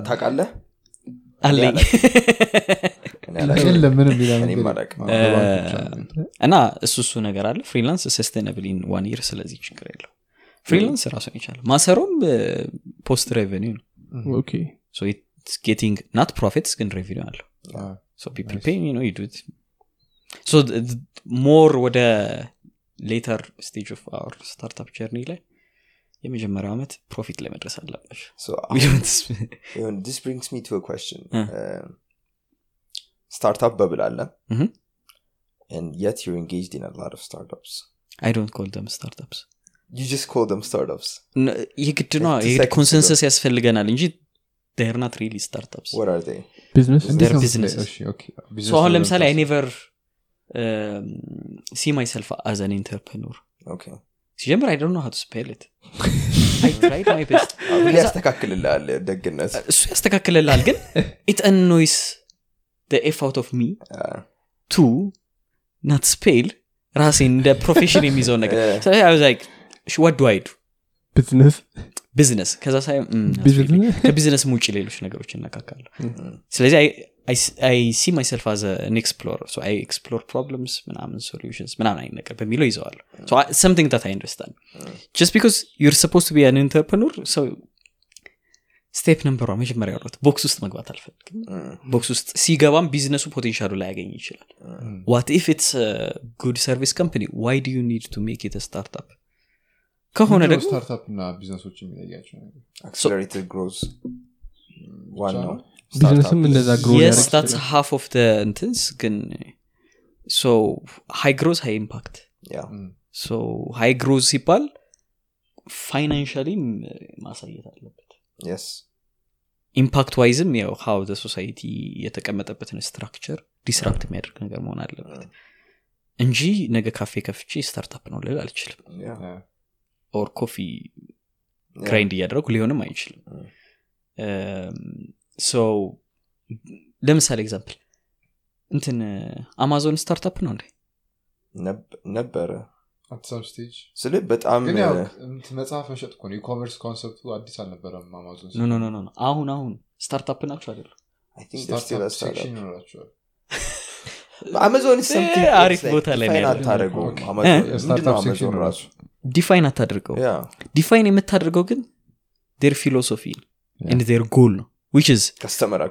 ታውቃለህ? አለኝ። እና እሱ እሱ ነገር አለ። ፍሪላንስ ሰስቴናብል ኢን ዋን ይር ስለዚህ ችግር የለው ፍሪላንስ ራሱን ይቻላል ማሰሮም ፖስት ሬቨኒው ነው። ጌቲንግ ናት ፕሮፊትስ ግን ሬቨኒው አለው። ፒፕል ሞር ወደ ሌተር ስቴጅ ኦፍ አወር ስታርታፕ ጀርኒ ላይ የመጀመሪያው ዓመት ፕሮፊት ላይ መድረስ እ። startup bubble አለ Mhm. you just call them startups ነ- የግድ ነው consensus ያስፈልገናል እንጂ are not really startups what are they Business? እንዴት Their ነው businesses. እሺ፣ okay፣ so business አሁን ነው ለምሳሌ I ለምሳሌ። never see myself as an entrepreneur okay ሲጀምር I don't know how to spell it ያስተካክልልሃል ደግነት. እሱ ያስተካክልላል ግን it annoys the F out of me to not spell ራሴን እንደ profession የሚይዘው ነገር. what do I do business business ከዛ ከቢዝነስ ውጭ ሌሎች ነገሮች እነካካለሁ ስለዚህ I see myself as an explorer I explore problems ምናምን solutions ምናምን አይነት ነገር በሚለው ይዘዋለሁ something that I understand። just because you're supposed be an entrepreneur so step number መጀመሪያ ያሉት box ውስጥ መግባት አልፈልግም። box ውስጥ ሲገባም ቢዝነሱ potential ኡ ላይ ያገኝ ይችላል what if it's good service company why do you need to make it startup ከሆነ ደግሞ startup እና ቢዝነሶች የሚለያቸው ነገር? accelerated growth ዋናው ቢዝነስም እንደዛ grow yes that's half of እንትንስ ግን so high growth high impact so high growth ሲባል financially ም ማሳየት አለበት። impact wise ም ያው how society የተቀመጠበትን structure disrupt የሚያደርግ ነገር መሆን አለበት እንጂ ነገ ካፌ ከፍቼ startup ነው ልል አልችልም or coffee grind እያደረጉ ሊሆንም አይችልም። so ለምሳሌ example እንትን አማዞን startup ነው እንዴ? ነበረ። ስል በጣም ግን ያው እንትን መጽሐፍ መሸጥ እኮ ነው። ecommerce concept ኡ አዲስ አልነበረም አማዞን no no no no አሁን አሁን startup ናቸው አይደሉ አማዞን አሪፍ ቦታ ላይ ነው define ያለው። አታደርገውም። okay። አማዞን- እ? ምንድነው የ startup አማዞን section ራሱ? define አታድርገው yeah። define የምታደርገው ግን their philosophy and their goal ነው.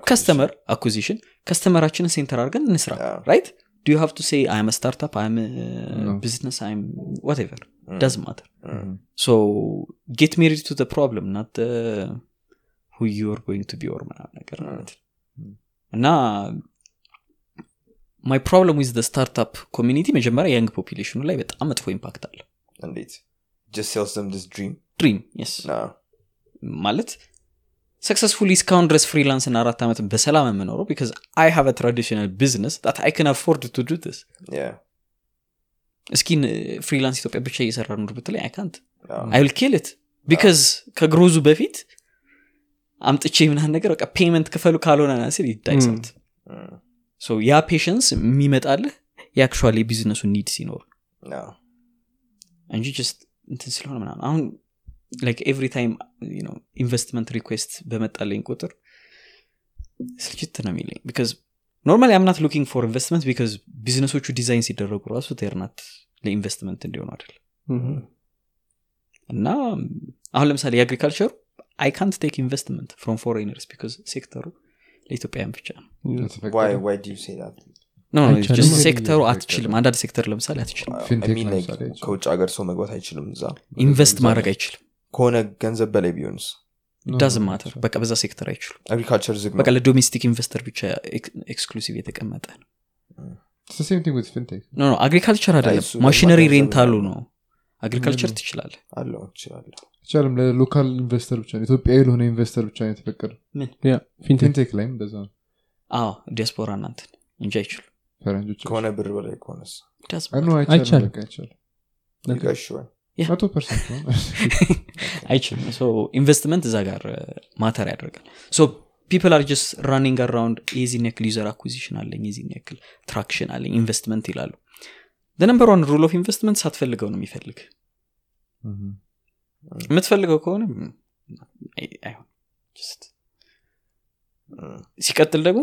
customer acquisition customer ኣችንን center አድርገን እንስራ. right do you have to say I'm startup I'm. business I'm whatever doesn't matter so get married to problem not who you going to be or ምናምን ነገር ማለት ነው እና my problem with startup community መጀመሪያ young population ኡ ላይ በጣም መጥፎ impact አለ እንዴት? dream ማለት successfully እስካሁን ድረስ freelance እና አራት ዓመት በሰላም የምኖረው because I have traditional business that I can afford to do this እስኪ freelance ኢትዮጵያ ብቻ እየሰራ ኑር ብትለኝ አይ ካንት አይ ዊል ኪል ት ቢካዝ ከግሮዙ በፊት አምጥቼ ምናን ነገር በቃ payment ክፈሉ ካልሆነ ይዳይሰት Mm. yeah patience የሚመጣልህ የ actually የቢዝነሱ need ሲኖር እንጂ just እንትን ስለሆነ ምናምን። አሁን like every time investment request በመጣለኝ ቁጥር ስልችት ነው የሚለኝ because normally I'm not looking for investment because ቢዝነሶቹ ዲዛይን ሲደረጉ ራሱ they're not ለ investment እንዲሆኑ አይደለም እና አሁን ለምሳሌ የአግሪካልቸሩ አይ ካንት ቴክ ኢንቨስትመንት ፍሮም ፎሬነርስ ቢካዝ ሴክተሩ ለኢትዮጵያውያን ብቻ ነው። why why do you say that? no አይቻልም። just ሴክተሩ አትችልም። አንዳንድ ሴክተር ለምሳሌ አትችልም። ከውጭ ሀገር ሰው መግባት አይችልም እዛ? invest ማድረግ አይችልም። ከሆነ ገንዘብ በላይ ቢሆንስ? doesn't matter በቃ በዛ ሴክተር አይችሉም። agriculture ዝግ በቃ ለ domestic investor ብቻ exclusive የተቀመጠ ነው። It's the same thing with fintech. no no agriculture አይደለም። machinery rental ኡ ነው agriculture? ትችላለህ? አለው አይቻልም ለ local investor ብቻ ነው። ኢትዮጵያዊ ለሆነ investor ብቻ ነው የተፈቀደ fintech ላይም እንደዛ ነው። አዎ ዲያስፖራ እናንትን እንጂ ፈረንጆች ከሆነ ብር በላይ ከሆነስ? አይችልም። so investment እዛ ጋር matter ያደርጋል። so people are just running around የዚህን ያክል user acquisition አለኝ የዚህን ያክል traction አለኝ ኢንቨስትመንት ይላሉ number one rule of investment ሳትፈልገው ነው የሚፈልግ. የምትፈልገው ከሆነ ሲቀጥል ደግሞ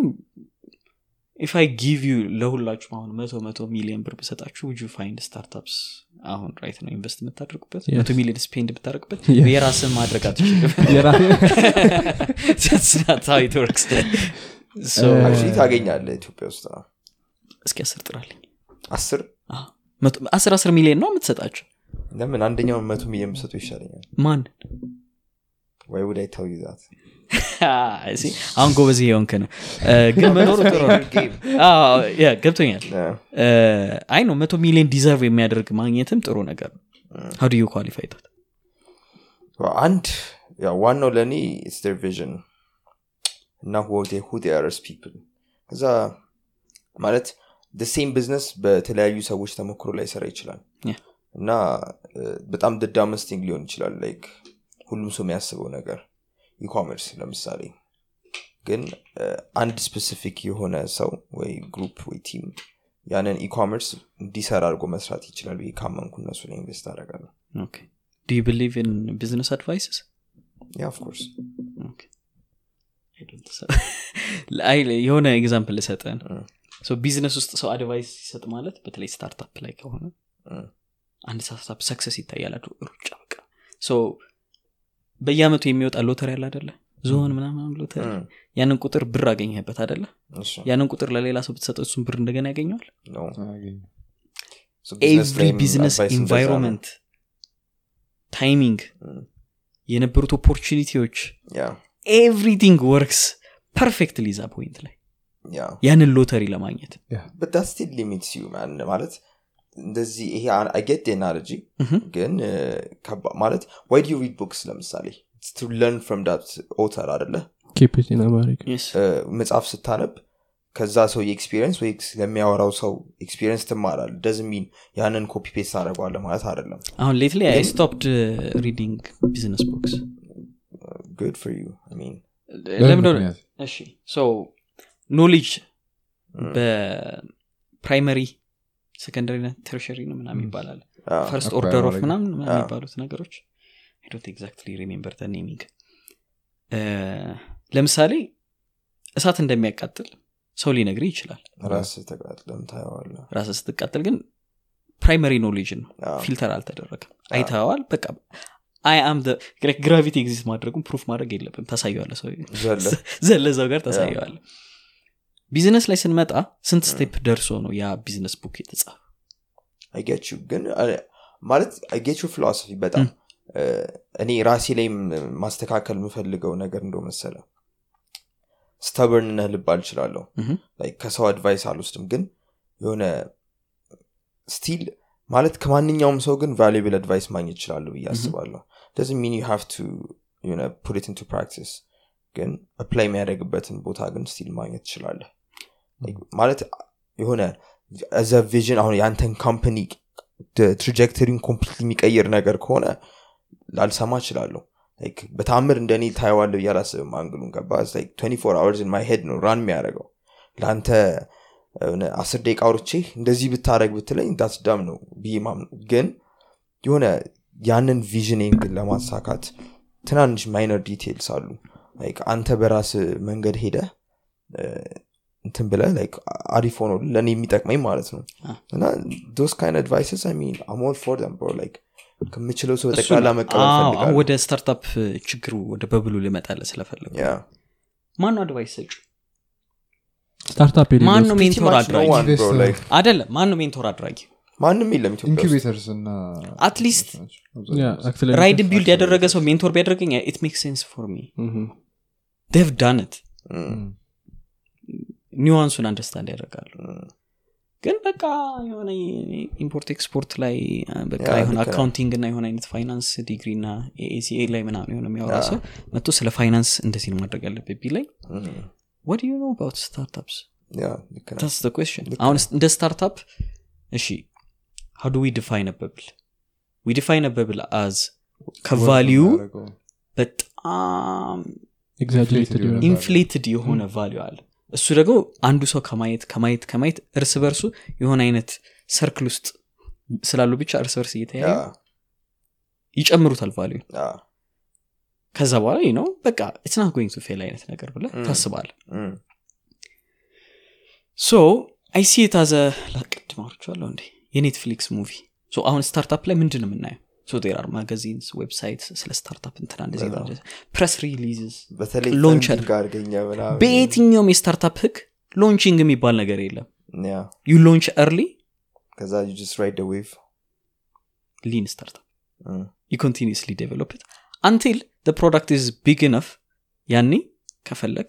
if I give you ለሁላችሁም አሁን መቶ መቶ ሚሊዮን ብር ብሰጣችሁ would you find startups አሁን right now invest የምታደርጉበት. መቶ ሚሊዮን spend ብታደርጉበት Yes. የራስን ማድረግ አትችልም የራሴ- That's not how it works. So, actually ታገኛለህ ኢትዮጵያ ውስጥ ነው እስኪ አስር ጥራልኝ አስር? አስር አስር ሚሊዮን ነው የምትሰጣቸው? ለምን? አንደኛውን መቶ ሚሊዮን ብሰጡ ይሻለኛል። ማን? why would I tell you that? አሁን ጎበዝ የሆንክ ነው። ግን ገብቶኛል። አይ ነው መቶ ሚሊዮን deserve የሚያደርግ ማግኘትም ጥሩ ነገር ነው። how you qualify that አንድ ዋናው ለእኔ it's their vision እና who are these people ከዛ ማለት same ቢዝነስ በተለያዩ ሰዎች ተሞክሮ ላይ ሰራ ይችላል. እና በጣም the dumbest thing ሊሆን ይችላል። like ሁሉም ሰው የሚያስበው ነገር ecommerce ለምሳሌ። ግን አንድ specific የሆነ ሰው ወይ group ወይ team ያንን ecommerce እንዲሰራ አድርጎ መስራት ይችላል ብዬ ካመንኩ እነሱ ላይ invest አደርጋለሁ። do you believe in business advices yeah of course የሆነ example ልሰጠን ቢዝነስ ውስጥ ሰው advice ሲሰጥ ማለት በተለይ startup ላይ ከሆነ አንድ startup success ይታያል ሩጫ በቃ። በየአመቱ የሚወጣ ሎተሪ ያለ አደለ ዞን ምናምን ሎተሪ ያንን ቁጥር ብር አገኘህበት አደለ ያንን ቁጥር ለሌላ ሰው ብትሰጠው እሱን ብር እንደገና ያገኘዋል? every business environment timing የነበሩት opportunity ዎች everything works perfectly ዛ point ላይ ያንን ሎተሪ ለማግኘት። still limits you ማለት እንደዚህ ይሄ I get analogy ግን ማለት why you read books ለምሳሌ? to learn from that author አደለ መጽሐፍ ስታነብ ከዛ ሰው የ experience ወይ ስለሚያወራው ሰው experience ትማራል doesn't mean ያንን copy paste ታደርገዋለህ ማለት አይደለም። አሁን lately I stopped reading business books good for you mean ለምን እሺ so knowledge በ primary secondary ና tertiary ነው ምናም ይባላል። first order of ምናም የሚባሉት ነገሮች don't exactly remember naming ለምሳሌ እሳት እንደሚያቃጥል ሰው ሊነግርህ ይችላል። ራስህ ስትቃጥል ግን primary knowledge ነው። filter አልተደረገም። አይተዋል በቃ I am gravity exist ማድረጉን prove ማድረግ የለብም ታሳየዋለህ ሰው ዘለዛው ጋር ታሳየዋለ ቢዝነስ ላይ ስንመጣ ስንት step ደርሶ ነው ያ business book የተጻፈ I get you ግን ማለት I get you philosophy በጣም እኔ ራሴ ላይ ማስተካከል የምፈልገው ነገር እንደው መሰለ stubborn ነህ ልባል እችላለሁ። ከሰው advice አልወስድም ግን የሆነ still ማለት ከማንኛውም ሰው ግን valuable advice ማግኘት ይችላለሁ ብዬ አስባለሁ። doesn't mean you have to put into practice ግን apply የሚያደርግበትን ቦታ ግን still ማግኘት ትችላለህ ማለት የሆነ the vision አሁን የአንተን company trajectory ን complete የሚቀይር ነገር ከሆነ ላልሰማ እችላለሁ። በታምር እንደኔ ታየዋለ ብዬ አላስብም አንግሉን። ገባ አወርስ ማይ ሄድ ነው ራን የሚያደርገው። ለአንተ አስር ደቂቃ አውርቼ እንደዚህ ብታደረግ ብትለኝ ዳስ ዳም ነው ብዬ ግን የሆነ ያንን ቪዥኔን ግን ለማሳካት ትናንሽ ማይነር ዲቴልስ አሉ። አንተ በራስ መንገድ ሄደ እንትን ብለ አሪፍ ሆኖ ለእኔ የሚጠቅመኝ ማለት ነው። እና ዶስ ካይን አድቫይስስ ሚን አሞል ፎር ደም ብሮ ላይክ ከምችለው ሰው ጠቅላላ መቀበል ወደ startup ችግሩ ወደ bubble ኡ ልመጣልህ ስለፈለጉ ማን ነው advice ሰጩ startup ማን ነው mentor አድራጊ አደለም ማን ነው mentor አድራጊ ማንም የለም at least ride ን build ያደረገ ሰው mentor ቢያደርገኝ it make sense for me they've done it nuance ኡን understand ያደርጋሉ። ግን በቃ የሆነ import export ላይ በቃ የሆነ accounting እና የሆነ አይነት finance degree እና ACCA ላይ ምናምን የሆነ የሚያወራ ሰው መጥቶ ስለ ፋይናንስ እንደዚህ ነው ማድረግ ያለበት ቢለኝ what do you know about startups that's አሁን እንደ startup እሺ how do we define bubble we define bubble as ከ value በጣም inflated የሆነ value አለ እሱ ደግሞ አንዱ ሰው ከማየት ከማየት ከማየት እርስ በርሱ የሆነ አይነት circle ውስጥ ስላሉ ብቻ እርስ በርስ እየተያዩ ይጨምሩታል value ከዛ በኋላ ነው በቃ it's not going to fail አይነት ነገር ብለህ ታስባለህ so I see የታዘ አውርቼዋለሁ እንዴ? የ Netflix movie አሁን startup ላይ ምንድን ነው የምናየው so there are magazines website ስለ startup እንትና እንደዚህ press releases በተለይ launch በየትኛውም የ startup ህግ launching የሚባል ነገር የለም። you launch early ከዛ lean startup you continuously develop until product is big enough ያኔ ከፈለግክ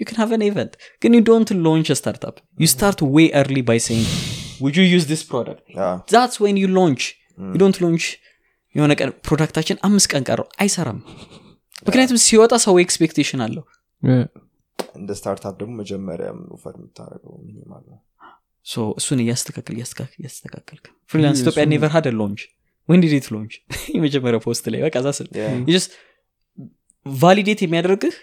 you can have an event. ግን you don't launch a startup. You start way early by saying would you use this product? that's when you launch you don't launch የሆነ ቀን product ኣችን አምስት ቀን ቀረው አይሰራም። ምክንያቱም ሲወጣ ሰው expectation አለው። እንደ startup ደግሞ መጀመሪያ offer የምታደረገው minimal ነው። እሱን እያስተካከል እያስተካከል እያስተካከልክ። Freelance Ethiopia never had a launch when did launch የመጀመሪያ post ላይ በቃ that's all validate የሚያደርግህ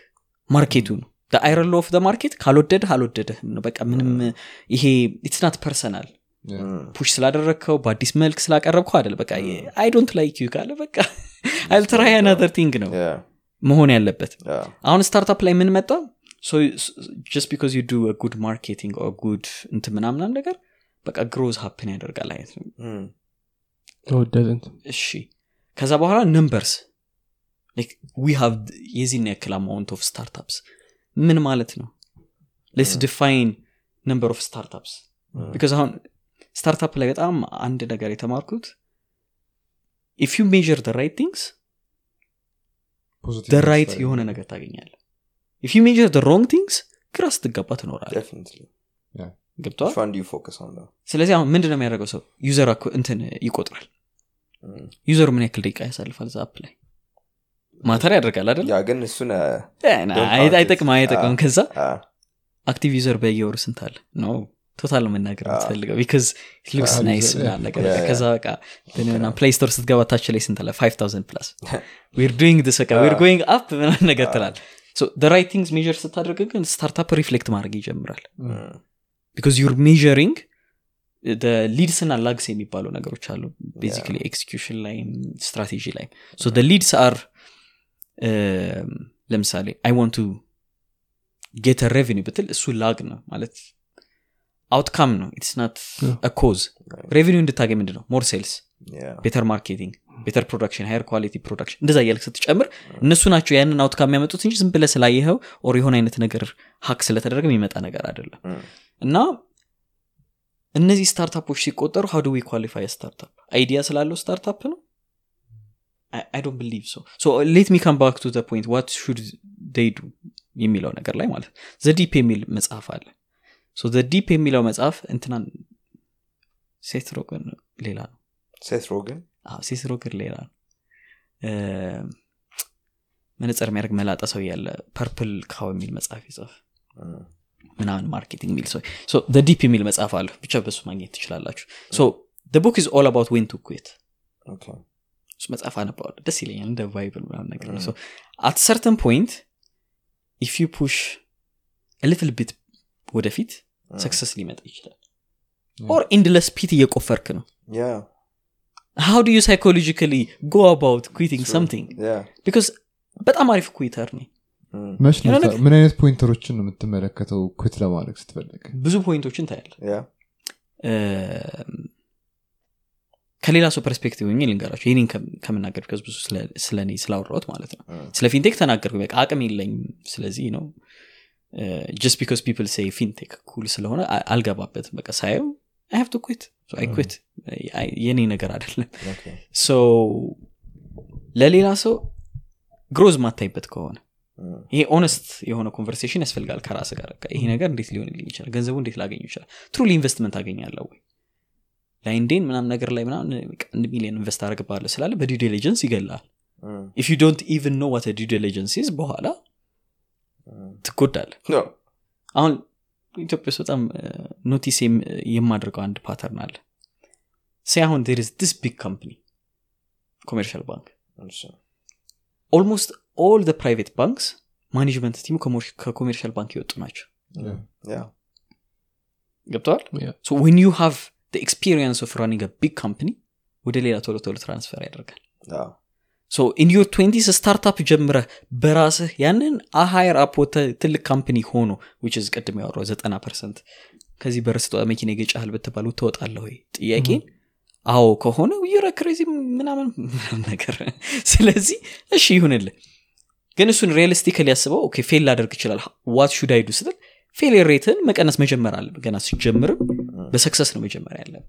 market ኡ ነው። iron of market ካልወደድህ አልወደድህም ነው። በቃ ምንም ይሄ it's not personal push ስላደረግከው በአዲስ መልክ ስላቀረብከው አይደል? በቃ I don't like you ካለ በቃ I'll try another thing ነው መሆን ያለበት። አሁን startup ላይ ምን መጣ? just because you do good marketing good እንት ምናምናም ነገር በቃ growth happen ያደርጋል አይነት ነው። ተወደድንት እሺ። ከዛ በኋላ numbers we have የዚህን ያክል amount of startups ምን ማለት ነው? let's define number of startups because አሁን startup ላይ በጣም አንድ ነገር የተማርኩት if you measure the right things the right የሆነ ነገር ታገኛለህ if you measure the wrong things ግራ ስትጋባ ገብቶሃል ስለዚህ አሁን ምንድን ነው የሚያደርገው ሰው? user እንትን ይቆጥራል. user ኡ ምን ያክል ደቂቃ ያሳልፋል ዛ app ላይ? matter ያደርጋል አይደል? ግን እሱን አይጠቅም አይጠቅም ከዛ active user በየወሩ ስንት አለ? no total መናገር የምትፈልገው because looks nice ነገር ከዛ በቃ Play Store ስትገባ ታች ላይ ስንት አለ? 5000 plus we're doing this በቃ we're going up ምናምን ነገር ትላለህ right things measure ስታደርግ ግን startup reflect ማድረግ ይጀምራል. because you're measuring leads እና lags የሚባሉ ነገሮች አሉ። Basically execution ላይም ስትራቴጂ ላይም. so leads are ለምሳሌ I want to get revenue ብትል እሱ lag ነው ማለት outcome ነው። it's not cause revenue ው እንድታገኝ ምንድ ነው more sales better marketing better production higher quality production እንደዛ እያልክ ስትጨምር እነሱ ናቸው ያንን outcome የሚያመጡት እንጂ ዝም ብለህ ስላየኸው or የሆነ አይነት ነገር hack ስለተደረገ የሚመጣ ነገር አይደለም። እና እነዚህ startup ኦች ሲቆጠሩ how we qualify startup idea ስላለው startup ነው? I don't believe so so let me come back to point what should they do የሚለው ነገር ላይ ማለት The Dip የሚል መጽሐፍ አለ so The Dip የሚለው መጽሐፍ እንትናን Seth Rogen ሌላ ነው። Seth Rogen Seth Rogen ሌላ ነው። መነጸር የሚያደርግ መላጠ ሰው ያለ Purple Cow የሚል መጽሐፍ ይጽፍ። ምናምን marketing የሚል ሰው። Dip የሚል መጽሐፍ አለ። ብቻ በሱ ማግኘት ትችላላችሁ። book is all about when to quit እሱ መጽሐፍ አነባዋለ ደስ ይለኛል። እንደ Bible ምናምን ነገር ነው። at certain point if you push little bit ወደፊት success ሊመጣ ይችላል። or endless pit እየቆፈርክ ነው። how do you psychologically go about quitting something because በጣም አሪፍ quitter ነኝ። ምን አይነት pointer ኦችን ነው የምትመለከተው quit ለማድረግ ስትፈልግ? ብዙ point ኦችን ታያለ ከሌላ ሰው perspective ሆኜ ልንገራቸው ይህኔን ከምናገር because ብዙ ስለ እኔ ስላወራሁት ማለት ነው። ስለ fintech ተናገርኩ በቃ አቅም የለኝም። ስለዚህ ነው just because people say fintech cool ስለሆነ አልገባበትም። በቃ ሳየው I have to quit I quit የኔ ነገር አይደለም። so ለሌላ ሰው growth ማታይበት ከሆነ ይሄ honest የሆነ conversation ያስፈልጋል ከራስ ጋር። ይሄ ነገር እንዴት ሊሆንልኝ ይችላል? ገንዘቡ እንዴት ላገኙ ይችላል? truly investment አገኛለሁ ወይ? LinkedIn ምናም ነገር ላይ ምናምን አንድ ሚሊዮን invest አድርግባለሁ ስላለ በ due diligence ይገላል። if you don't even know what due diligence በኋላ ትጎዳለ አሁን ኢትዮጵያ ውስጥ በጣም notice የማድርገው አንድ pattern አለ። say አሁን there's this big company commercial bank almost all the private banks management team ኡ ከ commercial bank የወጡ ናቸው። ገብተዋል when you have experience of running big company ወደ ሌላ ቶሎ ቶሎ transfer ያደርጋል so in your twenties startup ጀምረህ በራስህ ያንን አሃየር አፕ ትልቅ ካምፕኒ ሆኖ ዊች ዝ ቅድም ያወራው ዘጠና ፐርሰንት ከዚህ በረስጠ መኪና ይገጫሃል ብትባሉ ትወጣለህ ወይ? ጥያቄን አዎ ከሆነ ዩረ ክሬዚ ምናምን ነገር። ስለዚህ እሺ ይሁንልህ። ግን እሱን ሪያሊስቲካሊ ያስበው ኦኬ ፌል ላደርግ ይችላል. ዋት ሹድ አይዱ ስትል ፌሌር ሬትን መቀነስ መጀመር አለ ገና ሲጀምርም በሰክሰስ ነው መጀመሪያ ያለብ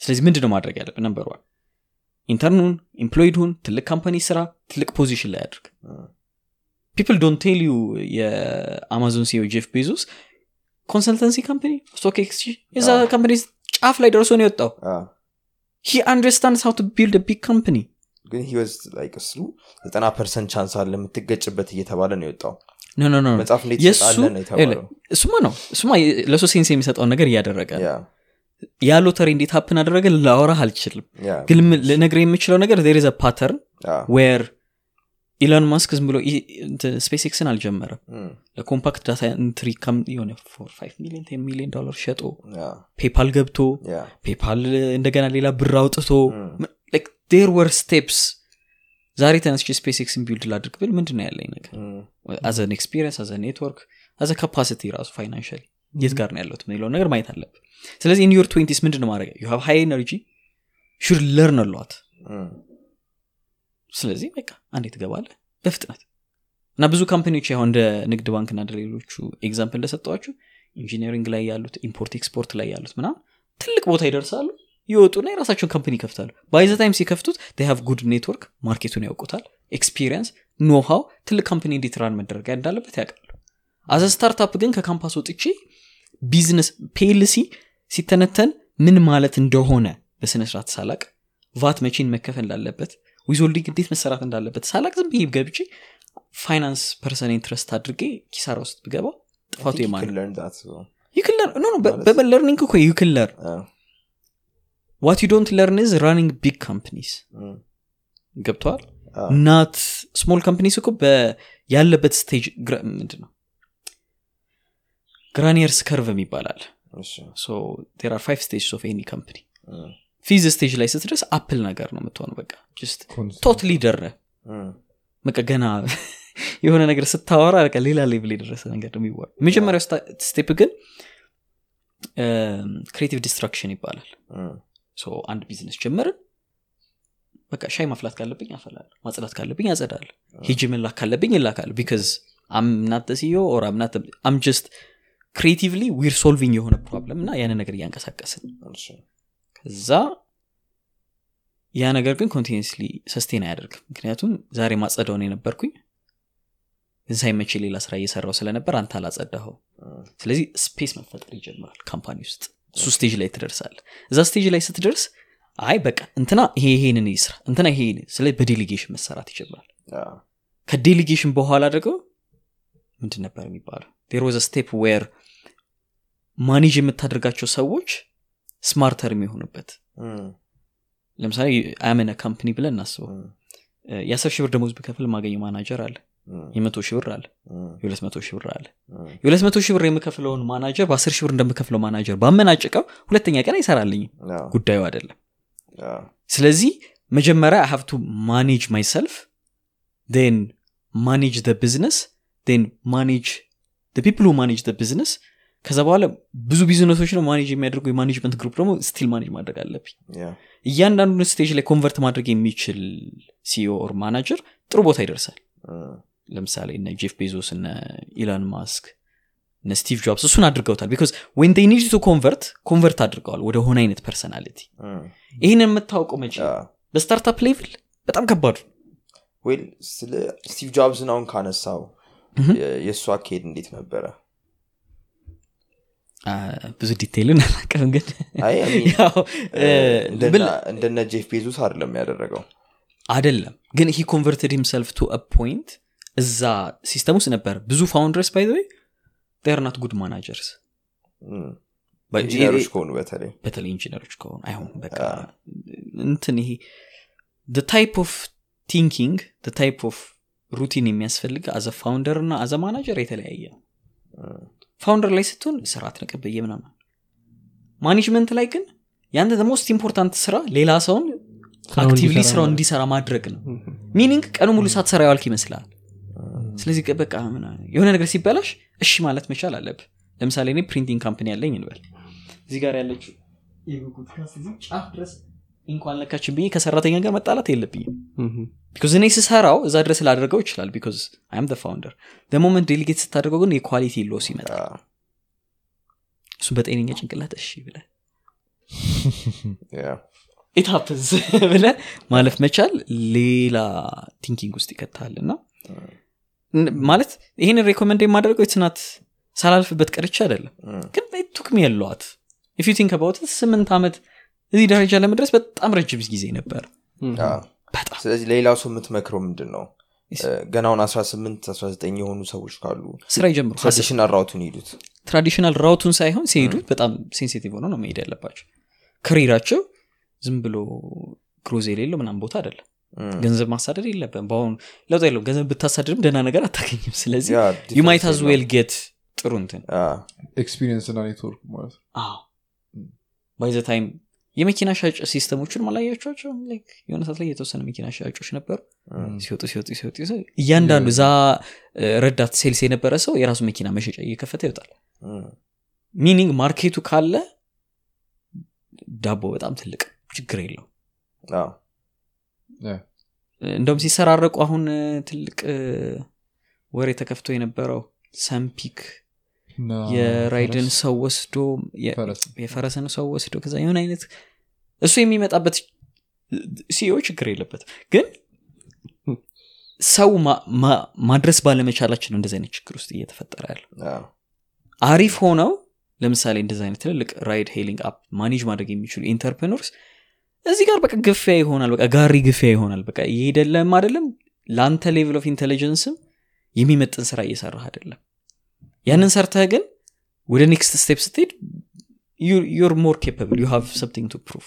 ስለዚህ ምንድን ነው ማድረግ ያለብ one intern ኑን employed ሁን ትልቅ company ስራ ትልቅ position ላይ አድርግ። people don't tell you የአማዞን CEO ጄፍ ቤዞስ consultancy company stock exchange የዛ company ጫፍ ላይ ደርሶ ነው የወጣው. he understands how to build big company ግን እሱ ዘጠና percent chance አለ የምትገጭበት እየተባለ ነው የወጣው። መጽሐፍ እንዴት ነው የተባለው። እሱማ ነው እሱማ ለሱ sense የሚሰጠውን ነገር እያደረገ ነው ያ ሎተሪ እንዴት happen አደረገ? ላወራህ አልችልም። ግን ልነግር የምችለው ነገር there's a pattern where ኢሎን ማስክ ዝም ብሎ SpaceX ን አልጀመረም። ለ Compaq data entry የሆነ ሚሊዮን ሚሊዮን ዶላር ሸጦ PayPal ገብቶ PayPal እንደገና ሌላ ብር አውጥቶ there were steps ዛሬ ተነስቼ SpaceX ን build ላድርግ ብል ምንድን ያለኝ ነገር? as an experience as a network as a capacity ራሱ financially የት ጋር ነው ያለሁት የሚለውን ነገር ማየት አለብህ ስለዚህ in your twenties ምንድን ነው ማድረግ you have high energy should learn a lot እም፣ ስለዚህ በቃ አንዴ ትገባለህ በፍጥነት። እና ብዙ company ዎች ያው እንደ ንግድ ባንክና እንደ ሌሎቹ example እንደሰጠዋችሁ engineering ላይ ያሉት import export ላይ ያሉት ምናምን ትልቅ ቦታ ይደርሳሉ ይወጡና የራሳቸውን company ይከፍታሉ። by the time ሲከፍቱት ሃቭ ጉድ ኔትወርክ ማርኬቱን ያውቁታል ኤክስፒሪየንስ ኖሃው ትልቅ ካምፓኒ እንዴት ራን እንዳለበት ያውቃሉ። አዘ ስታርታፕ ግን ከካምፓስ ወጥቼ ቢዝነስ ፒኤልሲ ሲተነተን ምን ማለት እንደሆነ በስነስርዓት ሳላቅ ቫት መቼን መከፈል እንዳለበት ዊዞልዲንግ እንዴት መሰራት እንዳለበት ሳላቅ ዝም ብዬ ገብቼ ፋይናንስ ፐርሰን ኢንትረስት አድርጌ ኪሳራ ውስጥ ብገባ ጥፋቱ የማን ዩክለር ኖ በለርኒንግ እኮ ዩክለር what you don't learn is running big companies ገብተዋል not small companies እኮ ያለበት stage ምንድን ነው Greiner's curve ይባላል። there are five stage of any company fifth stage ላይ ስትደርስ Apple ነገር ነው የምትሆነው። በቃ thought leader በቃ ገና የሆነ ነገር ስታወራ በቃ ሌላ level የደረሰ ነገር ነው የሚወራ የመጀመሪያው step ግን creative destruction ይባላል። አንድ ቢዝነስ ጀመርን። በቃ ሻይ ማፍላት ካለብኝ አፈላለሁ ማጽዳት ካለብኝ አጸዳል ሄጄ መላክ ካለብኝ ይላካል because I'm not CEO or I'm not I'm just creatively we're solving የሆነ problem እና ያንን ነገር እያንቀሳቀስን ከዛ ያ ነገር ግን continuously sustain አያደርግም። ምክንያቱም ዛሬ ማጸዳውን የነበርኩኝ። ግን ሳይመቼ ሌላ ስራ እየሰራው ስለነበር አንተ አላጸዳኸው ስለዚህ space መፈጠር ይጀምራል company ውስጥ። እሱ stage ላይ ትደርሳለ እዛ stage ላይ ስትደርስ አይ በቃ እንትና ይሄ ይሄንን ይስራ እንትና ይሄ ስለ በ delegation መሰራት ይጀምራል። ከ delegation በኋላ ደግሞ ምንድን ነበር የሚባለው? there was a step where manage የምታደርጋቸው ሰዎች smarter የሚሆኑበት። ለምሳሌ I am in a company ብለን እናስበው። የአስር ሺህ ብር ደሞዝ ብከፍል ማገኘው ማናጀር አለ። የመቶ ሺህ ብር አለ። የሁለት መቶ ሺህ ብር አለ። የሁለት መቶ ሺህ ብር የምከፍለውን ማናጀር በአስር ሺህ ብር እንደምከፍለው ማናጀር ባመናጭቀው ሁለተኛ ቀን አይሰራልኝም። ጉዳዩ አይደለም። ስለዚህ መጀመሪያ have to manage myself and manage the business and manage people manage the business ከዛ በኋላ ብዙ ቢዝነሶች ነው manage የሚያደርጉ። የ management group ደግሞ still manage ማድረግ አለብኝ። እያንዳንዱን stage ላይ convert ማድረግ የሚችል CEO or manager ጥሩ ቦታ ይደርሳል። እም፣ ለምሳሌ እነ ጄፍ ቤዞስ እነ ኢሎን ማስክ እነ ስቲቭ ጆብስ እሱን አድርገውታል። because one need to convert convert አድርገዋል ወደ ሆነ አይነት personality እም፣ ይህን የምታውቀው መቼ? በ startup level በጣም ከባዱ ስለ ስቲቭ ጆብስን አሁን ካነሳው የእሱ አካሄድ እንዴት ነበረ ብዙ detail ን አላውቅም ግን እንደነ- ጄፍ ቤዞስ አይደለም ያደረገው። አይደለም ግን he converted himself to point እዛ system ውስጥ ነበር። ብዙ founders by the way not good managers ኢንጂነሮች ከሆኑ በተለይ። በተለይ ኢንጂነሮች ከሆኑ አይሆን በቃ እንትን ይሄ type of thinking type of routine የሚያስፈልግ as a founder እና as a manager የተለያየ ነው founder ላይ ስትሆን ስርዓት ነቀበየ ምናምን። management ላይ ግን ያንተ most important ስራ ሌላ ሰውን actively ማድረግ። እንዲሰራ ማድረግ ነው። meaning ቀኑ ሙሉ ሳትሰራ ያዋልክ ይመስላል። ስለዚህ በቃ የሆነ ነገር ሲበላሽ እሺ ማለት መቻል አለብ ለምሳሌ እኔ printing company ያለኝ እንበል። እዚህ ጋር ያለችው ጫፍ ድረስ እንኳን ለካችን ብዬ ከሰራተኛ ጋር መጣላት የለብኝም because እኔ ስሰራው እዛ ድረስ ላደርገው ይችላል because I'm founder moment delegate ስታደርገው ግን የ quality loss ይመጣል. እሱም በጤነኛ ጭንቅላት እሺ ብለ it happens ብለ ማለፍ መቻል ሌላ thinking ውስጥ ይከታል እና ን- ማለት ይህንን recommend የማደርገው ትናት ሳላልፍበት ቀርቻ አይደለም። እም፣ ግን took me a lot if you think ስምንት ዓመት እዚህ ደረጃ ለመድረስ በጣም ረጅም ጊዜ ነበር። በጣም ስለዚህ ሌላው ሰው የምትመክረው ምንድን ነው እ፣ ገና አሁን 18 19 የሆኑ ሰዎች ካሉ ስራ ይጀምሩ። traditional route ኡን ሄዱት traditional route ኡን ሳይሆን ሲሄዱ በጣም sensitive ሆነው ነው መሄድ ያለባቸው። career ኣቸው ዝም ብሎ growth የሌለው ምናም ቦታ አይደለም። ገንዘብ ማሳደድ የለብን በአሁኑ ለውጥ የለውም። ገንዘብ ብታሳድድም ደህና ነገር አታገኝም። ስለዚህ yeah you might as well get ጥሩ እንትን የለውም። experience እና ኔትወርክ ማለት ነው። ባይዘ ታይም የመኪና ሻጭ ሲስተሞችን ማላያቸዋቸው? የሆነ ሰዓት ላይ የተወሰነ መኪና ሻጮች ነበሩ። ሲወጡ ሲወጡ ሲወጡ እያንዳንዱ እዛ ረዳት ሴልስ የነበረ ሰው የራሱ መኪና መሸጫ እየከፈተ ይወጣል። ሚኒንግ ማርኬቱ ካለ ዳቦ በጣም ትልቅ ችግር የለው እንደውም ሲሰራረቁ አሁን ትልቅ ወሬ ተከፍቶ የነበረው ሰምፒክ የራይድን ሰው ወስዶ የፈረስን ሰው ወስዶ ከዛ የሆነ አይነት እሱ የሚመጣበት CEO ችግር የለበት ግን ሰው ማድረስ ባለመቻላችን እንደዚህ አይነት ችግር ውስጥ እየተፈጠረ ያለ አሪፍ ሆነው ለምሳሌ እንደዚህ አይነት ትልልቅ ride hailing app manage ማድረግ የሚችሉ entrepreneurs እዚህ ጋር በቃ ግፊያ ይሆናል በቃ ጋሪ ግፊያ ይሆናል በቃ ይሄደለም አይደለም ለአንተ level of intelligence ም የሚመጥን ስራ እየሰራህ አይደለም ያንን ሰርተህ ግን ወደ next step ስትሄድ you're more capable you have something to prove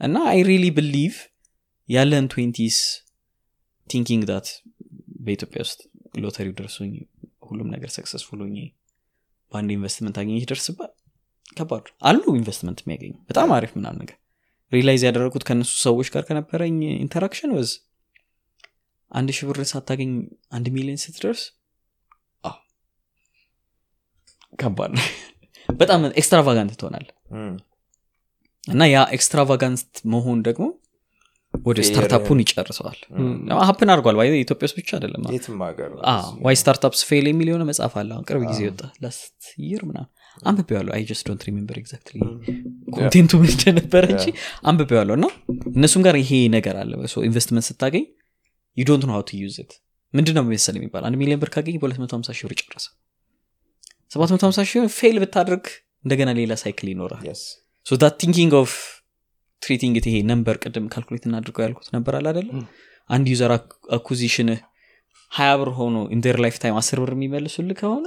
እና I really believe early twenties thinking that በኢትዮጵያ ውስጥ ሎተሪው ደርሶኝ ሁሉም ነገር successful ሆኜ በአንድ ኢንቨስትመንት አገኘ ደርስባ ከባድ አሉ ኢንቨስትመንት የሚያገኙ በጣም አሪፍ ምናምን ነገር realize ያደረጉት ከእነሱ ሰዎች ጋር ከነበረኝ interaction was አንድ ሺህ ብር ሳታገኝ አንድ ሚሊዮን ስትደርስ አዎ፣ ከባድ ነው። በጣም extravagant ትሆናል እና ያ extravagant መሆን ደግሞ ወደ startup ኡን ይጨርሰዋል። happen አድርጓል። ኢትዮጵያ ውስጥ ብቻ አይደለም። Why Startups Fail የሚል የሆነ መጽሐፍ አለ። አሁን ቅርብ ጊዜ ወጣ last year ምና አንብቤዋለሁ። I just don't remember exactly content ኡ ምን እንደነበረ እንጂ አንብቤዋለሁ። እና እነሱም ጋር ይሄ ነገር አለ። ኢንቨስትመንት ስታገኝ you don't know how to use ምንድን ነው መሰል የሚባል አንድ ሚሊዮን ብር ካገኝ በ250 ሺህ ብር ጨረሰ 750 ሺህ fail ብታደርግ እንደገና ሌላ cycle ይኖራል thinking of treating ይሄ number ቅድም calculate እናድርገው ያልኩት ነበር አለ አደለ አንድ user acquisition ህ ሀያ ብር ሆኖ in their lifetime አስር ብር የሚመልሱልህ ከሆነ.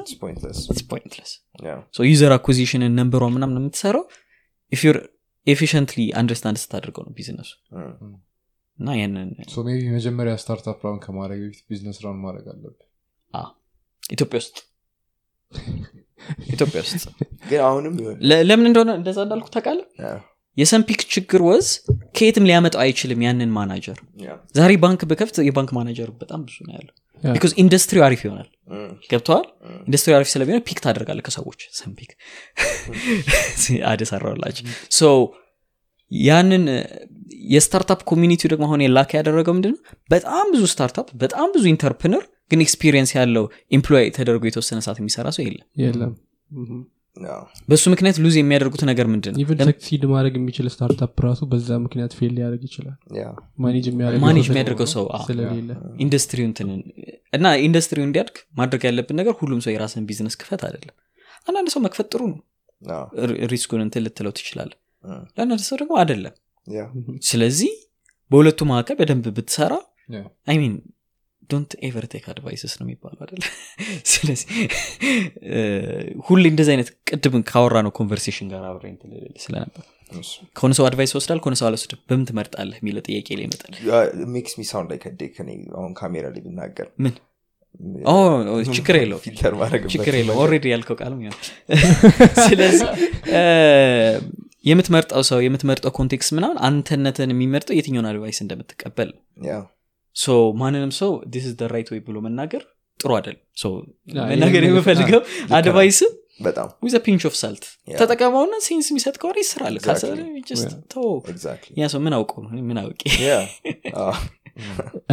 pointless. user acquisition ን number ሯ ምናምን የምትሰራው? efficiently understand ስታደርገው ነው ቢዝነሱ እና ያንን maybe መጀመሪያ startup run ከማድረግ በፊት ቢዝነስ run ማድረግ አለብን አ፣ ኢትዮጵያ ውስጥ ኢትዮጵያ ውስጥ ግን አሁንም ለምን እንደሆነ እንደዛ እንዳልኩ ታውቃለህ? Yeah. የሰንፒክ ችግር ወዝ ከየትም ሊያመጣው አይችልም ያንን ማናጀር. ዛሬ ባንክ በከፍት የባንክ ማናጀር በጣም ብዙ ነው ያለው። because ኢንዱስትሪው አሪፍ ይሆናል። ገብተዋል ኢንዱስትሪ አሪፍ ስለሚሆነ pick ታደርጋለህ ከሰዎች ሰንፒክ። አደሰራላቸው so ያንን የ startup community ው ደግሞ አሁን lack ያደረገው ምንድነው? በጣም ብዙ startup በጣም ብዙ entrepreneur ግን experience ያለው employ ተደርጎ የተወሰነ ሰዓት የሚሰራ ሰው የለም። የለም. በእሱ ምክንያት lose የሚያደርጉት ነገር ምንድን ነው even succeed ማድረግ የሚችል startup ራሱ በዛ ምክንያት fail ሊያደርግ ይችላል. manage የሚያደርገው ሰው ስለሌለ። ኢንዱስትሪው እንትንን እና ኢንዱስትሪው እንዲያድግ ማድረግ ያለብን ነገር ሁሉም ሰው የራስን ቢዝነስ ክፈት አይደለም። አንዳንድ ሰው መክፈት ጥሩ ነው። risk ኡን እንትን ልትለው ትችላለ እ፣ ለአንዳንድ ሰው ደግሞ አይደለም። Yeah. ስለዚህ በሁለቱ መካከል በደንብ ብትሰራ Yeah. don't ever take advices ነው የሚባለው አይደለ ስለዚህ ሁሌ እንደዚህ አይነት ቅድም ካወራ ነው conversation ጋር አብረ ስለነበር። ከሆነ ሰው advice ወስዳል ከሆነ ሰው አልወስድም። በምን ትመርጣለህ የሚለው ጥያቄ ላይ ይመጣል። sound like a dick እኔ አሁን ካሜራ ላይ ብናገር። ምን? ችግር የለው ችግር የለው already ያልከው ቃልም ያ ስለዚህ የምትመርጠው ሰው የምትመርጠው context ምናምን አንተነትን የሚመርጠው የትኛውን advice እንደምትቀበል ነው። so ማንንም ሰው this the right way ብሎ መናገር ጥሩ አይደለም. መናገር የምፈልገው ነው። advice በጣም with a pinch of salt. ተጠቀመውና sense የሚሰጥ ከሆነ ይስራል ያ ሰው ምን? እኔ ምን አውቄ?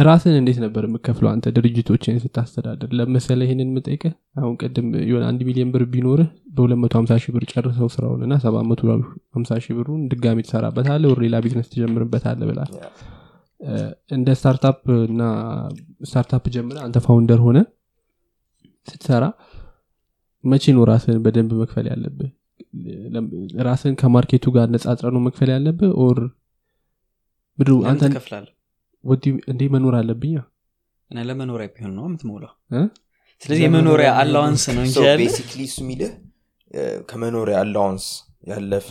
ራስን እንዴት ነበር የምከፍለው አንተ ድርጅቶችን ስታስተዳደር ለመሰለ ይህንን የምጠይቅህ አሁን ቅድም የሆነ አንድ ሚሊዮን ብር ቢኖርህ በ250 ሺህ ብር ጨርሰው ስራውን እና 750 ሺህ ብሩን ድጋሚ ትሰራበታለ ወር ሌላ ቢዝነስ ትጀምርበታለ ብላል እንደ startup እና startup ጀምረ አንተ founder ሆነ ስትሰራ መቼ ነው ራስን በደንብ መክፈል ያለብህ ራስን ከ market ኡ ጋር ነጻጽረ ነው መክፈል ያለብህ or አንተ ትከፍላለህ? እንዴ መኖር አለብኛ እና ለመኖሪያ ቢሆን ነው የምትሞላው እ? ስለዚህ የመኖሪያ allowance ነው እንጂ ያለ basically እሱ የሚልህ እ፣ ከመኖሪያ allowance ያለፈ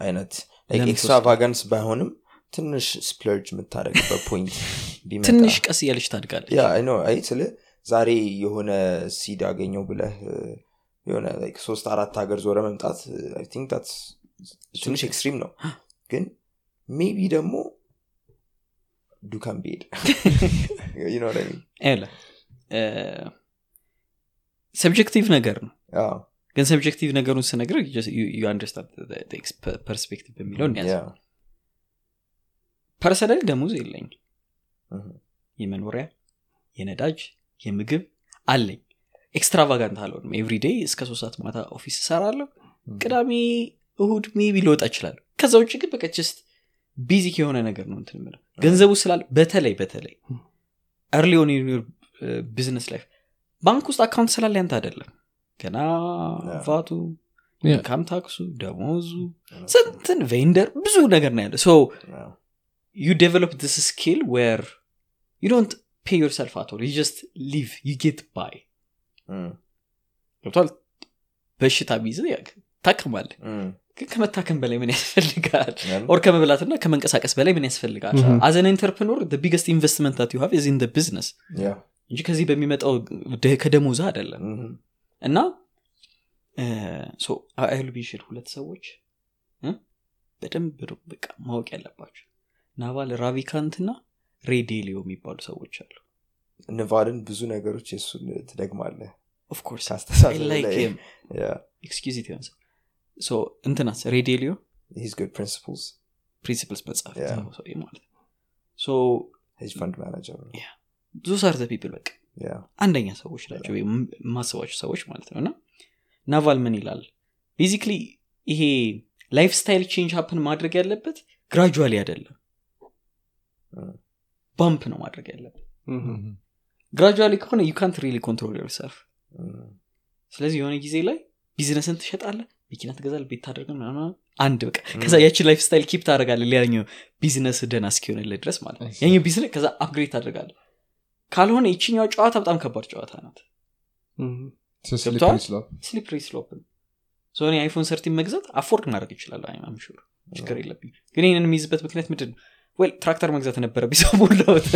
አይነት extravagance ባይሆንም ትንሽ splurge የምታደረግበት point ትንሽ ቀስ እያለች ታድጋለች። አይ ስለ ዛሬ የሆነ seed አገኘው ብለህ እ፣ የሆነ ሶስት አራት ሀገር ዞረ መምጣት think that's ትንሽ extreme ነው። ግን maybe ደግሞ ዱካን? ያለ subjective ነገር ነው። ግን subjective ነገሩን ስነግር perspective በሚለው እንያዝ personal ደሞዝ የለኝ የመኖሪያ የነዳጅ የምግብ አለኝ። extravagant አልሆንም። everyday እስከ ሶስት ሰዓት ማታ office እሰራለሁ። ቅዳሜ እሁድ maybe ልወጣ እችላለሁ። ከዛ ውጭ ግን በቃ just basic የሆነ ነገር ነው እንትን የምለው። ገንዘቡ ስላለ በተለይ በተለይ early on business life ባንክ ውስጥ account ስላለ ያንተ አይደለም። ገና. VAT ኡ. income tax ኡ ደሞዙ ስንትን vendor ብዙ ነገር ነው ያለ you develop this skill where you don't pay yourself at all. You just live you get by. እም፣ ገብቷል? በሽታ ቢይዝ ታክማለ እም፣ ግን ከመታከም በላይ ምን ያስፈልጋል? or ከመብላትና ከመንቀሳቀስ በላይ ምን ያስፈልጋል. as an entrepreneur biggest investment you have is in business እንጂ ከዚህ በሚመጣው ከደሞዛ አይደለም። እም፣ እና አይሉ ቢሽል ሁለት ሰዎች? በደንብ በቃ ማወቅ ያለባቸው ናቫል ራቪካንትና ሬዴሊዮ የሚባሉ ሰዎች አሉ። ንቫልን ብዙ ነገሮች ኦፍኮርስ ኤክስኪዝ ሆንስ እንትናስ? ሬዴሊዮ? He's good principles. ፕሪንሲፕልስ መጽሐፍ ማለት ሶ ሄጅ ፈንድ ማናጀር ብዙ smart people በቃ አንደኛ ሰዎች ናቸው ወይም የማስባቸው ሰዎች ማለት ነው። እና ናቫል ምን ይላል? basically ይሄ lifestyle change happen ማድረግ ያለበት gradually አይደለም. bump ነው ማድረግ ያለበት gradually ከሆነ ዩ ካንት ሪሊ ኮንትሮል ዮርሰልፍ ስለዚህ የሆነ ጊዜ ላይ ቢዝነስን ትሸጣለህ መኪና ትገዛል ቤት ታደርገ አንድ በቃ። ከዛ ያችን lifestyle keep ታደረጋለ ሌላኛው ቢዝነስ ደና እስኪሆንልህ ድረስ ማለት ነው። ያኛው ቢዝነስ ከዛ upgrade ታደርጋለ ካልሆነ ይችኛው ጨዋታ በጣም ከባድ ጨዋታ ናት? slippery slope እኔ iPhone thirteen መግዛት afford ማድረግ ይችላል I'm sure ችግር የለብኝ ግን ይህንን የሚይዝበት ምክንያት ምንድን ነው ወይ ትራክተር መግዛት ነበረ ቢሰሙለት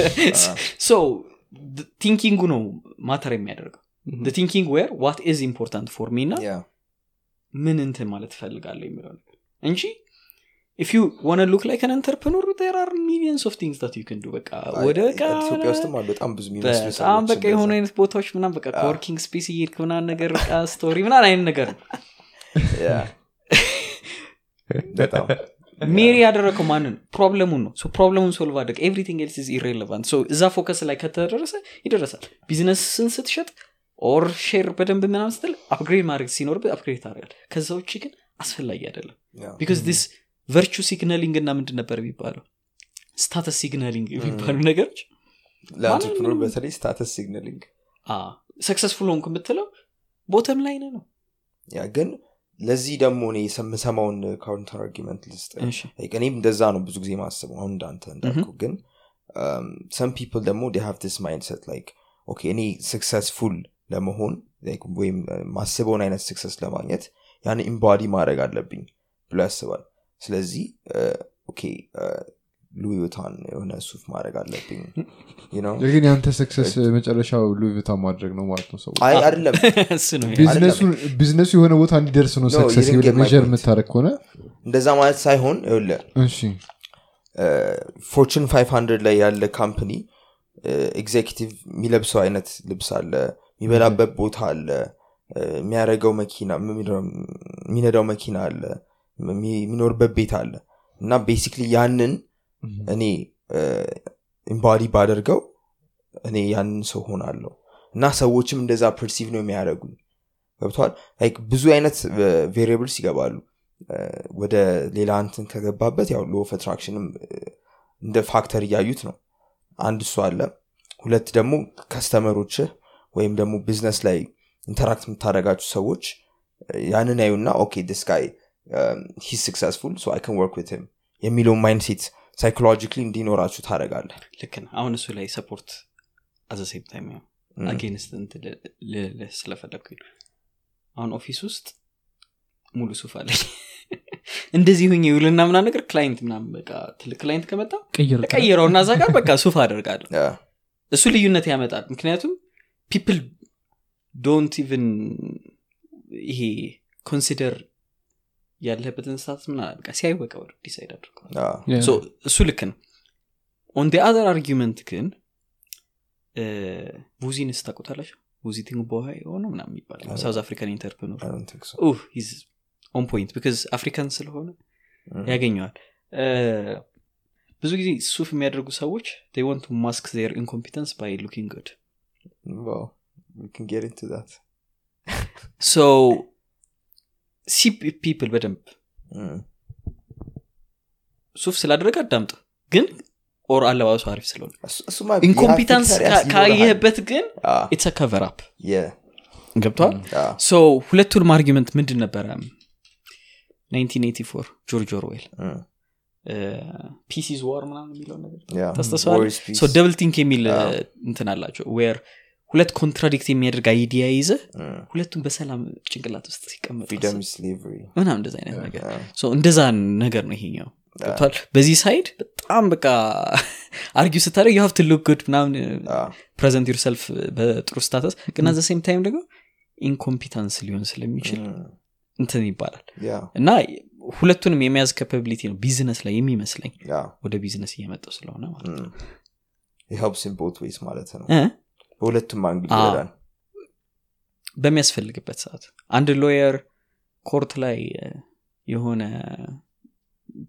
so thinking ኡ ነው matter የሚያደርገው። thinking where what is important for me እና ምን እንትን ማለት እፈልጋለሁ የሚለው ነገር። እንጂ if you wanna look like an entrepreneur there are millions of things that you can do በቃ ወደ በቃ ኢትዮጵያ ውስጥም አሉ በጣም ብዙ በጣም በቃ የሆኑ አይነት ቦታዎች ምናም በቃ coworking space እየሄድክ ምናምን ነገር በቃ story ምናምን አይነት ነገር ነው። Yeah, በጣም marry ያደረገው ማንን? problem ኡን ነው። problem ኡን solve አድርግ። everything else is irrelevant እዛ focus ላይ ከተደረሰ ይደረሳል። ቢዝነስን ስትሸጥ or share በደንብ ምናምን ስትል upgrade ማድረግ ሲኖርብህ upgrade ታደርጋል ከዛ ውጭ ግን አስፈላጊ አይደለም። because this virtue signaling እና ምንድን ነበር የሚባለው? status signaling የሚባሉ ነገሮች? ለ entrepreneur በተለይ status signaling። successful ሆንኩ የምትለው bottom line ነው። ያ ግን ለዚህ ደግሞ እኔ የምሰማውን counter argument ልስጥ። እኔም እንደዛ ነው ብዙ ጊዜ ማስበው አሁን እንዳንተ እንዳልኩ ግን some people ደግሞ they have this mindset like okay እኔ successful ለመሆን like ወይም uh, ማስበውን አይነት success ለማግኘት ያን embody ማድረግ አለብኝ ብሎ ያስባል። ስለዚህ okay Louis Vuitton የሆነ ሱፍ ማድረግ አለብኝ you know? ግን የአንተ success መጨረሻው Louis Vuitton ማድረግ ነው ማለት ነው ሰው። አይደለም። ቢዝነሱ የሆነ ቦታ እንዲደርስ ነው No, success point. የምታደረግ ከሆነ? እንደዛ ማለት ሳይሆን ይኸውልህ እሺ። Fortune 500 ላይ ያለ company executive የሚለብሰው አይነት ልብስ አለ የሚበላበት ቦታ አለ እ፣ የሚያደርገው መኪና የሚነዳው መኪና አለ የሚ- የሚኖርበት ቤት አለ። እና basically ያንን እኔ embody ባደርገው እኔ ያንን ሰው ሆናለሁ እና ሰዎችም እንደዛ perceive ነው የሚያደርጉኝ። ገብተዋል ብዙ አይነት variables ይገባሉ። ወደ ሌላ እንትን ከገባበት ያው law of attraction ም እንደ factor እያዩት ነው። አንድ እሱ አለ። ሁለት ደግሞ customer ኦችህ ወይም ደግሞ ቢዝነስ ላይ interact የምታደረጋችሁ ሰዎች ያንን ያዩና okay this guy he's successful so I work with him የሚለው mindset psychologically እንዲኖራችሁ ታደረጋለህ ልክ ነው። አሁን እሱ ላይ support at the same time against ስለፈለግኩኝ ነው። አሁን office ውስጥ ሙሉ ሱፍ አለኝ። እንደዚህ ሆኜ እውልና ምና ነገር client ምናምን በቃ ትልቅ client ከመጣ ቀይረው እና እዛ ጋር በቃ ሱፍ አደርጋለሁ። እሱ ልዩነት ያመጣል። ምክንያቱም people don't even ይሄ consider ያለህበትን status ምና በቃ ሲያዩ በቃ ወደ decide አድርገው ያ So, እሱ ልክ ነው። on the other argument ግን Vusi ን ታውቁታላችሁ Vusi Thembekwayo የሆነ ምናምን ይባላል South African entrepreneur I don't think so. On point because African ስለሆነ Mhm. ያገኘዋል። Uh, ብዙ ጊዜ ሱፍ የሚያደርጉ ሰዎች they want to mask their incompetence by looking good Well, we can get into that. so ሲ ፒፕል በደንብ. ሱፍ ስላደረገ አዳምጥ ግን or አለባበሱ አሪፍ ስለሆነ incompetence ካየህበት ግን it's yeah. ገብቷል so ሁለቱንም argument ምንድን ነበረ 1984 George Orwell. Peace is war ምናምን የሚለው ነገር. So double think የሚል እንትን አላቸው where ሁለት contradict የሚያደርግ idea ይዘ. ሁለቱም በሰላም ጭንቅላት ውስጥ ሲቀመጡ Freedom is slavery. ምናምን እንደዚ አይነት ነገር እንደዛ ነገር ነው ይሄኛው ገብቷል በዚህ side በጣም በቃ argue ስታደርግ you have look good ምናምን present yourself በጥሩ status ግን at the same time ደግሞ incompetence ሊሆን ስለሚችል. እንትን ይባላል. እና ሁለቱንም የመያዝ capability ነው ቢዝነስ ላይ የሚመስለኝ. ወደ ቢዝነስ እየመጣው ስለሆነ ማለት ነው. It helps in both ways ማለት ነው? በሁለቱም angle ይረዳል በሚያስፈልግበት ሰዓት አንድ lawyer court ላይ የሆነ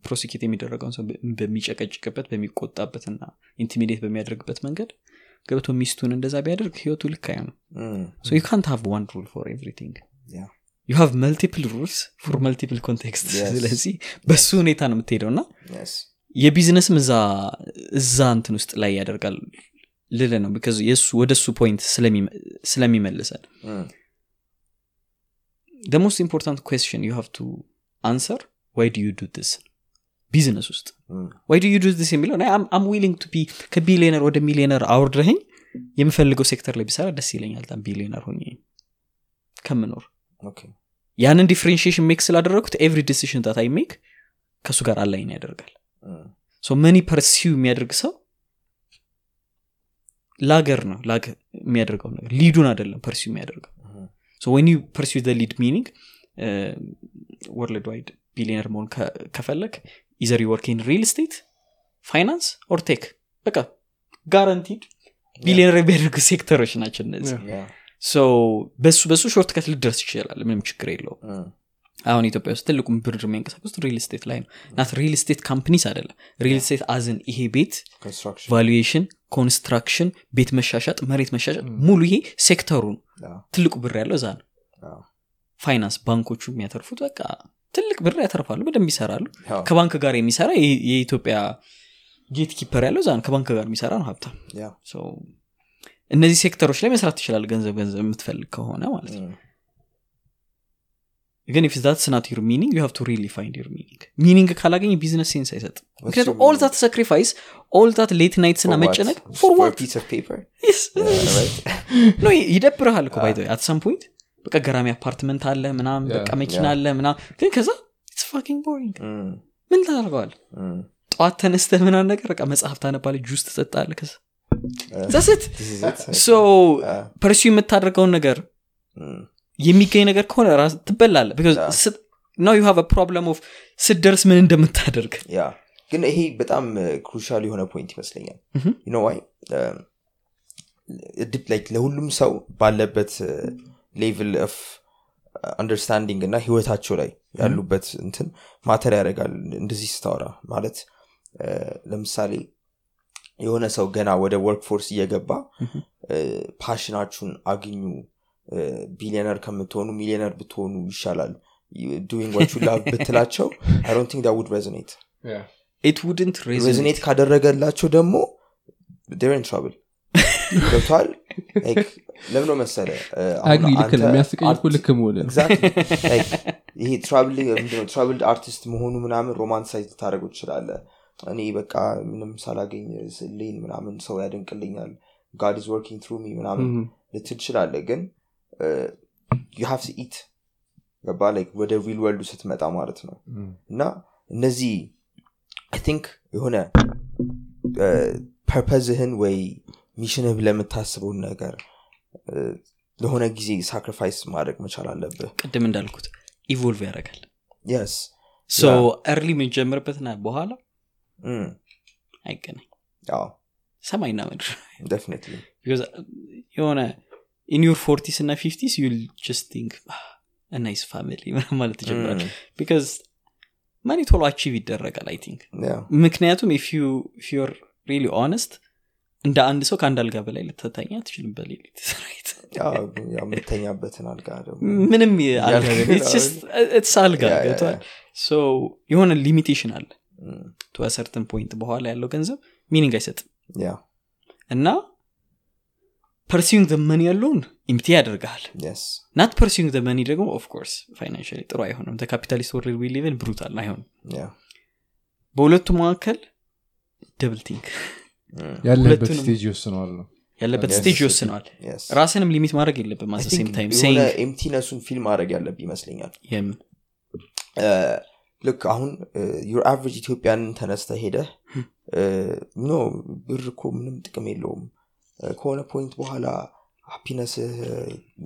prosecute የሚደረገውን ሰው በሚጨቀጭቅበት በሚቆጣበትና intimidate በሚያደርግበት መንገድ ገብቶ ሚስቱን እንደዛ ቢያደርግ ህይወቱ ልክ አይሆንም. ሶ ዩ ካንት ሃቭ ዋን ሩል ፎር ኤቭሪቲንግ. ዩ ሃቭ መልቲፕል ሩልስ ፎር መልቲፕል ኮንቴክስት. ስለዚህ በሱ ሁኔታ ነው የምትሄደው እና. የቢዝነስም እዛ እዛ እንትን ውስጥ ላይ ያደርጋል ልል ነው because የእሱ ወደ እሱ point ስለሚመልሰን the most important question you have to answer why do you do this ቢዝነስ ውስጥ why do you do this የሚለው I'm willing to be ከ billionaire ወደ ሚሊዮነር አውርድረኝ የምፈልገው ሴክተር ላይ ቢሰራ ደስ ይለኛል በጣም ቢሊዮነር ሆኜ ከምኖር. ያንን differentiation make ስላደረግኩት every decision that I make ከእሱ ጋር align ያደርጋል. So money pursue የሚያደርግ ሰው lag ኡን ነው የሚያደርገው ነገር lead ኡን አይደለም pursue የሚያደርገው። Pursue the lead meaning worldwide billionaire መሆን ከፈለግ either work in real estate finance or tech በቃ guaranteed billionaire የሚያደርጉ ሴክተሮች ናቸው እነዚህ። በሱ በሱ shortcut ልደርስ ይችላል ምንም ችግር የለው Mm. አሁን ኢትዮጵያ ውስጥ ትልቁም ብር የሚያንቀሳቀሱት real estate ላይ ነው። not real estate companies አይደለም። real estate as in ይሄ ቤት. valuation construction ቤት መሻሻጥ መሬት መሻሻጥ ሙሉ ይሄ ሴክተሩ ነው. ትልቁ ብር ያለው እዛ ነው. ፋይናንስ ባንኮቹ የሚያተርፉት በቃ ትልቅ ብር ያተርፋሉ በደንብ ይሰራሉ. ከባንክ ጋር የሚሰራ የኢትዮጵያ gatekeeper ያለው እዛ ነው። ከባንክ ጋር የሚሰራ ነው ሀብታም። እነዚህ ሴክተሮች ላይ መስራት ትችላል ገንዘብ ገንዘብ የምትፈልግ ከሆነ ማለት ነው። Mm. ግን if that's not your meaning you have to really find your meaning meaning ካላገኝ business sense አይሰጥም ምክንያቱም all that sacrifice all that late nights እና For what? መጨነቅ for? no ይደብርሃል እኮ by at some point በቃ ገራሚ አፓርትመንት አለ ምናም በቃ መኪና. አለ ምናም ግን ከዛ it's fucking boring. ምን ታደርገዋል Mm. ጠዋት ተነስተ ምናን ነገር በቃ መጽሐፍ ታነባለ ጁስ ትጠጣለ ከዛ it. so pursue የምታደርገውን ነገር mm. የሚገኝ ነገር ከሆነ ራስ ትበላለ. now you have problem of ስደርስ ምን እንደምታደርግ. ያ ግን ይሄ በጣም crucial የሆነ point ይመስለኛል. know why like ለሁሉም ሰው ባለበት level of understanding እና ህይወታቸው ላይ ያሉበት እንትን matter ያደርጋል። እንደዚህ ስታወራ ማለት uh, ለምሳሌ የሆነ ሰው ገና ወደ workforce እየገባ. passion ኣችሁን አግኙ ቢሊዮነር ከምትሆኑ ሚሊዮነር ብትሆኑ ይሻላል። doing love ብትላቸው I don't think would resonate it wouldn't resonate ካደረገላቸው ደግሞ you're in trouble ገብቷል? ለምን መሰለ ይሄ troubled artist መሆኑ ምናምን romanticize ልታደረጉ ትችላለ እኔ በቃ ምንም ሳላገኝ ስዕሌን ምናምን ሰው ያደንቅልኛል። God is working through me ምናምን ልትል ትችላለ ግን you have it ገባ like ወደ real world ኡ ስትመጣ ማለት ነው። እና እነዚህ I think የሆነ purpose ህን ወይ mission ህ ለምታስበውን ነገር ለሆነ ጊዜ sacrifice ማድረግ መቻል አለብህ። ቅድም እንዳልኩት evolve ያደርጋል። yes so early የምንጀምርበትና በኋላ አይገናኝ። ሰማይና ምድር የሆነ in your forties እና fifties you'll just think nice family ማለት ትጀምራል because money ቶሎ achieve ይደረጋል I think ምክንያቱም if you're really honest እንደ አንድ ሰው ከአንድ አልጋ በላይ ልትተኛ ትችልም በሌሊት right የምተኛበትን አልጋ ምንም አልጋ yeah፣ ገብቷል. የሆነ limitation አለ. to certain point በኋላ ያለው ገንዘብ meaning አይሰጥም. እና pursuing the money ያለውን empty ያደርግሃል. not pursuing the money ደግሞ of course financially ጥሩ አይሆንም. capitalist world will be brutal አይሆንም. በሁለቱ መካከል double think ያለበት stage ይወስነዋል ነው። ያለበት Yes. stage ይወስነዋል. yes ራስንም limit ማድረግ የለብም at the same time የሆነ saying emptiness ኡን feel ማድረግ ያለብህ ይመስለኛል. የምን? ልክ አሁን your average Ethiopian ተነስተ ሄደህ no ብር እኮ ምንም ጥቅም የለውም ከሆነ point በኋላ happiness ህ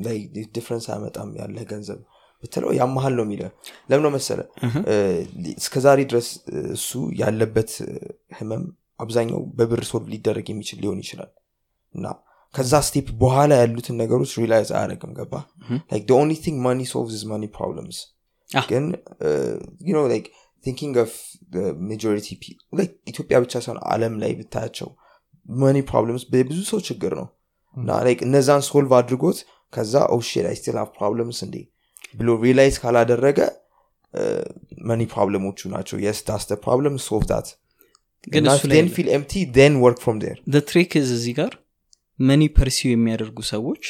ላይ difference አያመጣም ያለህ ገንዘብ ብትለው ያመሃል ነው የሚለ ለምን ነው መሰለ እስከ ዛሬ ድረስ እሱ ያለበት ህመም አብዛኛው በብር solve ሊደረግ የሚችል ሊሆን ይችላል። እና ከዛ step በኋላ ያሉትን ነገሮች realize አያደረግም ገባ like only thing money solves money problems. ግን you know like thinking of majority ኢትዮጵያ ብቻ ሳይሆን አለም ላይ ብታያቸው money problems በብዙ ሰው ችግር ነው። እና like እነዛን solve አድርጎት ከዛ oh shit I still problems እንዴ ብሎ realize ካላደረገ money problem ኦቹ ናቸው። yes that's problem solve that ግን feel empty and work from there trick እዚህ ጋር money pursue የሚያደርጉ ሰዎች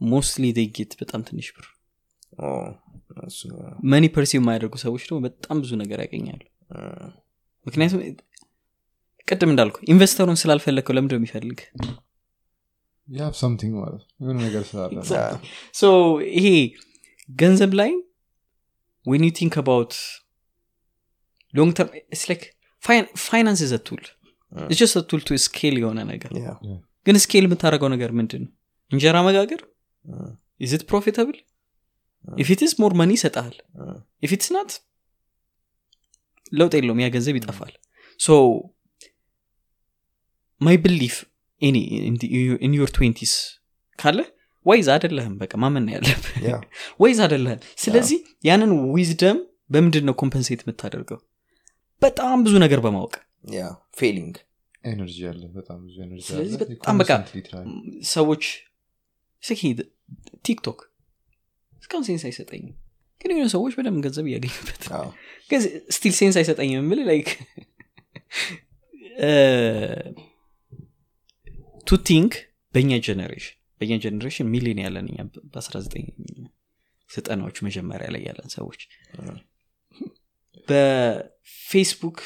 mostly get በጣም ትንሽ ብር money pursue የማያደርጉ ሰዎች ደግሞ በጣም ብዙ ነገር ያገኛሉ። ምክንያቱም ቅድም እንዳልኩ investor ኡን ስላልፈለግከው ለምንድ የሚፈልግ? ማለት የሆነ ነገር ስላለ so ይሄ ገንዘብ ላይ when you think about long term like finance the tool tool to scale የሆነ ነገር. ግን scale የምታደርገው ነገር ምንድን ነው? እንጀራ መጋገር? is it profitable if it's more money ይሰጠሃል if it's not ለውጥ የለውም። ያ ገንዘብ ይጠፋል. so my belief in your twenties ካለ wise አደለህም በቃ ማመን ያለብህ። wise አደለህም ስለዚህ ያንን wisdom በምንድን ነው compensate የምታደርገው? በጣም ብዙ ነገር በማወቅ። feeling energy አለ በጣም ብዙ energy ስለዚህ በጣም በቃ ሰዎች ስኪ ቲክቶክ እስካሁን sense አይሰጠኝም ግን የሆነ ሰዎች በደንብ ገንዘብ እያገኙበት ግን still sense አይሰጠኝም የምል like to think በእኛ generation በእኛ generation ሚሊዮን ያለን እኛ በ19 ዘጠናዎች መጀመሪያ ላይ ያለን ሰዎች። በፌስቡክ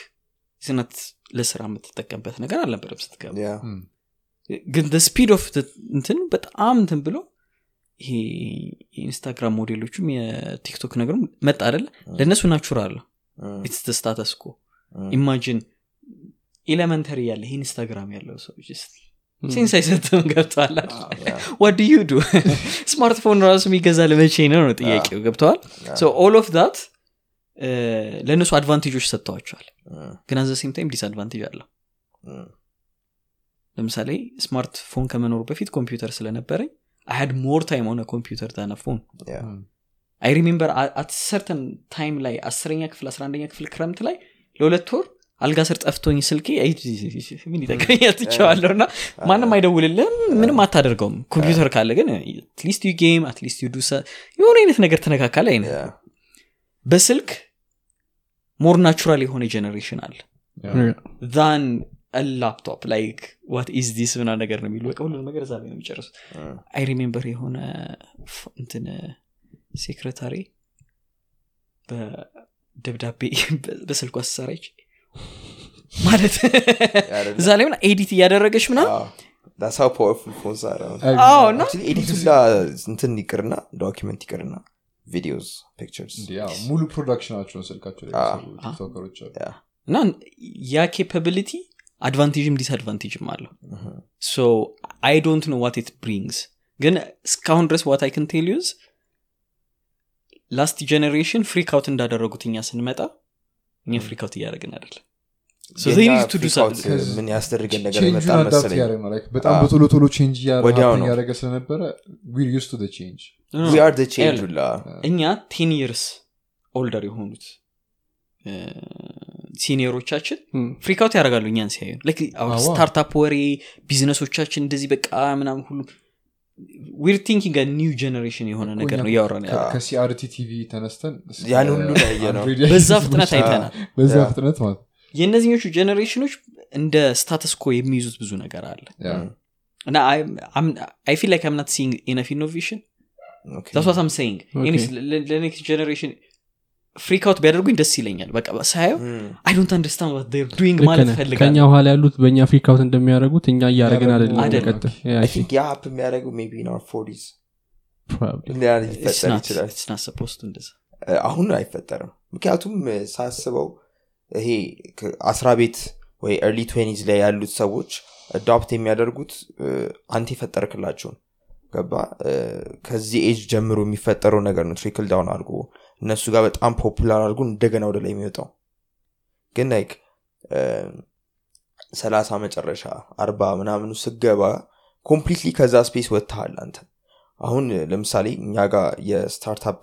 ዝነት ለስራ የምትጠቀምበት ነገር አልነበረም ስትገባ. ግን speed of እንትን በጣም እንትን ብሎ ይሄ የኢንስታግራም ሞዴሎቹም የቲክቶክ ነገሩም መጣ አደለ ለእነሱ natural it's status quo imagine elementary ያለ ይሄ ኢንስታግራም ያለው ሰው sense አይሰጥም ገብተዋል what you do smartphone ራሱ የሚገዛ ለመቼ ነው ነው ጥያቄው? ገብተዋል? all of that ለእነሱ advantage ኦች ሰጥተዋቸዋል. ግን at the same time disadvantage አለው. ለምሳሌ ስማርትፎን ከመኖሩ በፊት ኮምፒውተር ስለነበረኝ I had more time ሆነ ኮምፒውተር than a phone I remember at certain time ላይ አስረኛ ክፍል አስራ አንደኛ ክፍል ክረምት ላይ ለሁለት ወር አልጋ ስር ጠፍቶኝ ስልኬ ምን ይጠቅመኛል ትቸዋለሁ እና ማንም አይደውልልህም ምንም አታደርገውም። ኮምፒውተር ካለ ግን at least you game at least you የሆነ አይነት ነገር ተነካካለ አይነት በስልክ more natural የሆነ generation አለ። ዛን laptop like what is this ምና ነገር ነው የሚሉ በቃ ሁሉ ነገር እዛ ነው የሚጨርሱት I remember የሆነ እንትን secretary በደብዳቤ በስልኳ አሰራች ማለት እዛ ላይ ምና edit እያደረገች ምና that's how powerful phones አዎ። እና edit ሁላ እንትን ይቅርና document ይቅርና videos pictures ሙሉ production ኣቸውን ስልካቸው TikToker ኦች እና ያ capability advantage ም disadvantage ም አለው። so I don't know what it brings ግን እስካሁን ድረስ what I can tell you is last generation freak out እንዳደረጉት እኛ ስንመጣ እኛ freak out እያደረግን አይደለም። So they need to do something. ምን ያስደርገን ነገር በጣም በቶሎ ቶሎ change ወዲያው ነው። እያደረገ ስለነበረ እኛ ten years older የሆኑት senior ኦቻችን Hmm. freak out ያደርጋሉ እኛን ሲያዩ. startup ወሬ ቢዝነሶቻችን እንደዚህ በቃ ምናምን ሁሉ we're thinking new generation የሆነ ነገር ነው እያወራን ከ CRT TV ተነስተን ያን ሁሉ በዛ ፍጥነት አይተናል። በዛ ፍጥነት ማለት የእነዚኞቹ ጀኔሬሽኖች እንደ ስታተስ ኮ የሚይዙት ብዙ ነገር አለ። እና I feel like I'm not seeing enough innovation Okay. that's what I'm saying Okay. ለ next generation freak out ቢያደርጉኝ ደስ ይለኛል። በቃ ሳየው. I don't understand what you're doing ልክ ማለት ከኛ ፈልጋለሁ ኋላ ያሉት በእኛ freak out እንደሚያደርጉት እኛ እያደረግን think ያ hope ሊፈጠር ይችላል. it's not supposed to እንደዛ. አሁን አይፈጠርም። ምክንያቱም ሳስበው ይሄ ከ- አስራ ቤት ወይ early twenties ላይ ያሉት ሰዎች adopt የሚያደርጉት አንተ የፈጠርክላቸውን ገባ ከዚህ ኤጅ ጀምሮ የሚፈጠረው ነገር ነው። trickle down አድርጎ እነሱ ጋር በጣም popular አድርጎ እንደገና ወደ ላይ የሚወጣው። ግን like ሰላሳ መጨረሻ አርባ ምናምኑ ስገባ completely ከዛ space ወጥተሃል አንተ። አሁን ለምሳሌ እኛ ጋር የ startup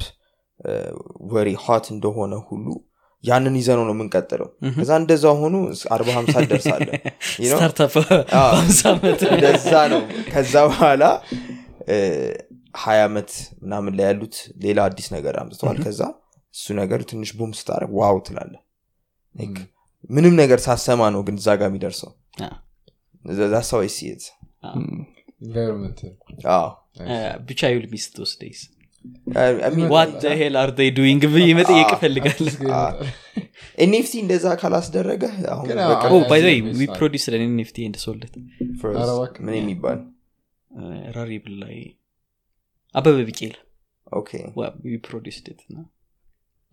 ወሬ hot እንደሆነ ሁሉ ያንን ይዘነው ነው የምንቀጥለው። ከዛ እንደዛ ሆኑ አርባ ሀምሳ ደርሳለ You know? startup አዎ። በአምሳ ዓመት እንደዛ ነው። ከዛ በኋላ ሀያ ዓመት ምናምን ላይ ያሉት ሌላ አዲስ ነገር አምጥተዋል። ከዛ እሱ ነገር ትንሽ boom ስታደርግ wow ትላለ ምንም ነገር ሳሰማ ነው ግን እዛ ጋር የሚደርሰው። አዎ። that's how sit ብቻ you'll miss those days what what hell are they doing ብዬ መጠየቅ NFT እንደዛ ካላስደረገ produce NFT እባክህ። ምን የሚባል? Rarible ላይ አበበ ቢቂላ okay። we produced it እና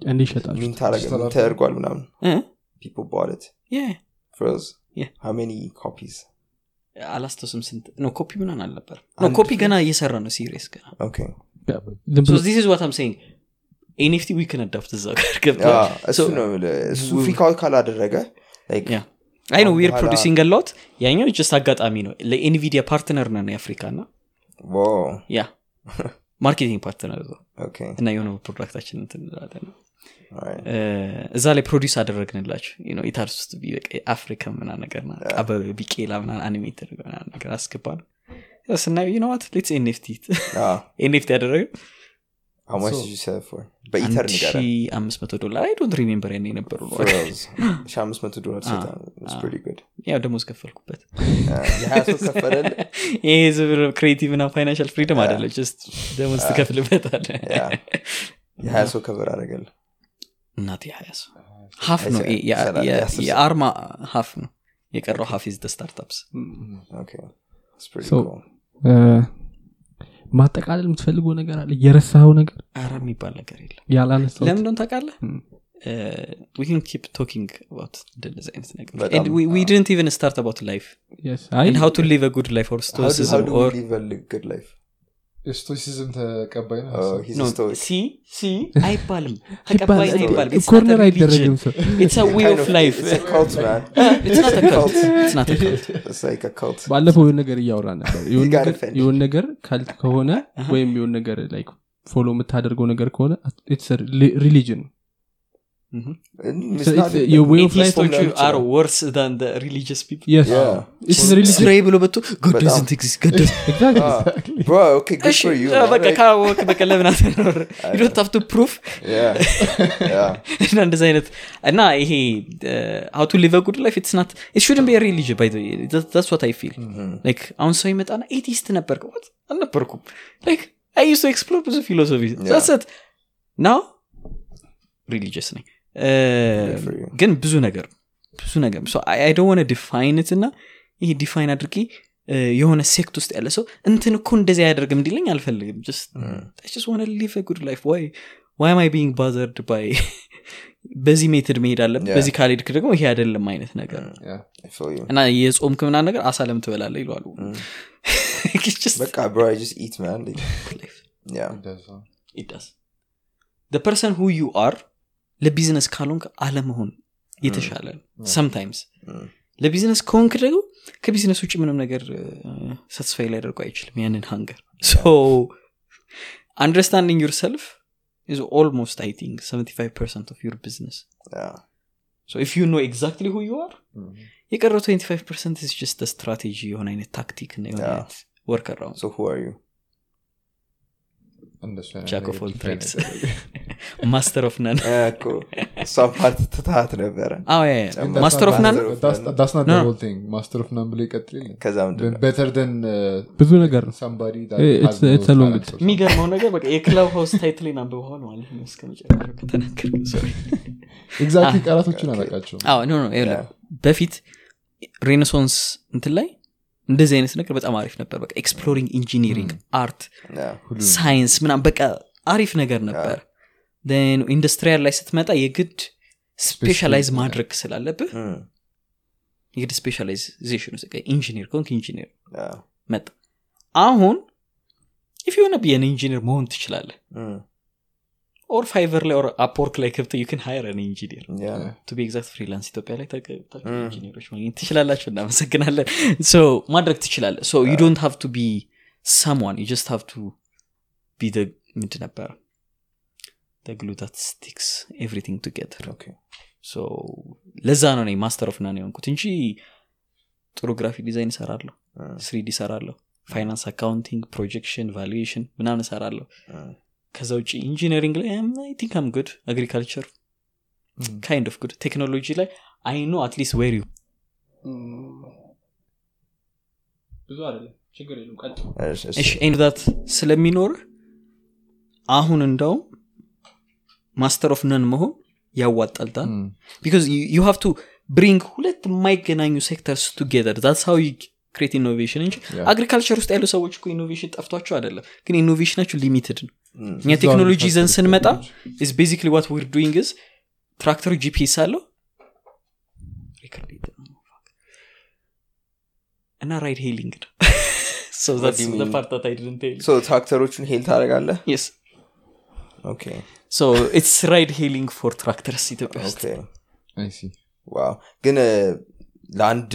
እንዲህ ይሸጣሉ ምን ታረገ Just ምን ተደርጓል ምናምን? እ? people bought it Yeah. first Yeah. how many copies አላስታውስም ስንት no copy ምናን አልነበር no አንድ ኮፒ ገና እየሰራ ነው serious ገና። this what I'm saying NFT we can adapt እዛ ጋር ገብቷል. አዎ፣ እሱ So- ነው የምልህ። እሱ freak out ካላደረገ like Yeah. I know we're producing አላውት ያኛው just አጋጣሚ ነው። ለኤንቪዲያ partner ነን የአፍሪካ wow, ያ marketing partner እና የሆነ product ኣችን እንትን እንላለን alright. እ፣ እዛ ላይ produce አደረግንላቸው ኢታርስ ውስጥ አፍሪካ ምና ነገር ቢቂላ ምና animated ምና ነገር አስገባ ነው ያው ስናየው ይነዋት ሌትስ ኤንኤፍቲ ኤንኤፍቲ ያደረገ how much So- did you sell for? በኢተር ንገረን አምስት መቶ ዶላር? አይ ዶንት ሪሜምበር ያን የነበሩ አምስት መቶ ዶላር good. ያው ደሞዝ ከፈልኩበት. ከፈለል ይሄ ህዝብ ክሬቲቭ ና ፋይናንሻል ፍሪደም አደለ ደሞዝ ትከፍልበታለ ያ፣ የሀያ ሰው ከበር አደረገል እናት የሀያ ሰው. ሀፍ ነው የአርማ half ነው. የቀረው half is startups okay. It's pretty So- cool. እ፣ ማጠቃለል የምትፈልገው ነገር አለ? የረሳኸው ነገር? አረ የሚባል ነገር የለም። ያላነሳሁት ለምን እንደሆነ ታውቃለህ? we can keep talking about እንደዚህ አይነት ነገር. በጣም- and we, we didn't even start about life. Yes. I and stoicism ተቀባይ ነው. C C አይባልም ተቀባይ አይባልም ኮርነር አይደረግም religion. ሰው። It's a way Kind of of- life. It's a cult, man. it's not a cult. It's not a cult. It's like a cult. ባለፈው የሆነ ነገር እያወራ ነበር። Got ነገር- ካልት ከሆነ ወይም የሆነ ነገር ላይክ ፎሎ የምታደርገው ነገር ከሆነ ሪሊጅን It's not- your way of life atheistoቹ ሊሆን are ይችላል። worse than the religious people የስ Yeah. ስራዬ ብሎ በቶ god በጣም። doesn't exist god doesn't Ah, bro, okay, good እሺ for you. አ፣ man. በቃ ካወቅ በቃ ለምን አትኖር you don't have to prove Yeah. Yeah. እና እንደዚህ አይነት እና ይሄ how to live a good life it's not it shouldn't be a religion by the way That- that's what I feel like አሁን ሰው ይመጣና ኤቲስት ነበርክ what አልነበርኩም like I used to explore ብዙ ፊሎሶፊ that's it now religious ነኝ እ፣ for you. ግን ብዙ ነገር ብዙ ነገር። So I, I don't want to define it እና ይሄ ዲፋይን አድርጌ የሆነ ሴክት ውስጥ ያለ ሰው እንትን እኮ እንደዚህ አያደርግም እንዲለኝ አልፈልግም። so wanna live good life why why am I being bothered by በዚህ method መሄድ አለብን. በዚህ ካልሄድክ ደግሞ ይሄ አይደለም አይነት ነገር። Feel you. እና የጾም ክምና ነገር አሳ ለምን ትበላለ ይለዋሉ። It's just በቃ bro ለቢዝነስ ካልሆንክ አለመሆን የተሻለ sometimes Mm. ለቢዝነስ ከሆንክ ደግሞ ከቢዝነስ ውጭ ምንም ነገር satisfy ሊያደርጉ አይችልም ያንን hunger so understanding yourself is almost i think 75 of your business yeah so if you know exactly who you are የቀረው 25 percent is just a strategy የሆነ አይነት ታክቲክ እና የሆነ work around so who are you አይደረግም። master of none እኮ እሷን part ትታት ነበረ። That's master of none that's- that's not the No. whole thing. Master of none ብሎ uh, ብዙ ነገር ነው. somebody that Eh. የሚገርመው ነገር በቃ የ Clubhouse title ኤን አንብበዋል ማለት ነው እስከ መጨረሻው ከተናገር exactly ቃላቶችን አላውቃቸውም. አዎ no no ይኸውልህ፣ በፊት Renaissance እንትን ላይ እንደዚህ አይነት ነገር በጣም አሪፍ ነበር በቃ exploring engineering art. ሳይንስ ምናም በቃ አሪፍ ነገር ነበር ግን industrial ላይ ስትመጣ የግድ specialize ማድረግ ስላለብህ. የግድ specialization ውስጥ ኢንጂኒር ከሆንክ ኢንጂኒር. መጣ አሁን if የሆነ ብየን ኢንጂኒር መሆን ትችላለህ. or Fiverr ላይ or Upwork ላይ ገብተህ you can hire an engineer. to be exact freelance ኢትዮጵያ ላይ. ኢንጂኒሮች ማግኘት ትችላላችሁ እናመሰግናለን so ማድረግ ትችላለ so you don't have to be someone you just have to be ምንድ ነበረ glue that sticks everything together ለዛ ነው እኔ master of none የሆንኩት እንጂ ጥሩ graphic design እሰራለሁ. 3D እሰራለሁ finance accounting projection valuation ምናምን እሰራለሁ. ከዛ ውጭ engineering ላይ I think I'm good agriculture kind of good ቴክኖሎጂ ላይ I know at least where you ብዙ አይደለም. ችግር የለም አሁን እንደውም master of none መሆን ያዋጣልታል. because you have to bring ሁለት የማይገናኙ sectors together that's how create innovation እንጂ. agriculture ውስጥ ያሉ ሰዎች እኮ innovation ጠፍቷቸው አይደለም። ግን innovation አቸው limited ነው. እኛ ቴክኖሎጂ ይዘን ስንመጣ is basically what we're doing the ትራክተሩ GPS አለው። እና ride hailing ነው. So What that's do you the mean? part that I didn't tell you. So ትራክተሮቹን hail it's ride hailing for tractors ኢትዮጵያ ውስጥ ግን እ፣ ለአንድ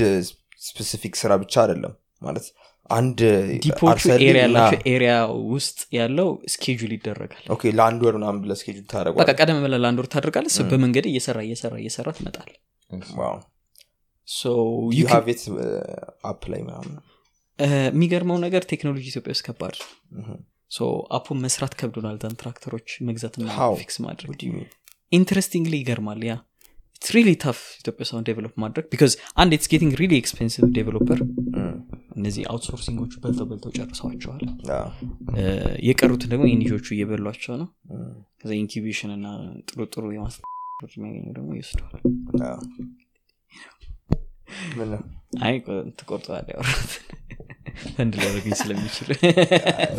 specific ስራ ብቻ አይደለም ማለት አንድ depot ኦቹ area እና- ያላቸው area ውስጥ ያለው schedule ይደረጋል። okay ለአንድ ወር ምናምን ብለህ schedule በቃ ታደረጓል ቀደም ብለህ ለአንድ ወር ታደርጋለህ። ሰው በመንገድ እየሰራ እየሰራ እየሰራ ትመጣል it app ላይ ምናምን? የሚገርመው ነገር ቴክኖሎጂ ኢትዮጵያ ውስጥ ከባድ app ኡን መስራት ከብዶናል። than ትራክተሮች መግዛትና? fix ማድረግ? interestingly ይገርማል yeah it's really tough ኢትዮጵያ አሁን develop ማድረግ because አንድ it's getting really expensive developer. እነዚህ outsourcing ኦቹ በልተው በልተው ጨርሰዋቸዋል። የቀሩትን ደግሞ የ NGO ዎቹ እየበሏቸው ነው. ከዛ incubation እና ጥሩ ጥሩ የሚያገኙ ደግሞ ይወስደዋል። አይ ትቆርጠዋል ያወራት ፈንድ ሊያደርጉኝ ስለሚችሉ።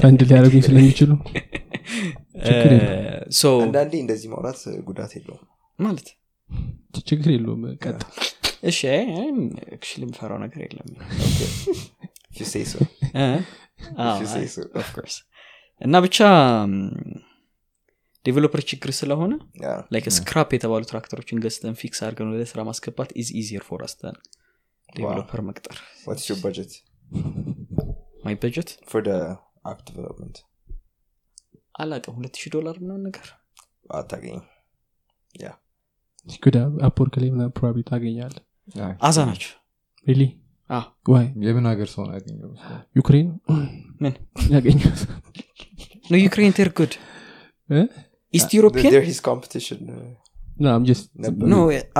ፈንድ ሊያደርጉኝ ስለሚችሉ? አንዳንዴ እንደዚህ ማውራት ጉዳት የለውም። ማለት ችግር የለውም። ቀጥ እሺ ክሽል የምፈራው ነገር የለም። እና ብቻ developer ችግር ስለሆነ. like scrap የተባሉ ትራክተሮችን ገዝተን fix አድርገን ወደ ስራ ማስገባት is easier for us than developer መቅጠር. What's your budget? my budget for the app development? አላቅም ሁለት ሺህ ዶላር ምናምን ነገር። አታገኝም ጉዳ Upwork ላይ ምናምን probably ታገኛለ. አዛ ናቸው። really why የምን ሀገር ሰው ነው ያገኘው ዩክሬን? ምን? ያገኙት no ዩክሬን they're good? East European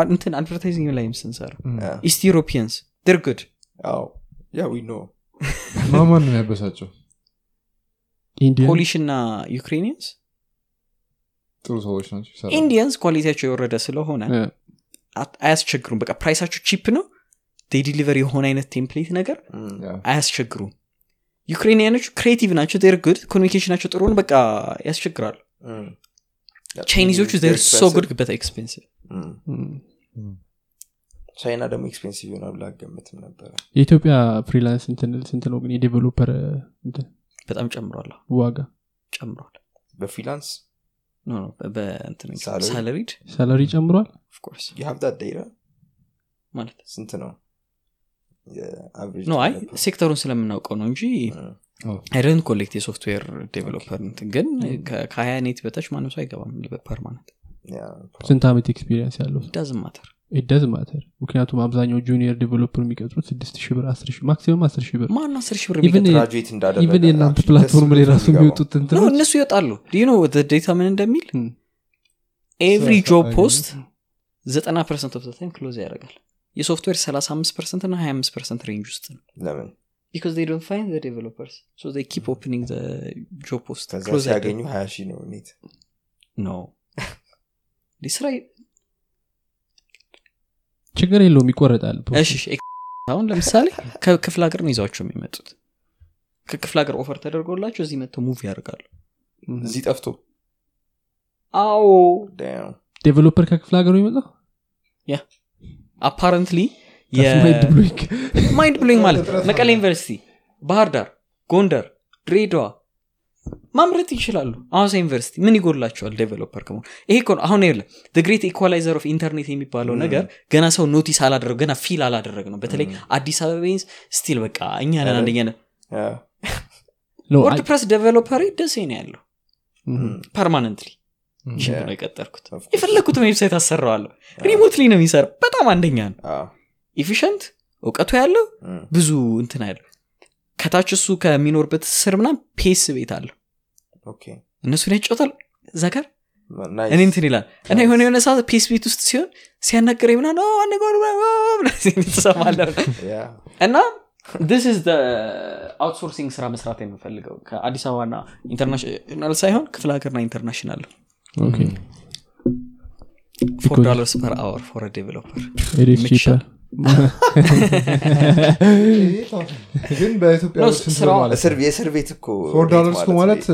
እንትን advertising ላይም ስንሰራ. East Europeans they're good Oh, yeah, we know. ማማን ነው ያበሳቸው ኢንዲያ Polish እና Ukrainians ጥሩ ሰዎች ናቸው Indians quality ያቸው የወረደ ስለሆነ አያስቸግሩም። በቃ price ኣቸው cheap ነው። deliver የሆነ አይነት template ነገር አያስቸግሩም። Ukrainian ኦቹ creative ናቸው are good communication አቸው ጥሩ ነው በቃ ያስቸግራሉ እም። Chinese ኦቹ They're are so expensive. good but expensive ቻይና ደግሞ expensive ይሆናል ብላ አገምትም ነበረ። የኢትዮጵያ freelance እንትን ስንት ነው ግን? የ developer በጣም ጨምሯል። ዋጋ? ጨምሯል። በ freelance salaried salary ጨምሯል? ማለት ስንት ነው? አይ ሴክተሩን ስለምናውቀው ነው እንጂ I don't collect የ software developer ግን ከ- ከሀያ net በታች ማንም ሰው አይገባም በ permanent ስንት ዓመት experience ያለው? doesn't matter it doesn't matter ምክንያቱም አብዛኛው junior developer የሚቀጥሩት ስድስት ሺህ ብር አስር ሺህ maximum አስር ሺህ ብር። ማን አስር ሺህ ብር Even የእናንተ platform ላይ ራሱ የሚወጡት እነሱ ይወጣሉ። You know data ምን እንደሚል. Every job post ዘጠና percent of time close ያደርጋል። የሶፍትዌር 35 percent እና 25 percent range ውስጥ ነው። ለምን? Because they don't find the developers. So they keep opening the job post ሲያገኙ ሀያ ሺህ ነው net። No. ስራ ችግር የለውም ይቆረጣል። እሺ እሺ፣ አሁን ለምሳሌ ከክፍለ ሀገር ነው ይዘዋቸው የሚመጡት። ከክፍለ ሀገር offer ተደርጎላቸው እዚህ መጥተው move ያደርጋሉ። እዚህ ጠፍቶ? አዎ። developer ከክፍለ ሀገሩ ይመጣው apparently mind blowing mind blowing ማለት መቀሌ ዩኒቨርሲቲ ባህር ዳር ጎንደር ድሬዳዋ ማምረት ይችላሉ። ሐዋሳ ዩኒቨርሲቲ ምን ይጎላቸዋል developer ከመሆን ይሄ ነው። አሁን የለ Great equalizer of internet የሚባለው ነገር ገና ሰው notice አላደረግ ገና feel አላደረግ ነው። በተለይ አዲስ አበቤንስ still በቃ እኛ ነን አንደኛ ነን. WordPress developer ደሴ ነው ያለው። Permanently Yeah. ነው የቀጠርኩት. የፈለግኩትን website አሰራዋለሁ። Remotely ነው የሚሰራ በጣም አንደኛ ነው። Efficient እውቀቱ ያለው ብዙ እንትን ያለው ከታች እሱ ከሚኖርበት ስር ምናም PS ቤት አለው Okay። እነሱን ያጫወታል እዛ ጋር እኔ እንትን ይላል። እና የሆነ የሆነ ሰዓት PS ቤት ውስጥ ሲሆን ሲያናገረኝ ምና Yeah. እና so outsourcing ስራ መስራት የምፈልገው ከአዲስ አበባና international ሳይሆን ክፍለ ሀገርና international four dollars per hour for developer? ግን በኢትዮጵያ እስር የእስር ቤት እኮ four dollars እኮ ማለት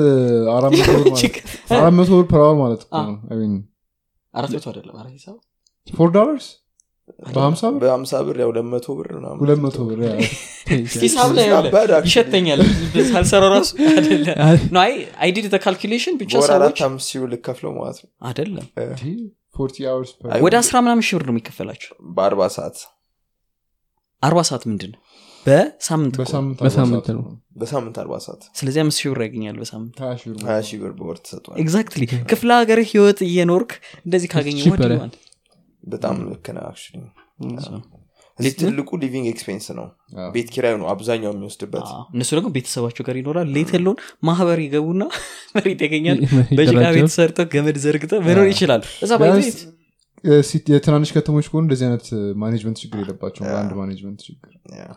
አራት መቶ ብር ማለት አራት መቶ ብር per hour ማለት አራት መቶ አይደለም four dollars? በሀምሳ ብር? በሀምሳ ብር ያው ሁለት መቶ ብር ምናምን ሁለት መቶ ብር ሂሳብ ላይ. ይሸተኛል። ሳልሰራው ራሱ አይደለም። No I I did calculation ብቻ ሰዎች ብር ልከፍለው ማለት ነው። አይ- ወደ አስራ ምናምን ሺህ ብር ነው የሚከፈላቸው። በአርባ ሰዓት አርባ ሰዓት ምንድን ነው? በሳምንት ነው። በሳምንት ነው። በሳምንት አርባ ሰዓት። ስለዚህ አምስት ሺህ ብር ያገኛል በሳምንት። ሀያ ሺህ ብር በወር ተሰጧል exactly ክፍለ ሀገር ህይወት እየኖርክ እንደዚህ ካገኘ በጣም ልክ ነህ actually። እዚህ ትልቁ living expense ነው። ቤት ኪራዩ ነው አብዛኛው የሚወስድበት። እነሱ ደግሞ ቤተሰባቸው ጋር ይኖራል። ሌት ማህበር ይገቡና መሬት ያገኛል በጭቃ ቤት ሰርተው ገመድ ዘርግተው መኖር ይችላሉ። እዛ የሲ- የትናንሽ ከተሞች ከሆኑ እንደዚህ አይነት management ችግር የለባቸውም። Yeah። በአንድ management ችግር። Yeah.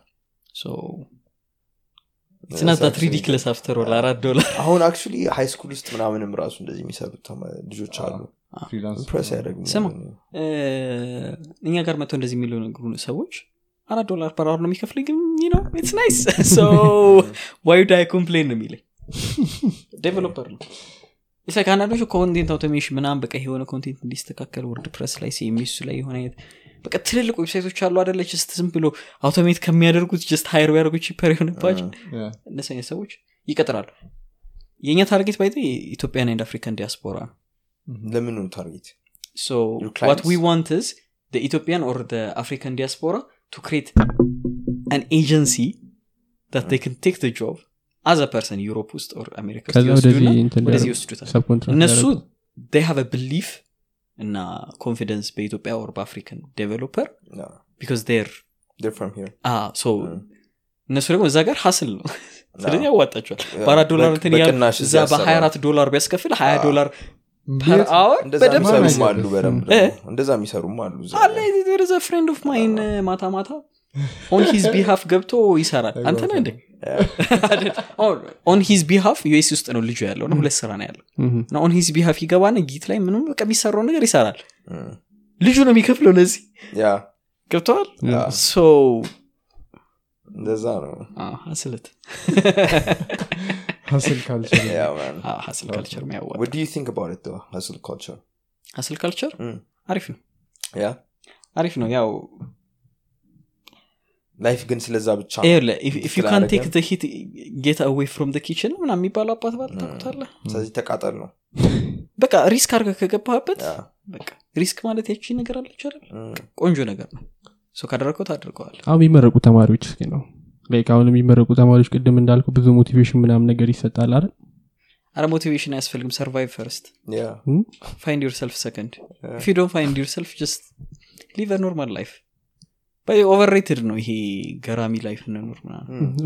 It's not that ridiculous after all አራት ዶላር. አሁን actually high school ውስጥ ምናምንም ራሱ እንደዚህ የሚሰሩት ልጆች አሉ። ያደርግ ስማ እኛ ጋር መጥተው እንደዚህ የሚሉ ነገሩ ሰዎች አራት ዶላር per ነው የሚከፍል ግን ነው it's nice so why'd I complain ነው የሚለኝ? Developer ነው ኢሳ ከአንዳንዶቹ content automation ምናምን በቃ የሆነ content እንዲስተካከል WordPress ላይ CMS ኡ ላይ የሆነ አይነት በቃ ትልልቅ website ኦች አሉ አደለ just ዝም ብሎ automate ከሚያደርጉት just hire ቢያደርጉ cheaper የሆነባቸው እነሱ አይነት ሰዎች ይቀጥራሉ። የእኛ target by Ethiopian and African diaspora ነው። ለምኑ target So Your what clients? we want is the Ethiopian or the African diaspora to create an a person Europe ውስጥ ወደዚህ ወደዚህ ሊያደርጉ- ይወስዱታል። እነሱ ሊያደርጉ። they have a belief እና confidence በኢትዮጵያ or በ African developer ah so እነሱ ደግሞ እዛ ጋር hustle ነው። ስለዚህ ያዋጣቸዋል። በአራት ዶላር እንትን እዛ ያሰራሉ። በ24 ዶላር ቢያስከፍል 20 አዎ። ዶላር per hour እንደዛ የሚሰሩም አሉ አለ friend of mine ማታ ማታ on his behalf ገብቶ ይሰራል። አንተ ነህ እንዴ on his behalf US ውስጥ ነው ልጁ ያለው እና ሁለት ስራ ነው ያለው. እና on his behalf ይገባና Git ላይ ምንም በቃ የሚሰራው ነገር ይሰራል። ልጁ ነው የሚከፍለው ለዚህ። ገብተዋል so እንደዛ ነው። Hustle hustle culture Yeah, man. Hustle culture የሚያዋ What do you think about it though? Hustle culture. Hustle culture. አሪፍ ነው። Yeah. አሪፍ ነው። ያው life ግን ስለዛ ብቻ ኢፍ ዩ ካን ቴክ ሂት ጌት አዌይ ፍሮም ኪችን ምና የሚባለው አባት ባል ታውቁታለህ ስለዚህ ተቃጠል ነው። በቃ risk አድርገህ ከገባህበት Yeah. በቃ risk ማለት ያቺ ነገር አለች አይደል. ቆንጆ ነገር ነው። So ካደረግከው ታደርገዋል አሁን የሚመረቁ ተማሪዎች እስኪ ነው። Like አሁን የሚመረቁ ተማሪዎች ቅድም እንዳልኩ ብዙ motivation ምናምን ነገር ይሰጣል አይደል? አረ motivation አያስፈልግም። survive first. find yourself second if you don't find yourself just live normal life by overrated ነው ይሄ ገራሚ life እንኖር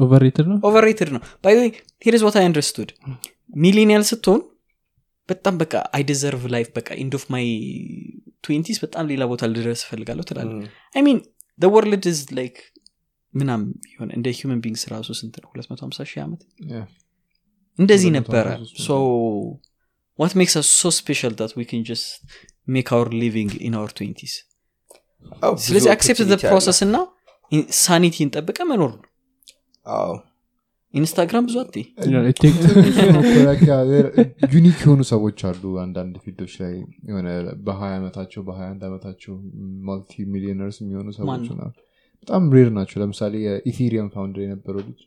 overrated ነው? overrated ነው. but here's what I understood millennial ስትሆን በጣም በቃ I deserve life በቃ end of my twenties በጣም ሌላ ቦታ ልድረስ እፈልጋለሁ ትላለ. I mean the world is like ምናም የሆነ እንደ human beings ራሱ ስንት ነው? 250 ሺህ ዓመት. እንደዚህ 250 ነበረ so what makes so special that we can just make our living in our twenties ስለዚህ accept the process እና sanity ን ጠብቀ መኖር ነው አዎ። ኢንስታግራም ብዙ አት unique የሆኑ ሰዎች አሉ አንዳንድ field ኦች ላይ የሆነ በሀያ ዓመታቸው በሀያ አንድ ዓመታቸው multi millionaires የሚሆኑ ሰዎች በጣም rare ናቸው ለምሳሌ የ Ethereum founder የነበረው ልጅ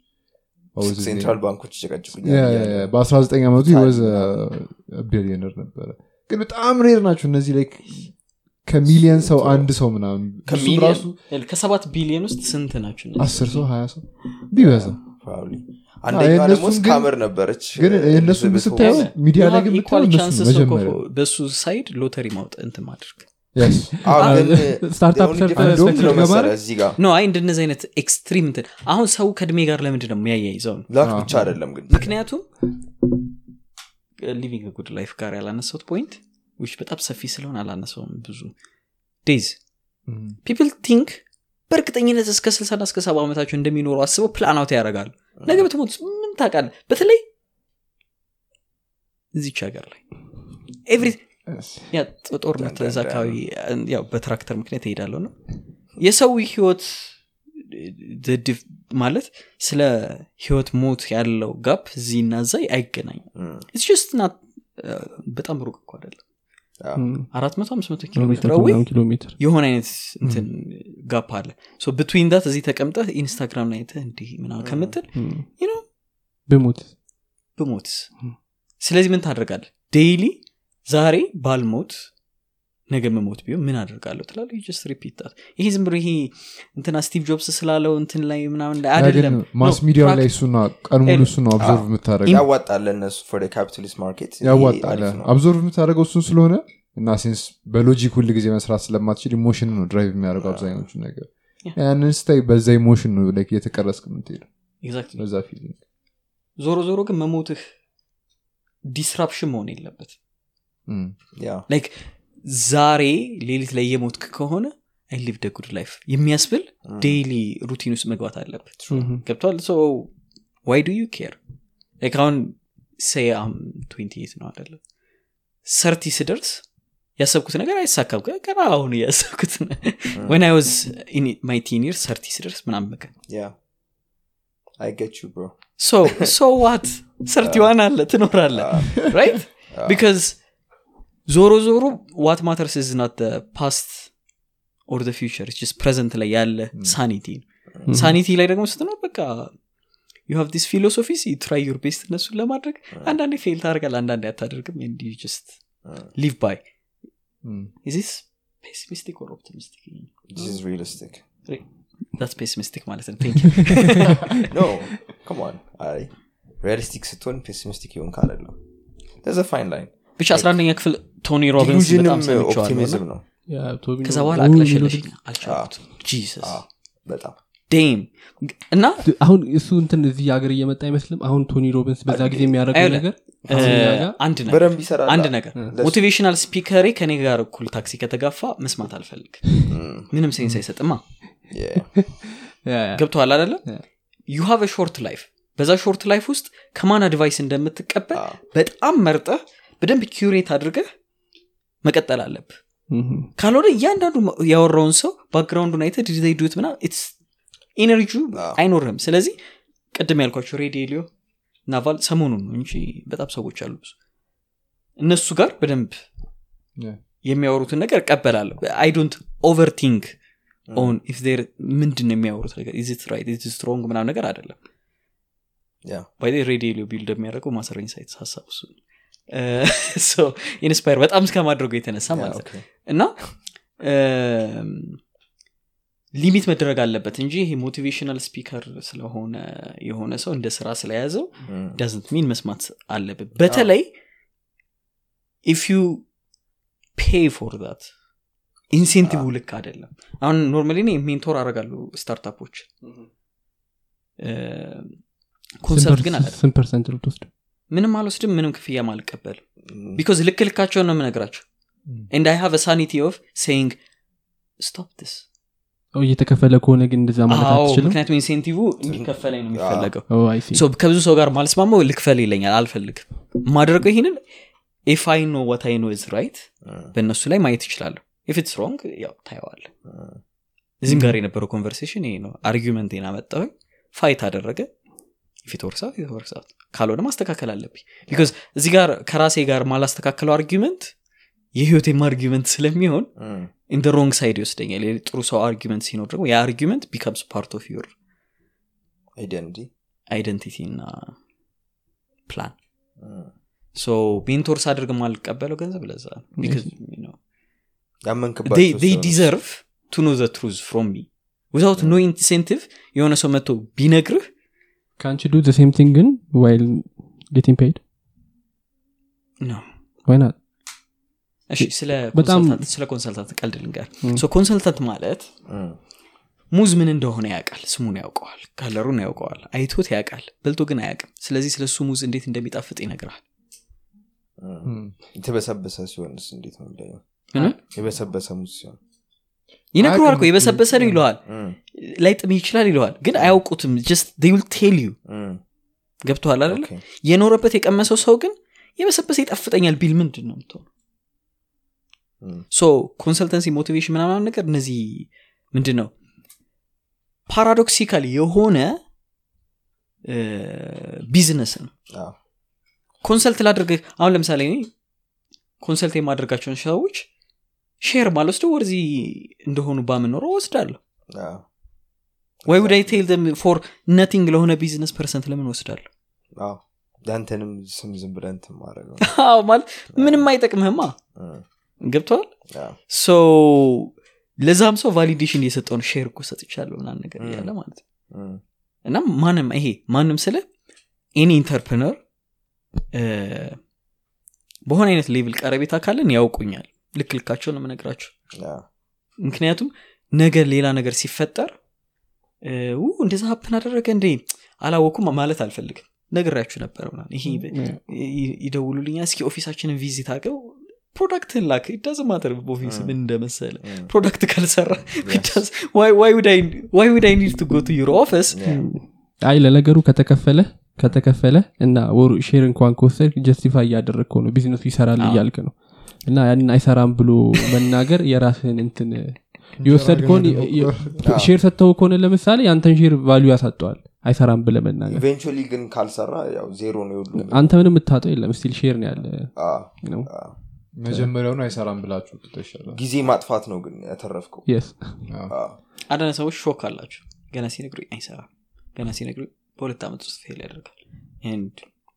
central? ባንኮች ይጨቀጭቁኛል Yeah, yeah, እያለ። yeah. በ19 ዓመቱ was billionaire ነበረ ግን በጣም rare ናቸው እነዚህ ላይ ከሚሊየን ሰው አንድ ሰው ምናምን? ከሰባት ቢሊዮን ውስጥ ስንት ናቸው? አስር ሰው ሀያ ሰው ቢበዛ። አንደኛዋ ደግሞ scammer ነበረች ግን የእነሱን ኤሊዛቤት ስታየው ሚዲያ ላይ ግን እነሱ በሱ side lottery startup ጋር? no I እንደነዚህ አይነት extreme እንትን። አሁን ሰው ከእድሜ ጋር ለምንድን ነው የሚያያይዘው? ነው አዎ። ብቻ አይደለም ግን ምክንያቱም living good life ጋር ያላነሳውት point which በጣም ሰፊ ስለሆን አላነሳውም ብዙ days. people think በእርግጠኝነት እስከ ስልሳና እስከ ሰባ ዓመታቸው እንደሚኖሩ አስበው plan out ያደርጋሉ ነገ ብትሞት ምን ታውቃለህ በተለይ እዚች ሀገር ላይ every ጦርነት እዛ አካባቢ ያው በትራክተር ምክንያት እሄዳለሁ ነው የሰው ህይወት ድ- ድ- ማለት ስለ ህይወት ሞት ያለው gap እዚህና እዛ አይገናኝም Mm. it's just not በጣም ሩቅ እኮ አይደለም አዎ። አራት መቶ አምስት መቶ ኪሎ ሜትር away ኪሎ ሜትር። የሆነ አይነት እንትን gap አለ። so between that እዚህ ተቀምጠህ ኢንስታግራም ላይ አይተህ እንዲህ ምናምን ከምትል know? ብሞት ብሞትስ። ስለዚህ ምን ታደርጋለህ? daily ዛሬ ባልሞት ነገ መሞት ቢሆን ምን አደርጋለሁ ትላለ just repeat that ይሄ ዝም ብሎ ይሄ እንትና ስቲቭ ጆብስ ስላለው እንትን ላይ ምናምን ላይ አይደለም። mass media ላይ እሱና ቀን ሙሉ እሱ ነው የምታደረገው ያዋጣል ለእነሱ for capitalist market ያዋጣለ absorb የምታደረገው እሱን ስለሆነ እና since በ logic ሁል ጊዜ መስራት ስለማትችል emotion ነው drive የሚያደርገው አብዛኞቹ ነገር። Yeah. ያንን ስታይ በዛ emotion ነው like እየተቀረስክ የምትሄደው። Exactly. በዛ feeling ዞሮ ዞሮ ግን መሞትህ disruption መሆን የለበት like ዛሬ ሌሊት ላይ የሞትክ ከሆነ I live the good life የሚያስብል daily routine ውስጥ መግባት አለበት። ገብቷል? so why do you care like አሁን say አሁን twenty eight ነው አደለ thirty ስደርስ ያሰብኩት ነገር አይሳካም። ገና አሁን ያሰብኩት when I was my years thirty ስደርስ ምናምን bro so so what thirty one አለ ትኖራለ right because ዞሮ ዞሮ what matters is not past or future it's present ላይ ያለ sanity ነው. sanity ላይ ደግሞ ስትኖር በቃ you have these philosophies try your best እነሱን ለማድረግ አንዳንዴ fail ታደርጋል አንዳንዴ አታደርግም and just live by is this pessimistic or optimistic this is realistic that's pessimistic ማለት ነው. no come on I realistic ስትሆን pessimistic ይሆን ካለለው ዘ fine line ብቻ አስራ አንደኛ ክፍል ቶኒ ሮቢንስ በጣም ሰምቼዋለሁ ነው። ከዛ በኋላ ጂሰስ በጣም damn እና አሁን እሱ እንትን እዚህ ሀገር እየመጣ አይመስልም? አሁን ቶኒ ሮቢንስ በዛ ጊዜ የሚያደርገው አይደለም። ነገር አንድ ነገር motivational speaker ኤ ከኔ ጋር እኩል ታክሲ ከተጋፋ መስማት አልፈልግ ምንም sense አይሰጥማ ገብተዋል አይደለም Yeah. you have short life በዛ short life ውስጥ ከማን advice እንደምትቀበል በጣም መርጠህ በደንብ curate አድርገህ መቀጠል አለብህ ካልሆነ እያንዳንዱ ያወራውን ሰው background ኡን አይተ decide ምና energy አይኖርህም። ስለዚህ ቅድም ያልኳቸው Ray Dalio Naval ሰሞኑን ነው እንጂ በጣም ሰዎች አሉ እነሱ ጋር በደንብ የሚያወሩትን ነገር እቀበላለሁ። I don't overthink on if their ምንድን ነው የሚያወሩት ነገር? is it right? is strong? ምናም ነገር አይደለም። ባይ ሬዲዮ ቢልድ የሚያደርገው ማሰር ኢንሳይት ሀሳብ እሱ ኢንስፓየር በጣም እስከማድረጉ የተነሳ ማለት ነው። እና ሊሚት መደረግ አለበት እንጂ ይሄ ሞቲቬሽናል ስፒከር ስለሆነ የሆነ ሰው እንደ ስራ ስለያዘው ዳዝንት ሚን መስማት አለብን በተለይ ኢፍ ዩ ፔይ ፎር ዛት ኢንሴንቲቭ ልክ አይደለም። አሁን ኖርማሊ ሜንቶር አረጋሉ startup ኦች። consult ግን አለ ስንት percent ልትወስድ ምንም አልወስድም ምንም ክፍያ አልቀበልም። because ልክ ልካቸውን ነው የምነግራቸው and I have sanity of saying stop this እየተከፈለ ከሆነ ግን እንደዛ ማለት አትችልም? ምክንያቱም incentive እንዲከፈለኝ ነው የሚፈለገው Oh, see. So ከብዙ ሰው ጋር ማልስማማው ልክፈል ይለኛል አልፈልግም። ማድረገው ይህንን if I know what I know is right በእነሱ ላይ ማየት ይችላለሁ If it's wrong ያው ታየዋለ እዚህም ጋር የነበረው conversation ይሄ ነው። argument ኤን አመጣሁኝ። fight አደረገ if it works out works out ካልሆነ ማስተካከል አለብኝ። because እዚህ ጋር ከራሴ ጋር ማላስተካከለው argument የህይወቴም argument ስለሚሆን in wrong side ይወስደኛል። ጥሩ ሰው argument ሲኖር ደግሞ ያ argument becomes part of your identi identity እና ፕላን So mentor ሳድርግ ማልቀበለው ገንዘብ ለዛ to know the truth from me. Without no incentive የሆነ ሰው መጥቶ ቢነግርህ ካንቺ ዱ ዘ ሴም ቲንግ ግን while getting paid ነው why not እሺ ስለ consultant ስለ consultant ቀልድ ልንገር. So consultant ማለት እም፣ ሙዝ ምን እንደሆነ ያውቃል ስሙን ያውቀዋል ከለሩን ያውቀዋል አይቶት ያውቃል በልቶ ግን አያውቅም። ስለዚህ ስለ እሱ ሙዝ እንዴት እንደሚጣፍጥ ይነግራል። እም። የተበሰበሰ ሲሆንስ እንዴት ነው የበሰበሰ ሙዝ ሲሆን ይነግረዋል እኮ የበሰበሰ ነው ይለዋል። ላይጥምህ ይችላል ይለዋል ግን አያውቁትም። Just will tell you ገብተዋል አይደለ? Okay። የኖረበት የቀመሰው ሰው ግን የበሰበሰ ይጣፍጠኛል ቢል ምንድን ነው የምትሆነው? እም፣ so consultancy motivation ምናምን ነገር እነዚህ ምንድን ነው? paradoxical የሆነ ቢዝነስ ነው። Consult ላድርግ አሁን ለምሳሌ consult የማደርጋቸውን ሰዎች share ማልወስደው ወደዚህ እንደሆኑ ባምኖረው ወስዳለሁ ወይ would tell them for nothing ለሆነ business percent ለምን ወስዳለሁ አዎ። ያንተንም ስም ዝም እንትን ማድረግ ማለት ምንም አይጠቅምህማ። ገብተዋል so ለዛም ሰው validation እየሰጠውን share እኮ ሰጥቻለሁ ምናምን ነገር. እያለ ማለት ነው። እና ማንም ይሄ ማንም ስለ any entrepreneur በሆነ አይነት level ቀረቤታ ካለን ያውቁኛል ልክ ልካቸው ነው የምነግራቸው አዎ፣ ምክንያቱም ነገር ሌላ ነገር ሲፈጠር እንደዛ happen አደረገ እንዴ? አላወኩም ማለት አልፈልግም። ነግራችሁ ነበር ምናምን። ይሄ ይደውሉልኛ እስኪ office ኣችንን visit አድርገው product ን ላክ። It doesn't matter office ምን እንደመሰለ product ካልሰራ why would I need to go to your office አይ ለነገሩ ከተከፈለ ከተከፈለ እና ወሩ share እንኳን ከወሰድ justify እያደረግከው ነው። ቢዝነሱ ይሰራል እያልክ ነው እና ያንን አይሰራም ብሎ መናገር የራስህን እንትን የወሰድ ከሆን share ሰጥተው ከሆነ ለምሳሌ የአንተን share value ያሳጠዋል አይሰራም ብለ መናገር። ግን ካልሰራ ያው ዜሮ ነው የሁሉ አንተ ምንም የምታጠው የለም still share ነው ያለ አዎ፣ ነው? አዎ። መጀመሪያውኑ አይሰራም ብላችሁ ይሻላል። ጊዜ ማጥፋት ነው ግን ያተረፍከው። Yes አዎ። አዎ፣ አንዳንድ ሰዎች shock አላቸው። ገና ሲነግሩኝ አይሰራም። ገና ሲነግሩኝ በሁለት ዓመት ውስጥ fail ያደርጋል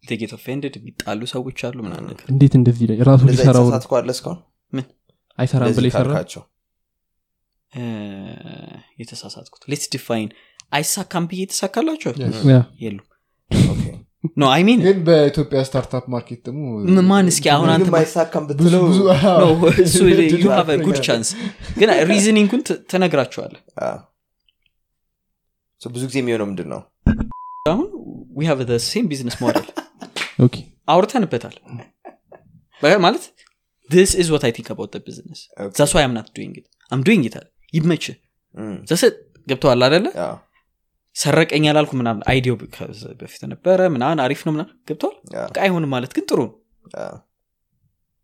get offended የሚጣሉ ሰዎች አሉ ምናምን ነገር። እንዴት እንደዚህ ላይ ራሱ እንደዛ ሊሰራው ነው? የተሳሳትከው አለ እስካሁን? አይሰራም ብለ እንደዚህ ይሰራ ካልካቸው። እ፣ የተሳሳትኩት። Let's define አይሳካም ብዬ የተሳካላቸው yeah። የሉ Okay። No I mean ግን በኢትዮጵያ startup market ደግሞ ማን እስኪ አሁን አንተ ምንም አይሳካም ብዙ ብትለው ብዙ No, እሱ you have a good chance. ግን reasoning ኡን ትነግራቸዋለ ብዙ ጊዜ የሚሆነው ምንድን ነው አሁን we have same business model አውርተንበታል። ማለት this is what i think about the business. Okay. that's why i'm not doing it. I'm doing it. አለ ይመች ዘስ ገብተዋል አደለ ሰረቀኝ ያላልኩ ምናምን። አይዲዮ በፊት ነበረ ምናምን አሪፍ ነው ምናምን። ገብተዋል? አይሆንም ማለት ግን ጥሩ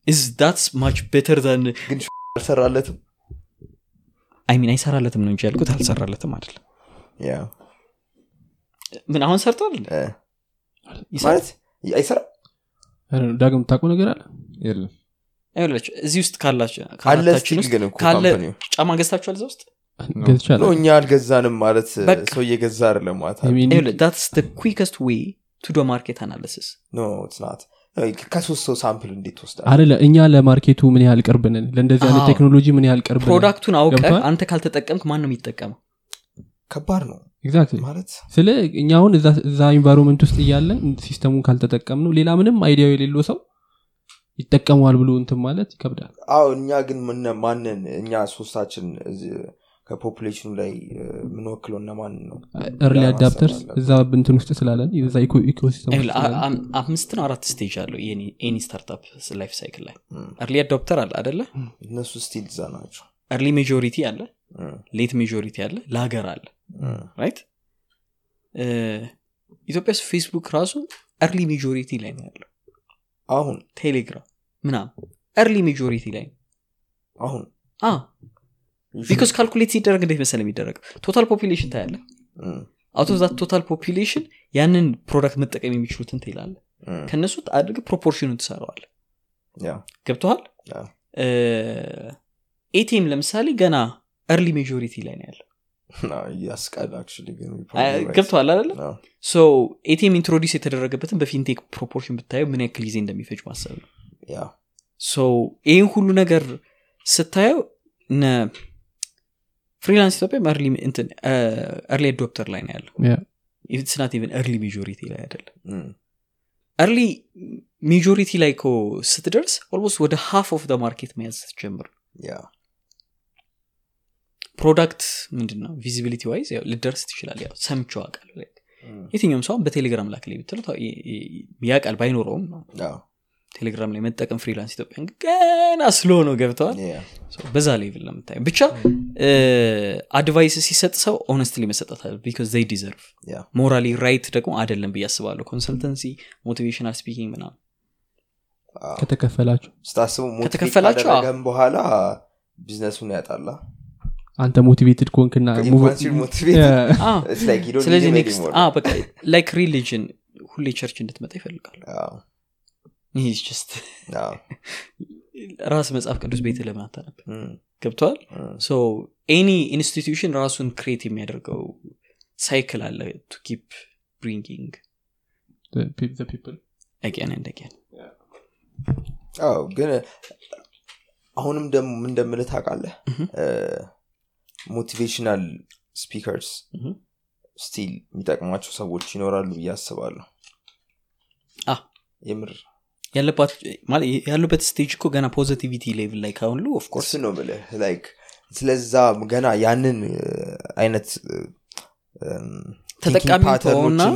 is that's much better than ግን አልሰራለትም? አይሚን አይሰራለትም ነው እንጂ ያልኩት። አልሰራለትም አይደለም። ምን አሁን ሰርቷል? ማለት አይሰራም? ዳግም ታውቀው ነገር አለ? የለም። ይኸውላችሁ እዚህ ውስጥ ካላችሁ አለ ከአራታችን ስቲል ውስጥ ግን እኮ ካለ ካምፓኒው። ጫማ ገዝታችኋል እዛ ውስጥ? እኛ አልገዛንም ማለት በቃ። ሰው እየገዛ አይደለም ማለት that's quickest way to do market no ጥናት ከሶስት ሰው sample እንዴት ትወስዳል አደለ እኛ ለ market ኡ ምን ያህል ቅርብ ነን? ለእንደዚህ አይነት ቴክኖሎጂ ምን ያህል ቅርብ product ኡን አውቀ? አንተ ካልተጠቀምክ ማን ነው የሚጠቀመው ከባድ ነው exactly ማለት ስለ እኛ አሁን እዛ- environment ውስጥ እያለን system ኡን ካልተጠቀም ነው ሌላ ምንም idea ው የሌለው ሰው ይጠቀመዋል ብሎ እንትን ማለት ይከብዳል። አዎ እኛ ግን ማንን እኛ ሶስታችን ከ population ኡ ላይ እ፣ የምንወክለው እነ ማንን ነው early adopters እዛ እንትን ውስጥ ስላለን እዛ ecosystem ውስጥ ይኸውልህ፣ አ- ስላለን አም- አምስት ነው አራት stage አለው any startup life cycle ላይ early adopter አለ አደለ እነሱ still እዛ ናቸው። Early majority አለ late majority አለ laggard አለ right? ኢትዮጵያ ውስጥ ፌስቡክ ራሱ early majority ላይ ነው ያለው። አሁን ቴሌግራም ምናምን early majority ላይ ነው። አሁን because calculate ሲደረግ እንዴት መሰለ የሚደረገው? Total population ታያለ out of that total population ያንን product መጠቀም የሚችሉትን ትይላለ ከእነሱ አድርግ proportion ኡን ትሰራዋል ገብተዋል ATM ለምሳሌ ገና early majority ላይ ነው ያለው ገብተዋል አዎ፣ so ATM introduce የተደረገበትን በ fintech proportion ብታየው ምን ያክል ጊዜ እንደሚፈጅ ማሰብ ነው። so ይህን ሁሉ ነገር ስታየው እነ ፍሪላንስ ኢትዮጵያ early adopter ላይ ነው ያለው. it's not even early majority ላይ አይደለም። early majority ላይ ኮ ስትደርስ almost ወደ half of market መያዝ ስትጀምር product ምንድን ነው visibility wise ያው ልደርስ ትችላል። ያው ሰምቼው እም፣ የትኛውም ሰው አሁን በቴሌግራም ላክ ላይ ብትለው ያውቃል ባይኖረውም ነው። ቴሌግራም ላይ መጠቀም ፍሪላንስ ኢትዮጵያ ገና slow ነው። ገብተዋል? በዛ level የምታየው። ብቻ advice ሲሰጥ ሰው honestly መሰጠት አለ because they deserve morally right ደግሞ አይደለም ብዬ አስባለሁ። consultancy motivational speaking ምናምን። አዎ። ከተከፈላችሁ? ስታስቡ motivate በኋላ ቢዝነሱን ያጣላ አንተ motivated ከሆንክና don't ስለዚህ next anymore. በቃ like religion ሁሌ church እንድትመጣ ይፈልጋሉ. ራስ መጽሐፍ ቅዱስ ቤት ለምን አታነብ እም፣ ገብተዋል any institution ራሱን create የሚያደርገው cycle አለ to keep bringing again አዎ ግን አሁንም ደግሞ ምን እንደምልህ ታውቃለህ motivational speakers still የሚጠቅማቸው ሰዎች ይኖራሉ ብዬ አስባለሁ። የምር ያሉበት stage እኮ ገና positivity level ላይ ካሁሉ of course ነው ብልህ like ስለዛ ገና ያንን አይነት ተጠቃሚ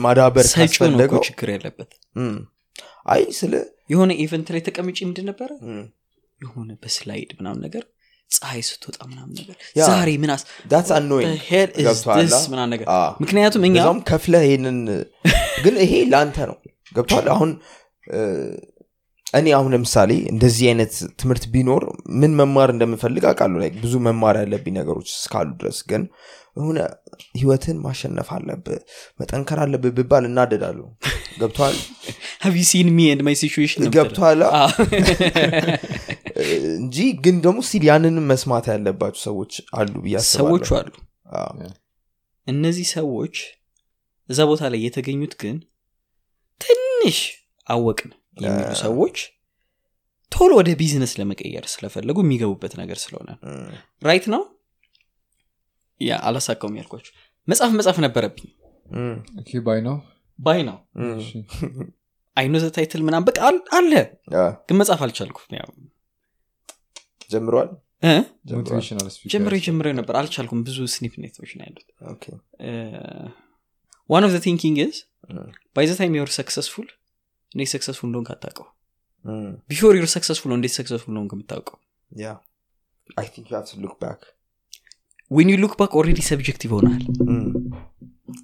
ማዳበር ሰጪው ችግር ያለበት። አይ ስለ የሆነ event ላይ ተቀምጪ ምንድን ነበረ? የሆነ በ slide ምናምን ነገር ፀሐይ ስትወጣ ምናምን ነገር ዛሬ? ምናምን ነገር አዎ። ምክንያቱም እኛ በዛውም ከፍለህ ይሄንን ግን ይሄ ለአንተ ነው ገብቷል አሁን እኔ አሁን ለምሳሌ እንደዚህ አይነት ትምህርት ቢኖር ምን መማር እንደምፈልግ አውቃለሁ ላይ ብዙ መማር ያለብኝ ነገሮች እስካሉ ድረስ ግን የሆነ ህይወትን ማሸነፍ አለብህ መጠንከር አለብህ ብባል እናደዳለሁ ገብቷል have you seen me and my situation ነው የምትለው። ገብቷል እንጂ ግን ደግሞ ሲል ያንንም መስማት ያለባቸው ሰዎች አሉ ብዬ ሰዎቹ አሉ። እነዚህ ሰዎች እዛ ቦታ ላይ የተገኙት ግን ትንሽ አወቅን የሚሉ ሰዎች ቶሎ ወደ ቢዝነስ ለመቀየር ስለፈለጉ የሚገቡበት ነገር ስለሆነ ራይት ነው? ያ አላሳካውም ያልኳቸው መጽሐፍ መጽሐፍ ነበረብኝ። ባይ ነው? ባይ ነው። አይኖ ዘ ታይትል ምናም በቃ አለ። ግን መጽሐፍ አልቻልኩም ያው ጀምሯል? እ? ጀምሯል? ሞቲቬሽናል ጀምሬ ጀምሬ ነበር። አልቻልኩም። ብዙ ስኒፕ ኔቶች ነው ያሉት። ኦኬ። ዋን ኦፍ ቲንኪንግ ዝ እም፣ ባይ ዘ ታይም ዮር ሰክሰስፉል እንዴት ሰክሰስፉል እንደሆን ካታውቀው እም፣ before you're successful እንዴት successful እንደሆን ከምታውቀው yeah I think you have to look back when you look back already subjective ሆናል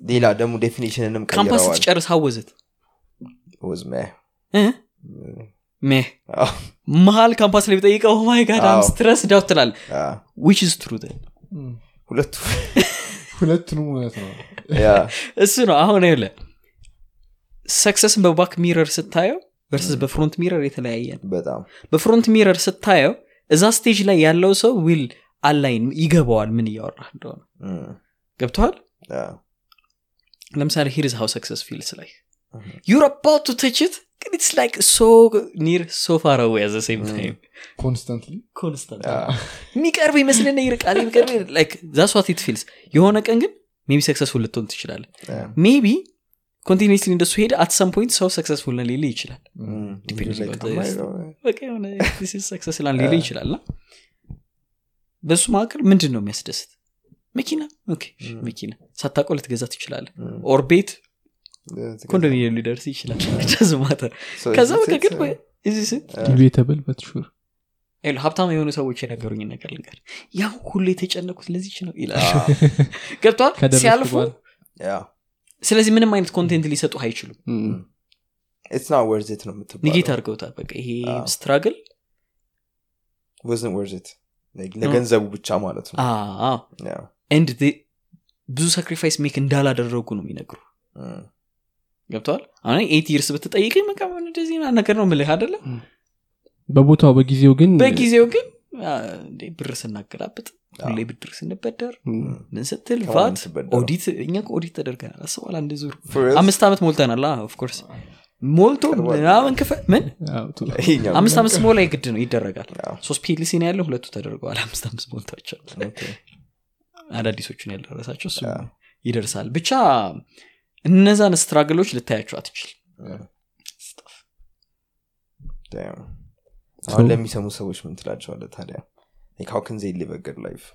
ሌላ ደግሞ definition ንም ካምፓስ ቀይረዋል. ስትጨርስ how was it was meh. meh መሀል ካምፓስ ላይ ብጠይቀው my God I'm stressed out ትላል። which is true ሁለቱ ሁለቱንም እውነት ነው። እሱ ነው። አሁን ይለ success ን በ back mirror ስታየው versus በ front mirror የተለያየ ነው። በጣም። በ front mirror ስታየው እዛ stage ላይ ያለው ሰው will align ይገባዋል ምን እያወራ እንደሆነ። ገብተዋል ለምሳሌ here's how success feels like you're about to touch ግን it's like so near so far away at the same time constantly constant yeah፣ የሚቀርብ ይመስልና ይርቃል የሚቀርብ like that's what it feels የሆነ ቀን ግን maybe successful ልትሆን ትችላለ maybe continuously እንደሱ ሄደ at some point ሰው successful ሊል ይችላል። እም፣ Depends like on the- ከማይለው፣ በቃ የሆነ success ላን ሊል ይችላል እና በሱ መካከል ምንድን ነው የሚያስደስት? መኪና? Mm. መኪና። ሳታውቀው ልትገዛ ትችላለ or ቤት ኮንዶሚኒየም ሊደርስ ይችላል። matter ከዛ is በቃ it, ግን እዚህ ስት debatable but sure ሀብታም የሆኑ ሰዎች የነገሩኝ ነገር ልንገር ያ ሁሉ የተጨነቁት ለዚች ነው ይላል። ገብቷል? ሲያልፉ ስለዚህ ምንም አይነት content ሊሰጡ አይችሉም። It's not worth it ነው negate አድርገውታል። በቃ ይሄ አዎ። struggle wasn't worth it. Like ለገንዘቡ ብቻ ማለት ነው. yeah፣ and ብዙ sacrifice make እንዳላደረጉ ነው የሚነግሩ እም፣ ገብተዋል? አሁን eight years ብትጠይቀኝ ምን እንደዚህ ነገር ነው ምልህ አደለ በቦታው በጊዜው ግን በጊዜው ግን ብር ስናገላብጥ ሁሌ ብድር ስንበደር ምን ስትል VAT? audit እኛ ኦዲት ተደርገናል። አስበዋል አንድ ዙር? አምስት ዓመት ሞልተናል። of course ሞልቶ ምናምን ክፈ ምን? አምስት አምስት ሞላ የግድ ነው ይደረጋል። ሶስት PLC ነው ያለው ሁለቱ ተደርገዋል። አምስት አምስት ሞልቷቸዋል አዳዲሶቹን ያልደረሳቸው እሱ ይደርሳል። ብቻ እነዛን struggle ኦች ልታያቸው አትችል አሁን ለሚሰሙ ሰዎች ምን ትላቸዋለ ታዲያ? Like, how can they live a good life?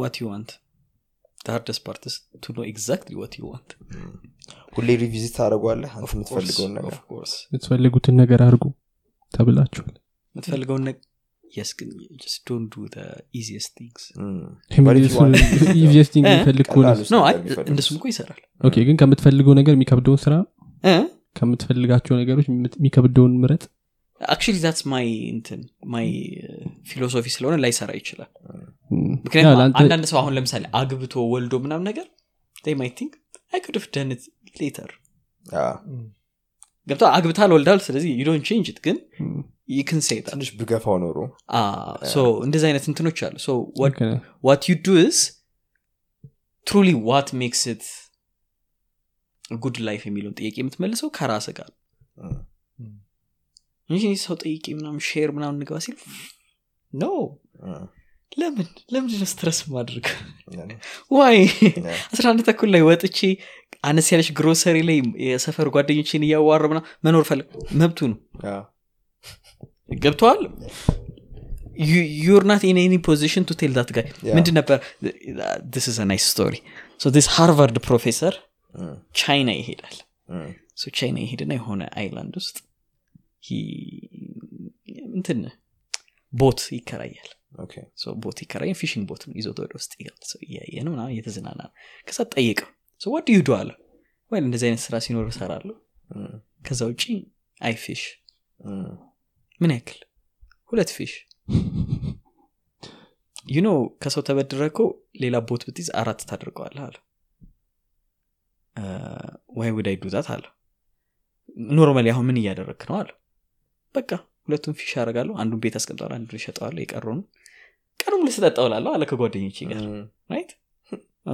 what you want hardest part is to know exactly what you want ሁሌ revisit ታደረጓለህ አንተ የምትፈልገውን ነገር? የምትፈልጉትን ነገር አድርጉ ተብላችኋል። የምትፈልገውን ነገር yes ግን don't እ? የሚፈልግ ከሆነ ቀላሉን ነገር. አይ ቢፈልጉስ? እንደሱም እኮ ይሰራል. okay ግን ከምትፈልገው ነገር የሚከብደውን ስራ እ? ከምትፈልጋቸው ነገሮች የሚከብደውን ምረጥ? actually that's my እንትን my philosophy ስለሆነ ላይሰራ ይችላል. ምክንያቱም አንዳንድ ሰው አሁን ለምሳሌ አግብቶ ወልዶ ምናምን ነገር I think I could've done later ገብታ አግብታል ወልዳል ስለዚህ you don't change ግን እም፣ ይክን ትንሽ ብገፋው ኖሮ። እንደዚህ አይነት እንትኖች አሉ. What you do is truly what makes it good life የሚለውን ጥያቄ የምትመልሰው ከራስ ጋር እንጂ ሰው ጠይቄ ምናምን share ምናምን ንገባ ሲል ኖ ለምን? ለምንድነው stress ማድረግ yeah, why አስራ አንድ ተኩል ላይ ወጥቼ አነስ ያለች ግሮሰሪ ላይ የሰፈር ጓደኞችን እያዋረ ምና መኖር ፈልግ መብቱ ነው ገብተዋል? you're not in any position to tell that guy Yeah. ምንድን ነበር? it's it's nice story it's ሃርቫርድ ፕሮፌሰር ቻይና ይሄዳል. ቻይና ይሄድና የሆነ island ውስጥ እንትን boat ይከራያል. boat ይከራያል fishing boat ነው። ይዞት ወደ ውስጥ እያየ ነው ምናምን እየተዝናና ነው። ከዛ ጠይቀው what you do አለ ወይ እንደዚህ አይነት ስራ ሲኖር እሰራለሁ. እም፣ ከዛ ውጪ I fish። እም፣ ምን ያክል? ሁለት fish። you know ከሰው ተበድረህኮ ሌላ boat ብትይዝ አራት ታደርገዋለህ አለ። ዋይ ውድ አይ ዱዛት አለ። normally አሁን ምን እያደረግክ ነው አለ። በቃ ሁለቱም fish ያደርጋለሁ አንዱን ቤት አስቀምጠዋል አንዱ ይሸጠዋለሁ የቀረውን ቀኑ ሙሉ ስጠጣ እውላለሁ አለ ከጓደኞች ጋር right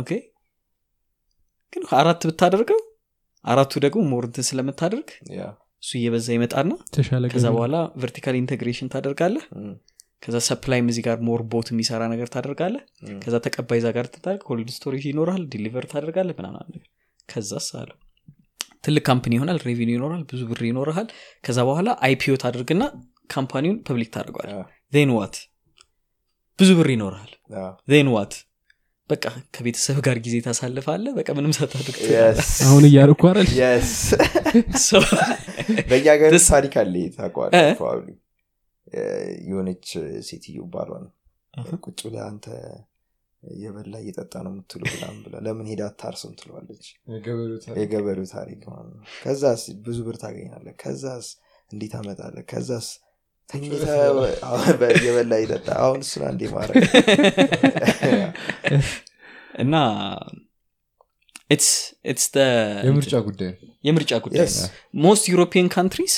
okay ግን አራት ብታደርገው አራቱ ደግሞ more እንትን ስለምታደርግ እሱ እየበዛ ይመጣና ከዛ በኋላ vertical integration ታደርጋለህ። ከዛ supplyም እዚህ ጋር more boat የሚሰራ ነገር ታደርጋለህ። እም፣ ከዛ ተቀባይ ዛ ጋር ትታደርግ cold storage ይኖራል deliver ታደርጋለህ ምናምን ነገር ከዛስ አለ። ትልቅ company ይሆናል revenue ይኖራል ብዙ ብር ይኖርሃል። ከዛ በኋላ IPO ታደርግና company ውን public ታደርገዋል yeah, then what ብዙ ብር ይኖርሃል። then what በቃ ከቤተሰብ ጋር ጊዜ ታሳልፋለህ? በቃ ምንም yes፣ አሁን እያደረግኩ አይደል? በእኛ ሀገር ታሪክ አለ ታውቀዋለህ እ? probably። እ፣ የሆነች ሴትዮ ባሏን ቁጭ ብላ አንተ የበላ እየጠጣ ነው የምትሉ ብላም ብላ ለምን ሄዳ አታርስም ትለዋለች? የገበሬው ታሪክ። ማለት ነው። ከዛስ ብዙ ብር ታገኛለህ? ከዛስ እንዴት አመጣለ ከዛስ ተኝተ የበላ ይጠጣ አሁን እሱን አንዴ ማድረግ እና የምርጫ ጉዳይ የምርጫ ጉዳይ Yes. most European countries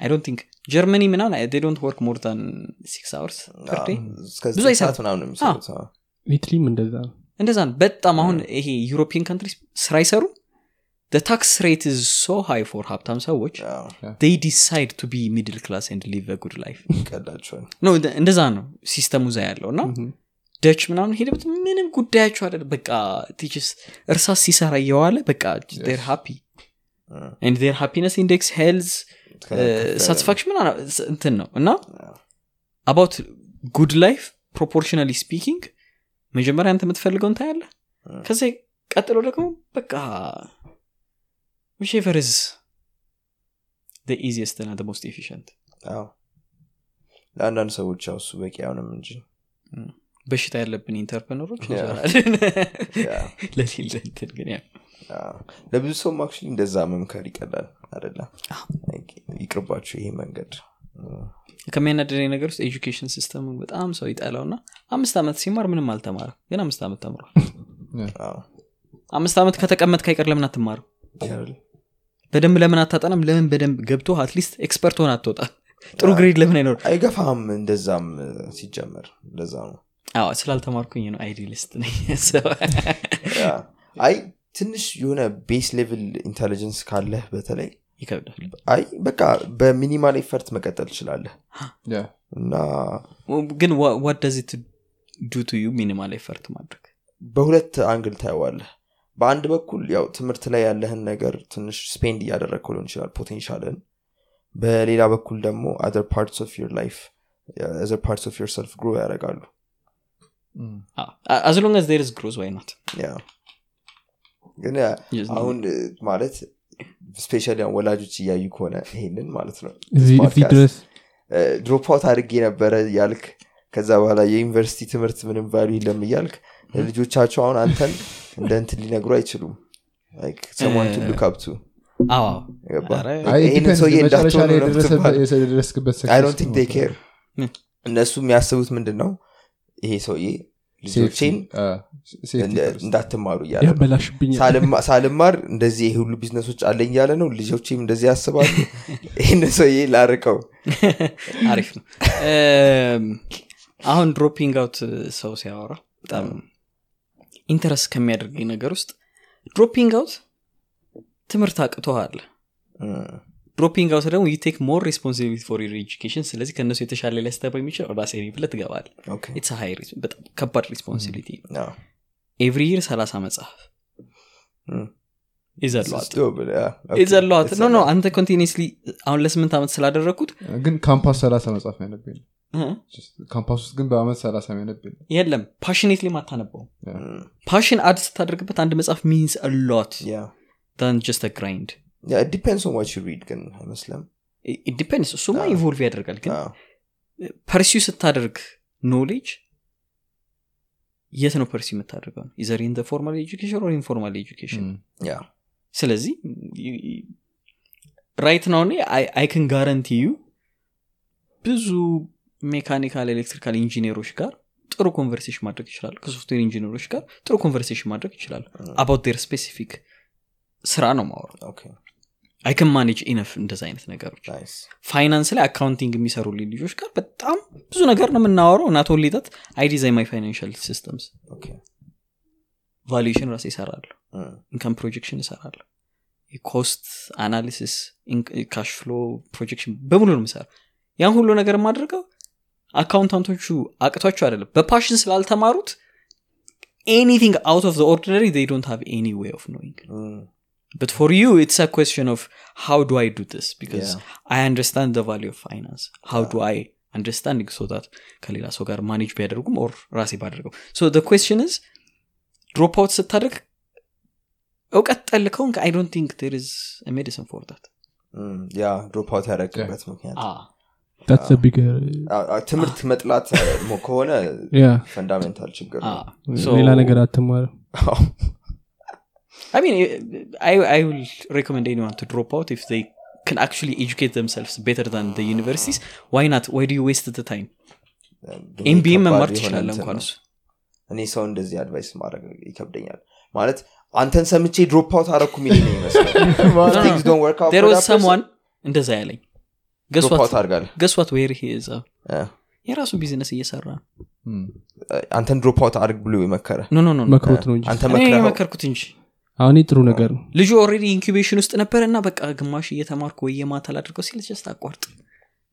I don't think Germany ምናምን they don't work more than six hours per day? እስከ ብዙ ኢታሊም እንደዛ ነው። እንደዛ ነው። በጣም አሁን ይሄ European countries ስራ ይሰሩ ታክስ ሬት is so high for ሀብታም ሰዎች. አዎ፣ they decide to be middle class and live a good life. ይቀላቸዋል ነው። እንደዛ ነው ሲስተሙ ዛ ያለው እና ደች ምናምን ሄደበት ምንም ጉዳያቸው አለ በቃ ቲችስ እርሳስ ሲሰራ እየዋለ በቃ ር ሃፒ ር ሃፒነስ ኢንዴክስ ሄልዝ ሳቲስፋክሽን ምና እንትን ነው እና አባውት ጉድ ላይፍ ፕሮፖርሽናሊ ስፒኪንግ መጀመሪያ አንተ የምትፈልገው እንትን አለ ከዚ ቀጥሎ ደግሞ በቃ whichever is the easiest and the most efficient. አዎ። ለአንዳንድ ሰዎች ያው እሱ በቂ አይሆንም እንጂ በሽታ ያለብን entrepreneur ኦች Yeah. እንሰራለን Yeah. ለሌለ እንትን ግን yeah አዎ። ለብዙ ሰውም actually እንደዛ መምከር ይቀላል አደለም ይቅርባችሁ ይሄ መንገድ ከሚያናደደኝ ነገር ውስጥ ኤጁኬሽን ሲስተሙ በጣም ሰው ይጠላው እና አምስት ዓመት ሲማር ምንም አልተማረም ግን አምስት ዓመት ተምሯል አምስት ዓመት ከተቀመጥ ካልቀረ ለምን አትማርም? በደንብ ለምን አታጠናም ለምን በደንብ ገብቶ at least expert ሆነህ አትወጣ ጥሩ grade ለምን አይኖር አይገፋም እንደዛም ሲጀመር እንደዛ ነው አዎ ስላልተማርኩኝ ነው idealist ነኝ። አይ ትንሽ የሆነ base level intelligence ካለህ በተለይ ይከብዳል። አይ በቃ በ minimal effort መቀጠል ትችላለህ። እና ግን what do to you minimal effort ማድረግ? በሁለት angle ታየዋለህ። በአንድ በኩል ያው ትምህርት ላይ ያለህን ነገር ትንሽ spend እያደረግከው ሊሆን ይችላል potential ን በሌላ በኩል ደግሞ other parts of your life other parts of self grow ያደርጋሉ as long there is growth why not ግን yeah አሁን እ, ማለት especially ወላጆች እያዩ ከሆነ ይሄንን ማለት ነው. እዚህ እዚህ ፖድካስት ድረስ? drop out አድርጌ ነበረ ያልክ ከዛ በኋላ የዩኒቨርሲቲ ትምህርት ምንም value የለም እያልክ ለልጆቻቸው አሁን አንተን እንደ እንትን ሊነግሩ አይችሉም. someone to look up to አዎ ገባህ? ኧረ፣ አይ ይሄንን depends፣ ሰውዬ እንዳትሆኑ? እነሱ የሚያስቡት ምንድን ነው ይሄ ሰውዬ ልጆቼን እንዳትማሩ እያለ ነው። ያበላሽብኛል። ሳልማ- ሳልማር እንደዚህ ይሄ ሁሉ ቢዝነሶች አለኝ እያለ ነው። ልጆቼም እንደዚህ ያስባሉ። ይህን ሰውዬ ላርቀው። አሪፍ ነው። አሁን dropping out ሰው ሲያወራ በጣም interest ከሚያደርገኝ ነገር ውስጥ dropping out ትምህርት አቅቶሃል dropping out ደግሞ you take more responsibility for your education ስለዚህ ከእነሱ የተሻለ ሊያስተምር የሚችል ራሴ ነኝ It's high በጣም ከባድ responsibility አዎ። Every year ሰላሳ መጽሐፍ. ይዘሏት no no. አንተ continuously አሁን ለስምንት ዓመት ስላደረግኩት ግን ካምፓስ ሰላሳ መጽሐፍ ያነብኝ ካምፓስ ውስጥ ግን በአመት ሰላሳ ያነብኝ የለም passionately ማታነበው. passion add ስታደርግበት አንድ መጽሐፍ means a lot. ን just grind What you read ግን አይመስለም depends እሱማ evolve ያደርጋል ግን pursue ስታደርግ knowledge የት ነው pursue የምታደርገው? ነው either in formal education or informal education. ስለዚህ right now እኔ I can guarantee you ብዙ mechanical electrical engineር ኦች ጋር ጥሩ conversation ማድረግ ይችላሉ ከሶፍትዌር ኢንጂኒሮች ጋር ጥሩ conversation ማድረግ ይችላሉ about their specific ስራ ነው ማወሩ Okay. I can manage enough እንደዚ አይነት ነገሮች. ፋይናንስ ላይ accounting የሚሰሩልኝ ልጆች ጋር በጣም ብዙ ነገር ነው የምናወረው not ሊጠት I design my financial systems. Valuation ራሴ ይሰራለሁ. Income projection እሰራለሁ የ cost analysis cash flow projection በሙሉ ነው ምሰራ ያን ሁሉ ነገር የማድረገው accountant ኦቹ አቅቷቸው አይደለም በ passion ስላልተማሩት ኤኒቲንግ አውት ኦፍ ኦርዲነሪ have any way of knowing Mm. But for you it's a question of how do i do this because Yeah. i understand the value of finance how do i understand it so that ከሌላ ሰው ጋር ማኔጅ ቢያደርጉም ኦር ራሴ ባደርገው so the question is ድሮፕ አውት ስታደርግ እውቀት ጠልከውን አይ ዶንት ቲንክ ር is a medicine for that Mm. ያ ድሮፕ አውት ያደረግበት ምክንያት ትምህርት መጥላት ከሆነ yeah fundamental ችግር ሌላ ነገር አትማርም I mean, I, I will recommend anyone to drop out if they can actually educate themselves better than the universities why not why do you waste the time ከባድ መማር ትችላለ እንኳን እሱ እኔ ሰው እንደዚህ advice ማድረግ ይከብደኛል ማለት አንተን ሰምቼ drop out አረኩ ሚል ነው ይመስላል እንደዛ ያለኝ ገስዋት ዌር እ። የራሱ ቢዝነስ እየሰራ አንተን drop out አድርግ ብሎ የመከረ መክሮት ነው እንጂ አንተ እኔ መክረኸው የመከርኩት እንጂ አሁን ጥሩ ነገር ነው። ልጁ already incubation ውስጥ ነበረ እና በቃ ግማሽ እየተማርኩ ወይ የማታ ላድርገው ሲል just አቋርጥ።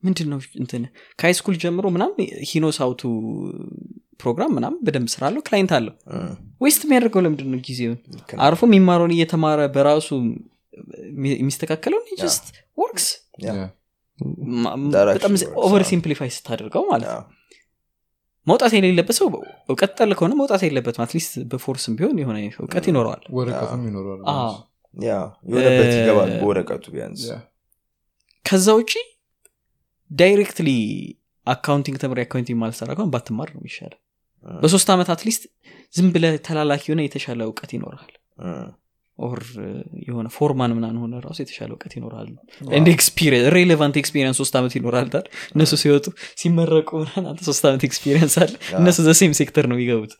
ምንድን ነው እንትን? ከ high school ጀምሮ ምናም he knows how to program ምናም በደንብ ስራ አለው client አለው። waste የሚያደርገው ለምንድን ነው ጊዜውን አርፎ የሚማረውን እየተማረ በራሱ የሚ- የሚስተካከለውን just works በጣም over simplify ስታደርገው ማለት ነው መውጣት የሌለበት ሰው እውቀት ጠል ከሆነ መውጣት የለበትም። At least በ force ም ቢሆን የሆነ እውቀት ይኖረዋል። ወረቀትም ይኖረዋል አዎ። ያ የሆነበት እ፣ ይገባል በወረቀቱ ቢያንስ። ከዛ ውጪ directly accounting ተምሪ accounting ማልሰራ ከሆን ባትማር ነው የሚሻለ እ፣ በሶስት ዓመት at least ዝም ብለ ተላላኪ የሆነ የተሻለ እውቀት ይኖርሃል or የሆነ foreman ምናን ሆነ ራሱ የተሻለ እውቀት ይኖራል። እንደ experience relevant experience ሶስት ዓመት ይኖራል ታል እነሱ ሲወጡ ሲመረቁ አንተ ሶስት ዓመት experience አለ። እነሱ the same sector ነው የሚገቡት።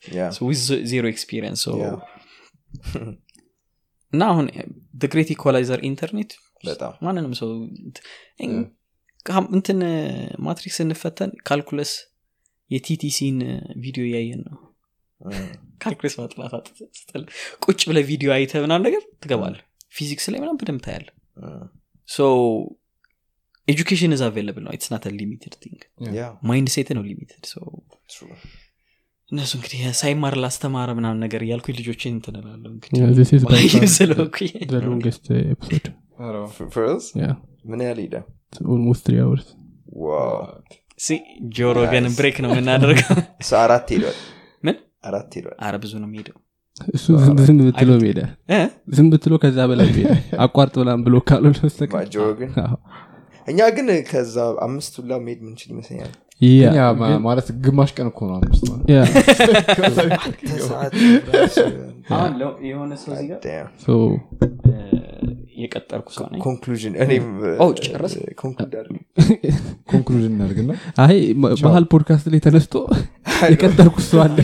zero experience yeah፣ እና አሁን great equalizer ኢንተርኔት ማንንም ሰው እንትን matrix እንፈተን calculus የቲቲሲን ቪዲዮ እያየን ነው እ፣ calculus ማጥናት ስጠላ ቁጭ ብለ ቪዲዮ አይተ ምናም ነገር ትገባለ ፊዚክስ ላይ ምናም በደንብ ታያለ እ፣ so education is available ነው። It's not limited thing mindset ነው limited true። እነሱ እንግዲህ ሳይማር ላስተማረ ምናምን ነገር እያልኩኝ ልጆችን እንትንላለሁ እንግዲህ Yeah, this is by ባይም far ስለሆንኩኝ። The longest uh, episode. ኧረ፣ For- for us? yeah. ምን ያህል ሄደ? It's almost three hours. Wow ሲ ጆሮ ገን. break ነው የምናደርገው. እሱ አራት ሄዷል አራት ሄዷል አረ ብዙ ነው የሚሄደው። እሱ ዝም ብትሎ ሄደ? ዝም ብትሎ ከዛ በላይ ሄደ አቋርጥ ብላም ብሎ ካልሆነ ግን እኛ ግን ከዛ አምስት ሁላ መሄድ ምንችል ይመስለኛል። ማለት ግማሽ ቀን እኮ ነው አምስት የሆነ ሰው የቀጠርኩ ሰው ነኝ። conclusion conclusion እናድርግና? አይ ባህል ፖድካስት ላይ ተነስቶ የቀጠርኩ ሰው አለ?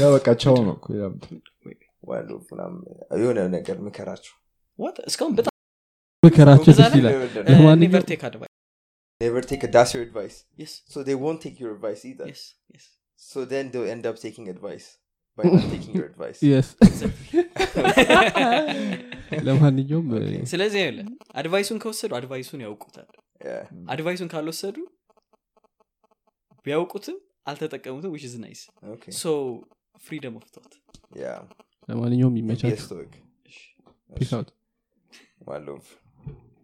ያ በቃ ቻው ነው የሆነ ነገር ምከራቸው? እስካሁን በጣም ምከራቸው ደስ ይላል። ለማንኛውም- never take advice. never take a that's your advice. Yes, so they won't take your advice either. Yes, yes. so then they'll end up taking advice by not taking your advice. Yes. ለማንኛውም ስለዚህ ይኸውልህ advice ኡን ከወሰዱ advice ኡን ያውቁታል። advice ኡን ካልወሰዱ ቢያውቁትም አልተጠቀሙትም which is nice so freedom of thought ለማንኛውም ይመቻል peace out